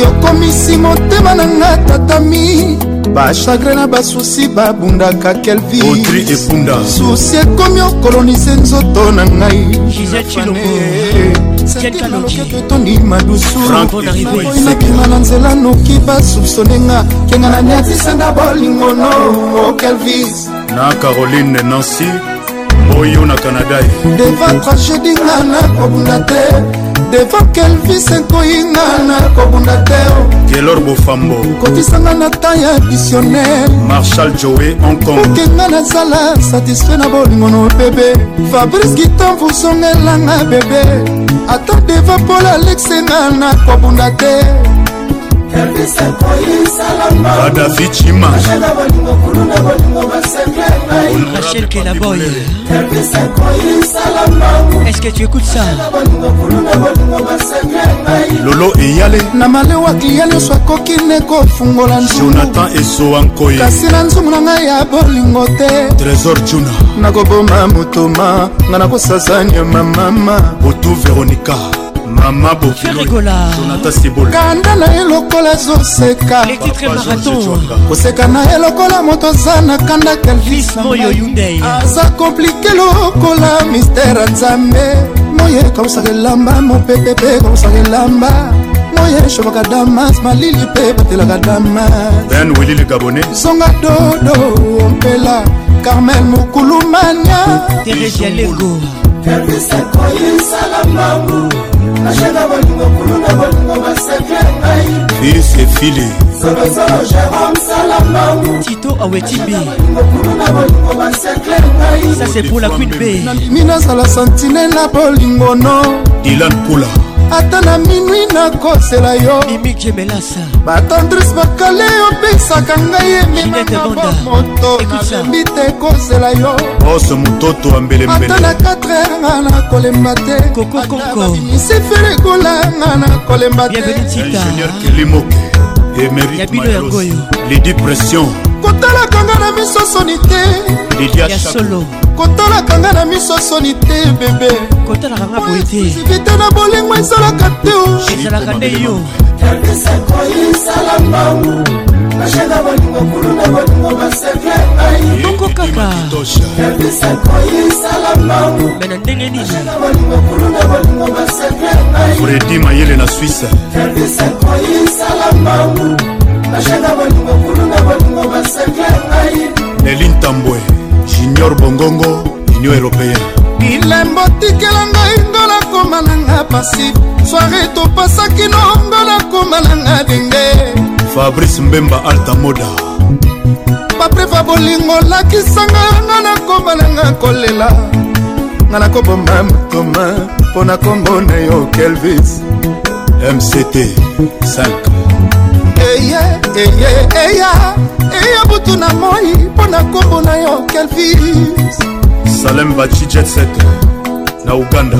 yokomisi motema na nga tatami bachagre na basusi babundaka kelvisusi ekomi okolonise nzoto na ngai tondimabima na nzela noki basupsone nga kenga na niatisenda bolingono okelvis na caroline nancy boyo na canada deva tragedi nga nakobunda te devo kelvis ekoyinga na kobunda te kelor bofambo kotisanga na ta ya dictionnaire marshal joe hongkongokenga nazala satisfait na bolingo na bebe fabrice gitan vosongelanga bebe ata deva mpola alexe nga nakobunda te kadafi cima rachel kelaboy est-ce que tu écoutes ça lolo eyale na malewa klia nyonso akoki ne kofungola jonathan esowankoye kasi na nzumu na ngai ya bolingo te trésor juna nakoboma motoma ngai nakosasa nyama mama botu veronika mama bojonata sibolkanda na ye lokola azoseka koseka na ye lokola moto aza na kanda kalvis aza komplike lokola mistere ya nzambe moye kausaka elamba mopepe mpe kausaka elamba moye shobaka damas malili mpe batelaka damas zonga dodo ompela carmel mokulumania terejalego ashenga bolingo kulunga bolingo basekle ngai isefile solosolo jérome salambangu tito awetibi kulunga bolingo basekle ngai ça c'est pour la queen b nandimi nazala sentinela bolingo no dilan pula ata na minui nakosela yo batandris bakale opesaka ngai eminamoto nalembi te kosela yo oso mototo ambeleata na 4 heure nga nakolemba te misifere kola nga nakolemba te lidi pression kotalaka nga na misosoni te lidia solo kotalaka nga na miso soni te bebe kotalaka nga boye te sivite na bolingo ezalaka te oh. ezalaka nde yo takisako esala mbangu bashaka bolingo kuluna bolingo basekle ngai bongo kaka takisako esala mbangu me na ndenge nini bolingo kuluna bolingo basekle ngai fredi mayele na swisse takisako esala mbangu bashaka bolingo kuluna bolingo basekle ngai elin tambwe junior bongongo union européen bilembo tikela ngai ngola koma nanga pasi soare topasaki no ngola koma nanga denge fabrice mbemba altamoda papreva bolingo lakisanga nga nakoma nanga kolela nga nakoboma matoma mpo na nkombo na yo kelvis mct 5 eye eye eya eya butu na moi mpo na nkombo na yo kelvis salem bacijetset na uganda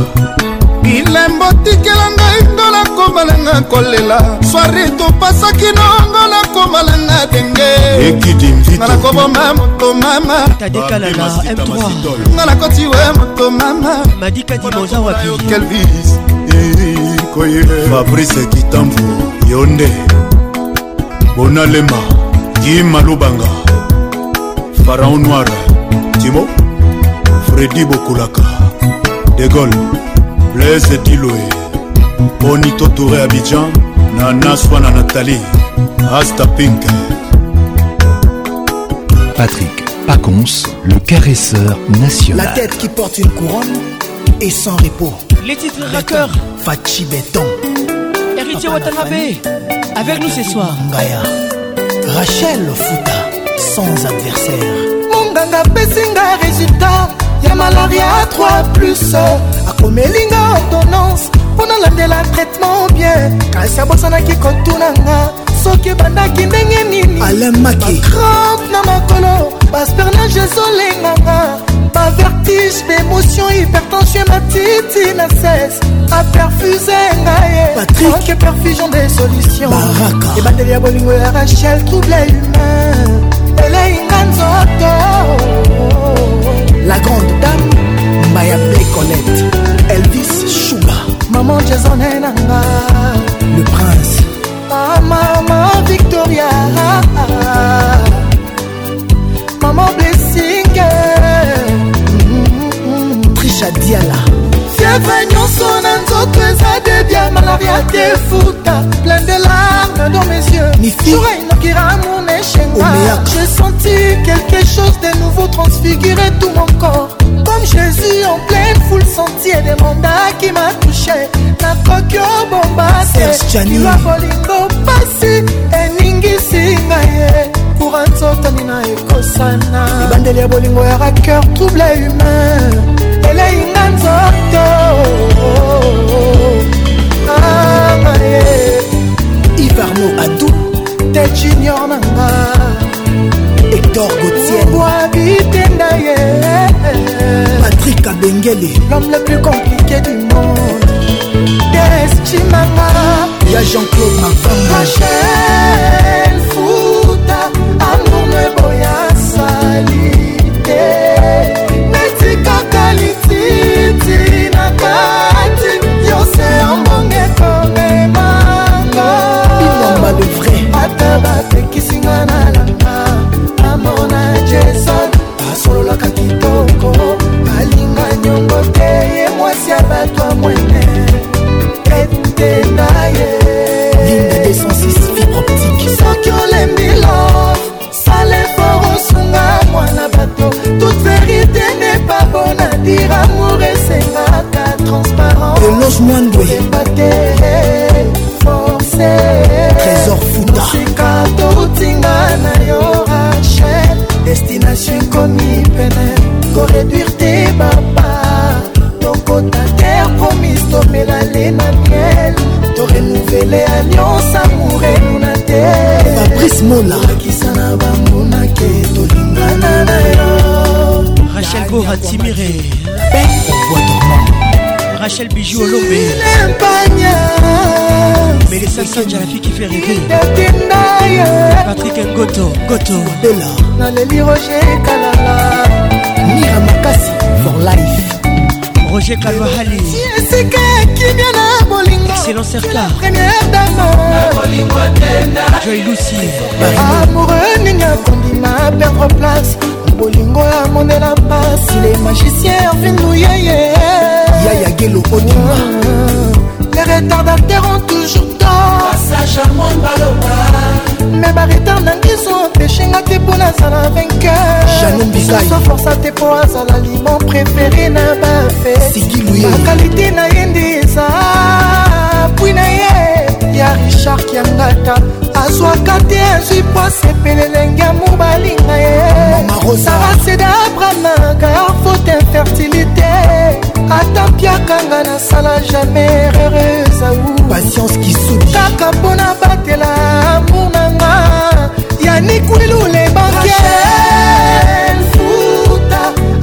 bilembo tikela ngai ngo nakomalanga kolela swari topasaki nongo nakomalanga denge nga nakoboma moto mama tadekalana m3 nga nakoti we moto mama madikadimozawakelvis fabrice kitambo yo nde bonalema jima lubanga faraon noir timo fredi bokulaka degol blaise diloe bonito touré abidjan nana swana nathalie asta pink patrick pacons le caresseur national la tête qui porte une couronne et sans repos les titres raqueurs Fachi Béton héritier Watanabe Avec nous ce soir Ngaya Rachel Futa Sans adversaire Monganga Pesinga résultat Ya malaria 3 plus akomelinga ordonnance mpo nalandela traitement bien kasi abosanaki kotunanga soki ebandaki ndenge nini alemaki 30 na makolo baspernage ezolenganga vertige, émotion, hypertension, ma petite inassesse. A perfuser, ngaye. Patrick. perfusion des solutions. Et bandeli ya bolingo Et Rachel, trouble humain. Elle est nzoto. La grande dame, Maya Béconnette Elvis Chouba. Maman Jason Nanga. Le prince. Ah, maman Victoria. Maman Blaise natasha diala fievre nyonso na nzoto eza debia malaria te futa plein de larme dans mes yeux inokira mon échenga j'ai senti quelque chose de nouveau transfigurer tout mon corps comme jésus en pleine foule sentier demanda qui m'a touché nakoki obombase lwa bolingo pasi eningisi ngai libura nzotani na ekosana libandeli ya bolingo ya raker trouble humain eleyinga ah, nzoto amaye ivarno adu te junior nanga hector gotiebwabitenda ye patrik abengele l'homme le plus compliqué du monde destimanga ya jean-claude mafamba batekisinga na langa amona jason asololaka kitoko alinga nyongo te ye mwasi ya bato ya mwene ete na ye soki de Los Mwandwe Trésor Futa tokotinga na yo rachel destination ekomi pene koreduire te bapa tokota terre promise tomela le na miel torenuvele alliance amourenuna te fabrice mola akisa na bambuna ke tolingana na yo rachel bora timire Rachel Bijou Olombe Mais les Sansanja, la fille qui fait rêver Patrick Ngoto, Goto Bella Naleli Roger Kalala Mira Makasi for life Roger Kalwahali Excellent Serka Joy Lucie Amoureux Ninga Kondima Perdre place bolingo ya mondela mpasi le magicien ervin luyeye yaya gelo odima les retardataires ont toujours tort me baretard na ngiso empeshenga te mpo nazala vainqueursoforca te mpo azala limon préféré na bafebakalite na ye nde eza pwi na ye ya richard kiangata azwaka te azwi pwase pele lenge amour balinga ye saraseda abramaka faute infertilité ata mpiakanga nasala jamai heureuse au patience kisudi kaka mpona batela amour nanga yanikwilu le bankefuta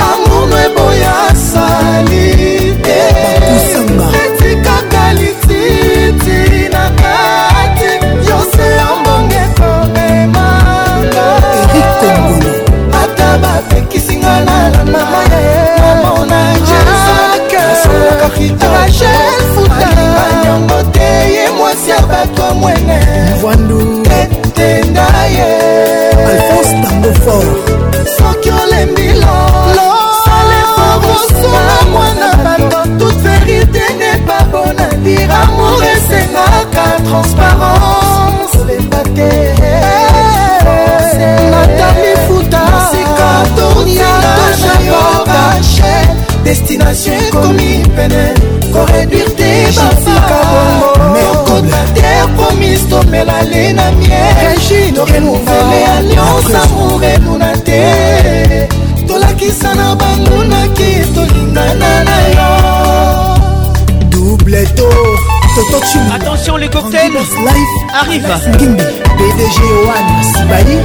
amourno eboya sali te eti kaka lititi na kati yose yombonge komemanga ata bapekisinga lalana mamona rachel futayango te ye mwasi ya bato mwene mwandu etenda ye alphonse tambofor soki olembilo salefokosola mwana bato toute verité ne pas bon à dire amour esengaka transparence lepate natali futa sika tornia tojayoka destination ekomi pene koreduire te bafamercoterre promise tomela le na miere torenouvele alliance amour enuna te tolakisa na bangunaki tolingana na yo double tour Attention les cocktails Life arrive BDG One Sibali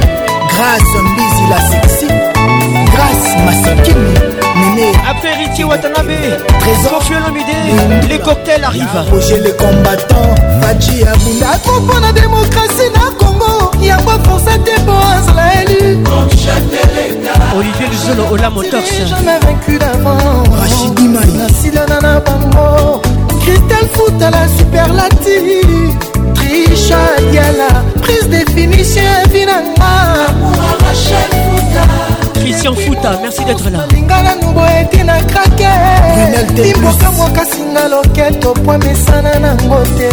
Grâce Mbizi la sexy grâce masekini mimi apéritier watanabe trésor fiolomide les cocktails arrive projet les combattants faci abunda kompo na démocratie na congo yango forsa te po azala élu olivier luzolo olamotorsenasilana na bango cristal futala superlati trisha yala prise de finition vinanga Christian Fouta, merci d'être là. lingala nuboyeti na krakeimboka mwakasinga loketo pwa mesana nango te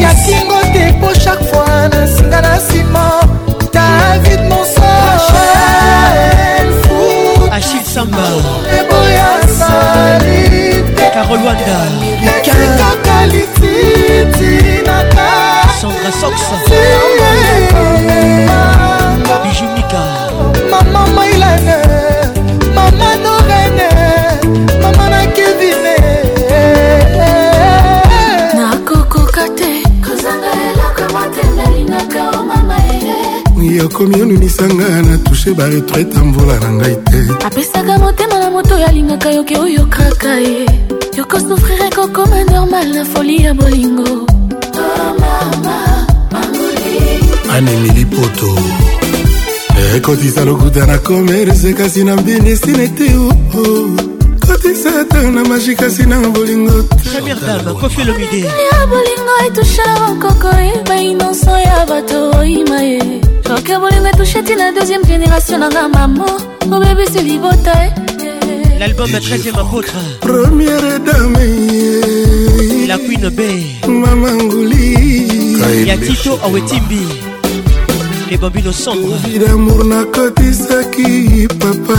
ya singo te po chaque fois nasinga na nsima david monsol achil samba carol wanda kaka lititi na sandra sox bijou mika mama lorene mama lorene mama na kevine eh. nakokoka te kozanga eloko motema linaka omama yakomi oninisanga na tushe baretraite mvula na ngai te apesaka motema na moto oyo alingaka yoke oyokaka ye yokosufrire kokoma normal na foli ya bolingo oh, anemili poto ekotisa lokuta na komerse kasi na mbinisi na te oh, oh. kotisa ata na maji kasi na bolingo teya bolingo etusha bakokoi e bainoso ya bato oyima ye oke bolingo etushe tina deuxième génération nanga mamo obebisi libota e. L'album de 13e apôtre Première dame eh. La Queen B Maman Gouli Yatito Awetimbi les bambino sombrevi damour nakotisaki papa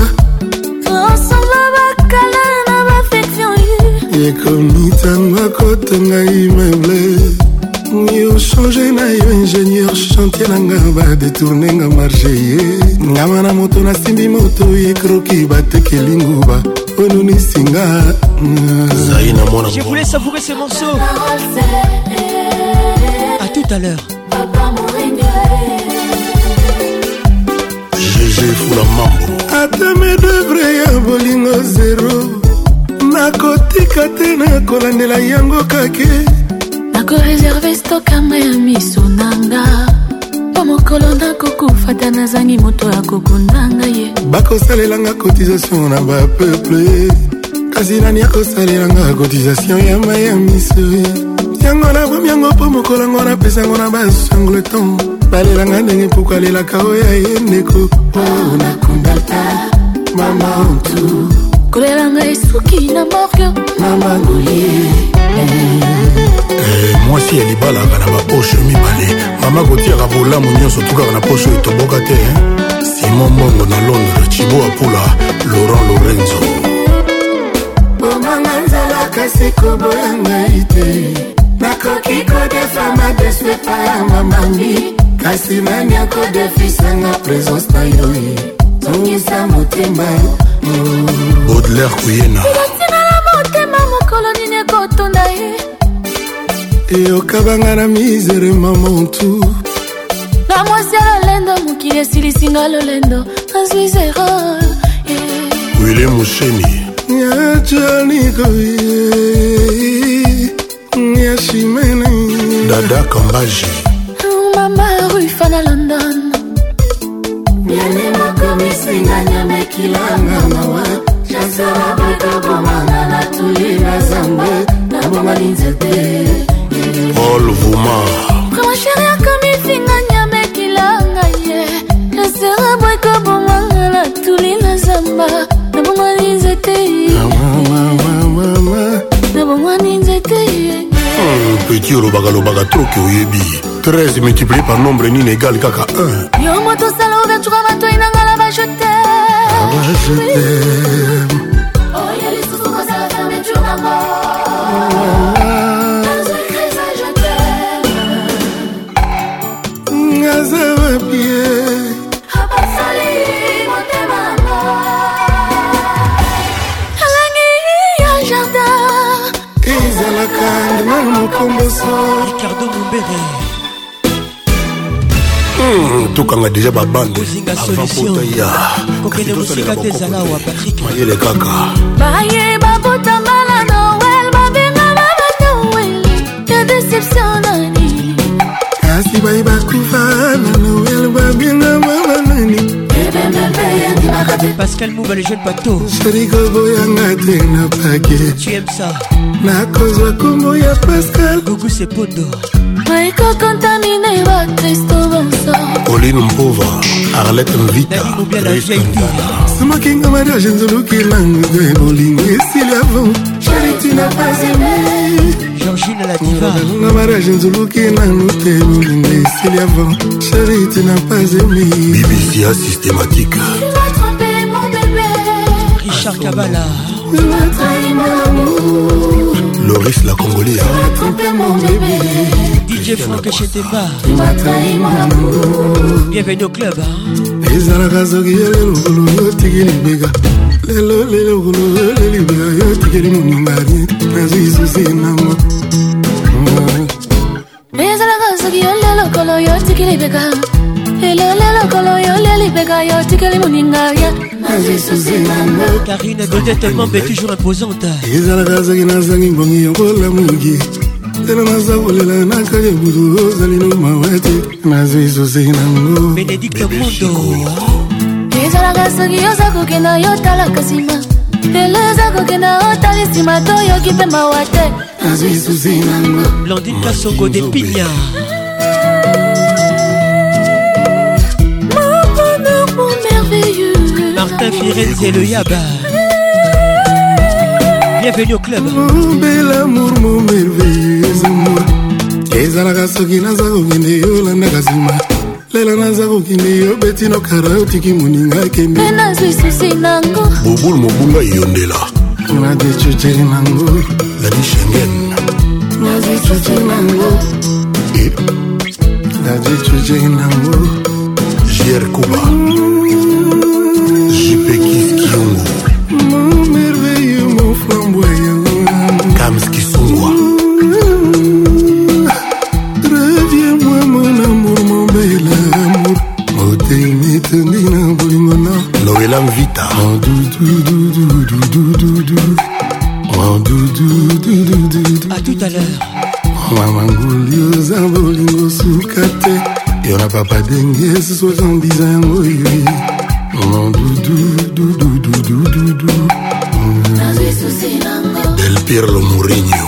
kosala bakala na bafection ekomi ntango akotonga imeble yo change na yo ingénieur chantier na nga badetourne nga marche ye ngama na moto nasimbi moto ekroki batekeli nguba onunisi nga Je voulais savourer ce morceau. À tout à l'heure. dj fula mambo ata medevre ya bolingo zero nakotika te nakolandela yango kake nakoreserve stokama ya miso nanga mpo mokolo nakokufa ta nazangi moto akokundanga ye bakosalelanga cotisation na bapeuple kasi nani akosalelanga cotisation ya mai ya miso yango nabomi yango mpo mokolo yango napesango na basangleton balelanga ndenge mpuku alelaka oyo ye ndeko oh, nakundaka mama ontu kolelanga esuki na morgan mama ngoye eh, mwasi ya libalaka na baposhe mibale mama kotiaka bolamu nyonso tukaka na poshe oyo toboka te simon mbongo na londres cibo apula laurent lorenzo bomanga nzala kasi koboya ngai te nakoki kodefa madeswepa ya mamami na nsima nyako defisanga présence na yo tongisa motema mm. baudelaire kuyena elatinala motema mokolo nini ekotonda ye eyokabanga na misere mamontu na mwasi ya lolendo mokili esilisinga lolendo nazwi zero wile mosheni ya janikoye ya shimene dada kambaji mama rufa na london nyane makomisinga nyamekilanga mawa jasara bakabomanga na tuli na zamba nabomani nzete paul vuma kamasheri akomisinga nyamekilanga ye jasara bakabomanga na tuli na zamba eti olobaka lobaka troki oyebi 13 multiplie par nombre nini egale kaka 1 yo moto osala ouverture bato enangala bajete ricardo mumbere tokanga deja babandeavakotayakokende mosika te ezala wa patrik mayele kaka bayeba kotambala noel babenga babataweli ya deception nani kasi bayeba kufa na noel babenga babanani pascal mouba le jeune pato serikoboyanga te na pake tu aimes ça nakozwa kombo ya pascal gugu sepondo naekokontamine bakristo bonso oline mpova arlete mvitasomakinga mariage nzolukilanga bolingo esili avant charitina pas aimé la mariage nzuluki nanu te molinga esili avant sheri tu na pas aimé bibesia systématique richard kabala loris la congolais dj frank chetemba bienvenue au club ezalaka soki yo lelokolo yotiki libeka lelo lelokolo yo lelibeka yotikeli moninga te nazwi susi nango ezalaka soki yo lelo kolo yo tikeli beka elolelo kolo yo leli beka yo tikeli moninga ya karine godet tellement be toujours imposante ezalaka soki nazangi ngongi yokolamuki tela naza kolela nakali butu ozali no mawa te nazwi susi nango benedict mondo ezalaka soki yoza kokenda yotala kasima mindele eza kokenda otali nsima toyoki mpe mawa te nazwi susi nanga blandin kasongo de pinya Martin Firenze et le Yaba. Bienvenue au club. Mon bel amour, mon merveilleux amour. ezalaka soki naza kokende yolandaka nsima lelo naza kokende yo betinokara otiki moninga akende mpe nazwi susi nango bobulu mobunga eyondela nazwi cuceli nango lali shengen nazwi cuceli nango e? nazwi cuceli nango jr kuba jpekif kiongo William Vita Mon doudou doudou doudou doudou Mon doudou doudou doudou A tout à l'heure mamanguli oza bolingo suka te yo na papa ndenge soso ozambisa yango yoye mon doudou doudou doudou doudou del pirlo mourinho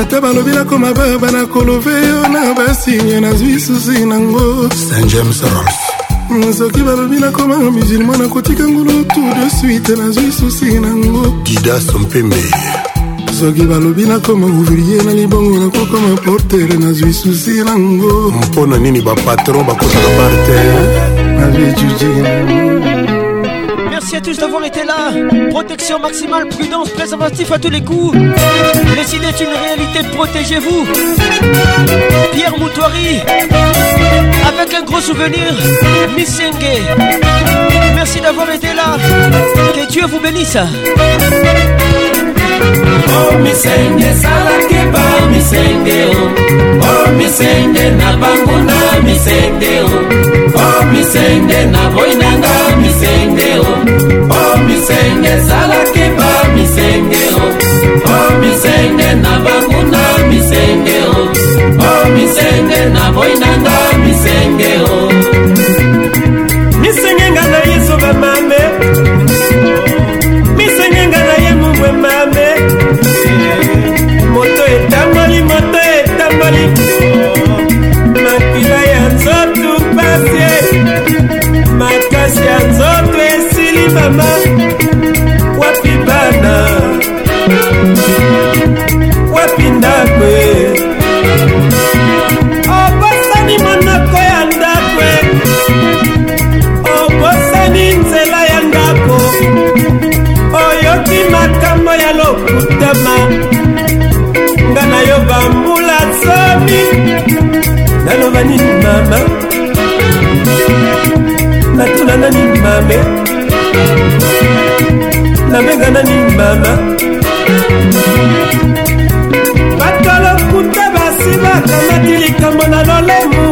ata balobi nakoma baba nakolove yo na basinye nazwi susi nango st james rolf Mm, soki balobi nakoma musulma nakotika ngulu tout de suite nazwi susi nango didas mpembe soki balobi nakoma ouvrier na libongo nakokoma portere nazwi susi nango mpona nini bapatron bakosaka partere eh? nazwi jujina Merci à tous d'avoir été là. Protection maximale, prudence, préservatif à tous les coups. Les ciné est une réalité, protégez-vous. Pierre Moutoiri, avec un gros souvenir, Missingue. Merci d'avoir été là. Que Dieu vous bénisse. Oh misenge ba oh, oh misenge na bango oh. o misenge na boinanga misenge o o misenge esalaki ba misenge o o misenge na banguna misenge o o misenge na boinanga misenge o mama wapi bana wapi ndako obosani monoko ya ndako obosani nzela ya ndako oyoki makambo ya lokutama nga na yo bambula somi naloba nini mama natuna nani mame nabenga nani mama bato lokuta basi bakamati likambo na lolemu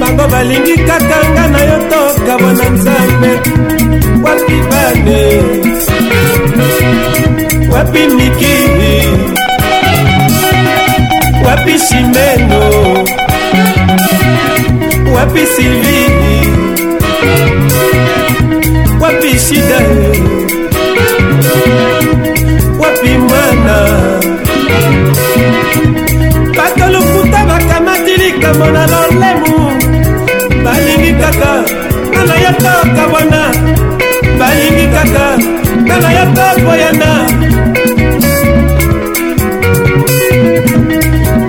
bango balingi kaka nga na yo tokabwa na nzambe wapi bane wapi miki wapi shimeno wapi silvii wapi sida wapi mwana bato lokuta bakamati likambo na lolemu balingi kaka kana ya tokabwana balingi kaka kana ya tokoyana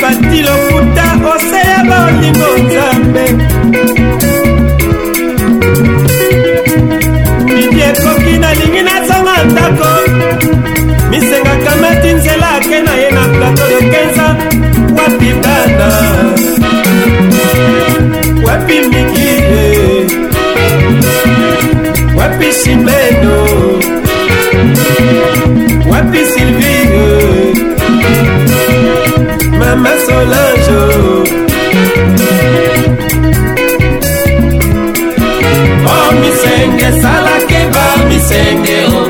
bati lokuta oseya baolingo nzambe wapi bana wapi mingine wapi simeno wapi silvine mama solange oh misenge salake ba misenge oh,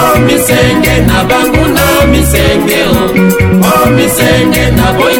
oh misenge na banguna misenge oh Singing the boy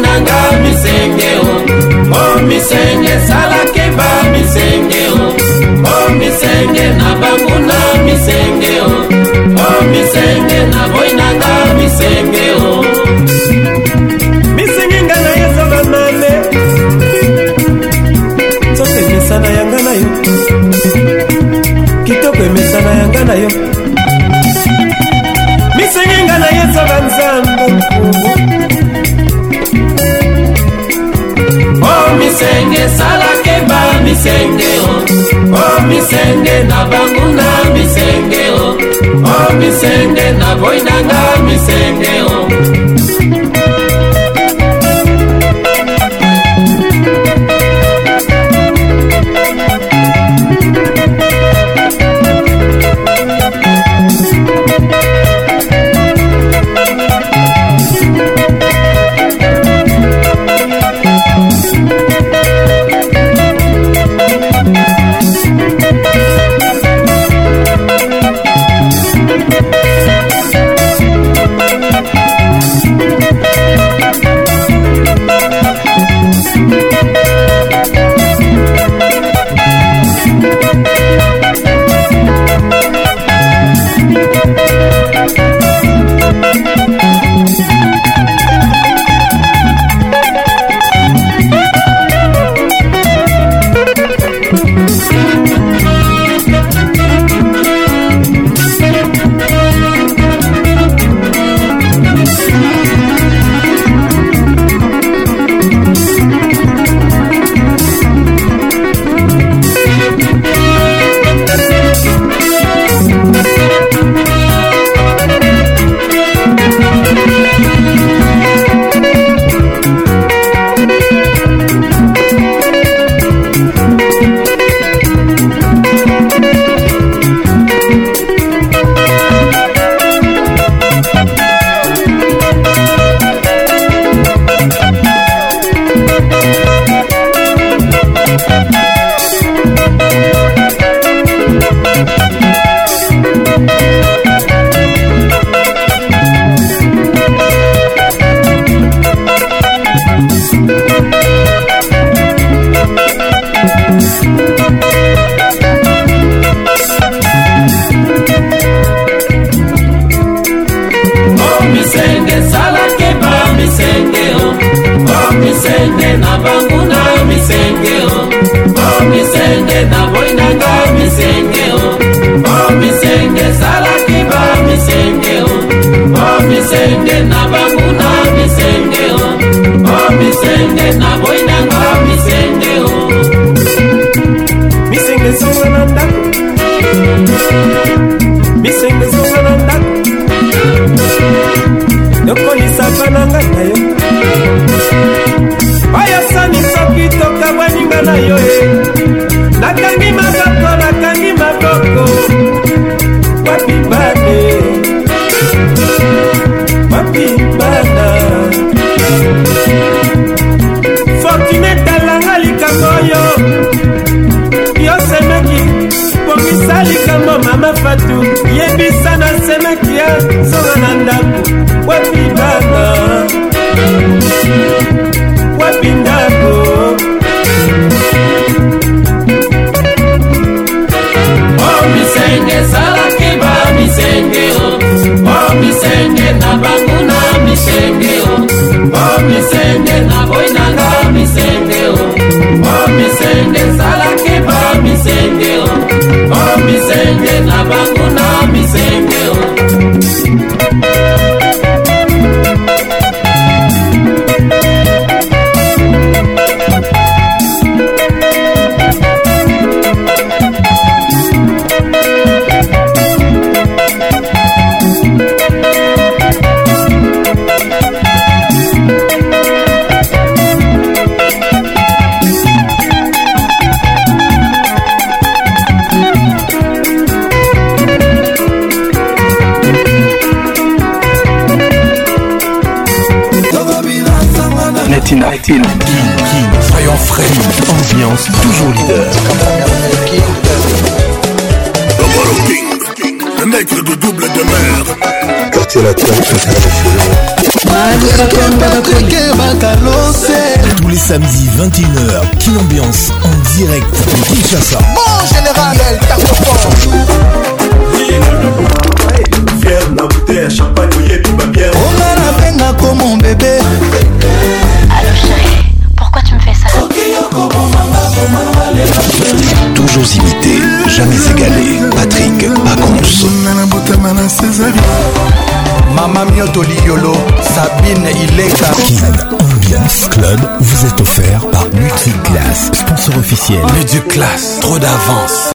misenge o o misenge na bangu na misenge o o misenge na boinanga misenge o King King. ambiance toujours leader. Le King, de double demeure. Quartier latin Tous les samedis 21h, King Ambiance en direct de Kinshasa. général, champagne, la peine, mon bébé. Toujours imité, jamais égalé. Patrick Pacons. Mama Sabine Ileka. Ambiance Club vous êtes offert par Multiclass, sponsor officiel. Multiclass, trop d'avance.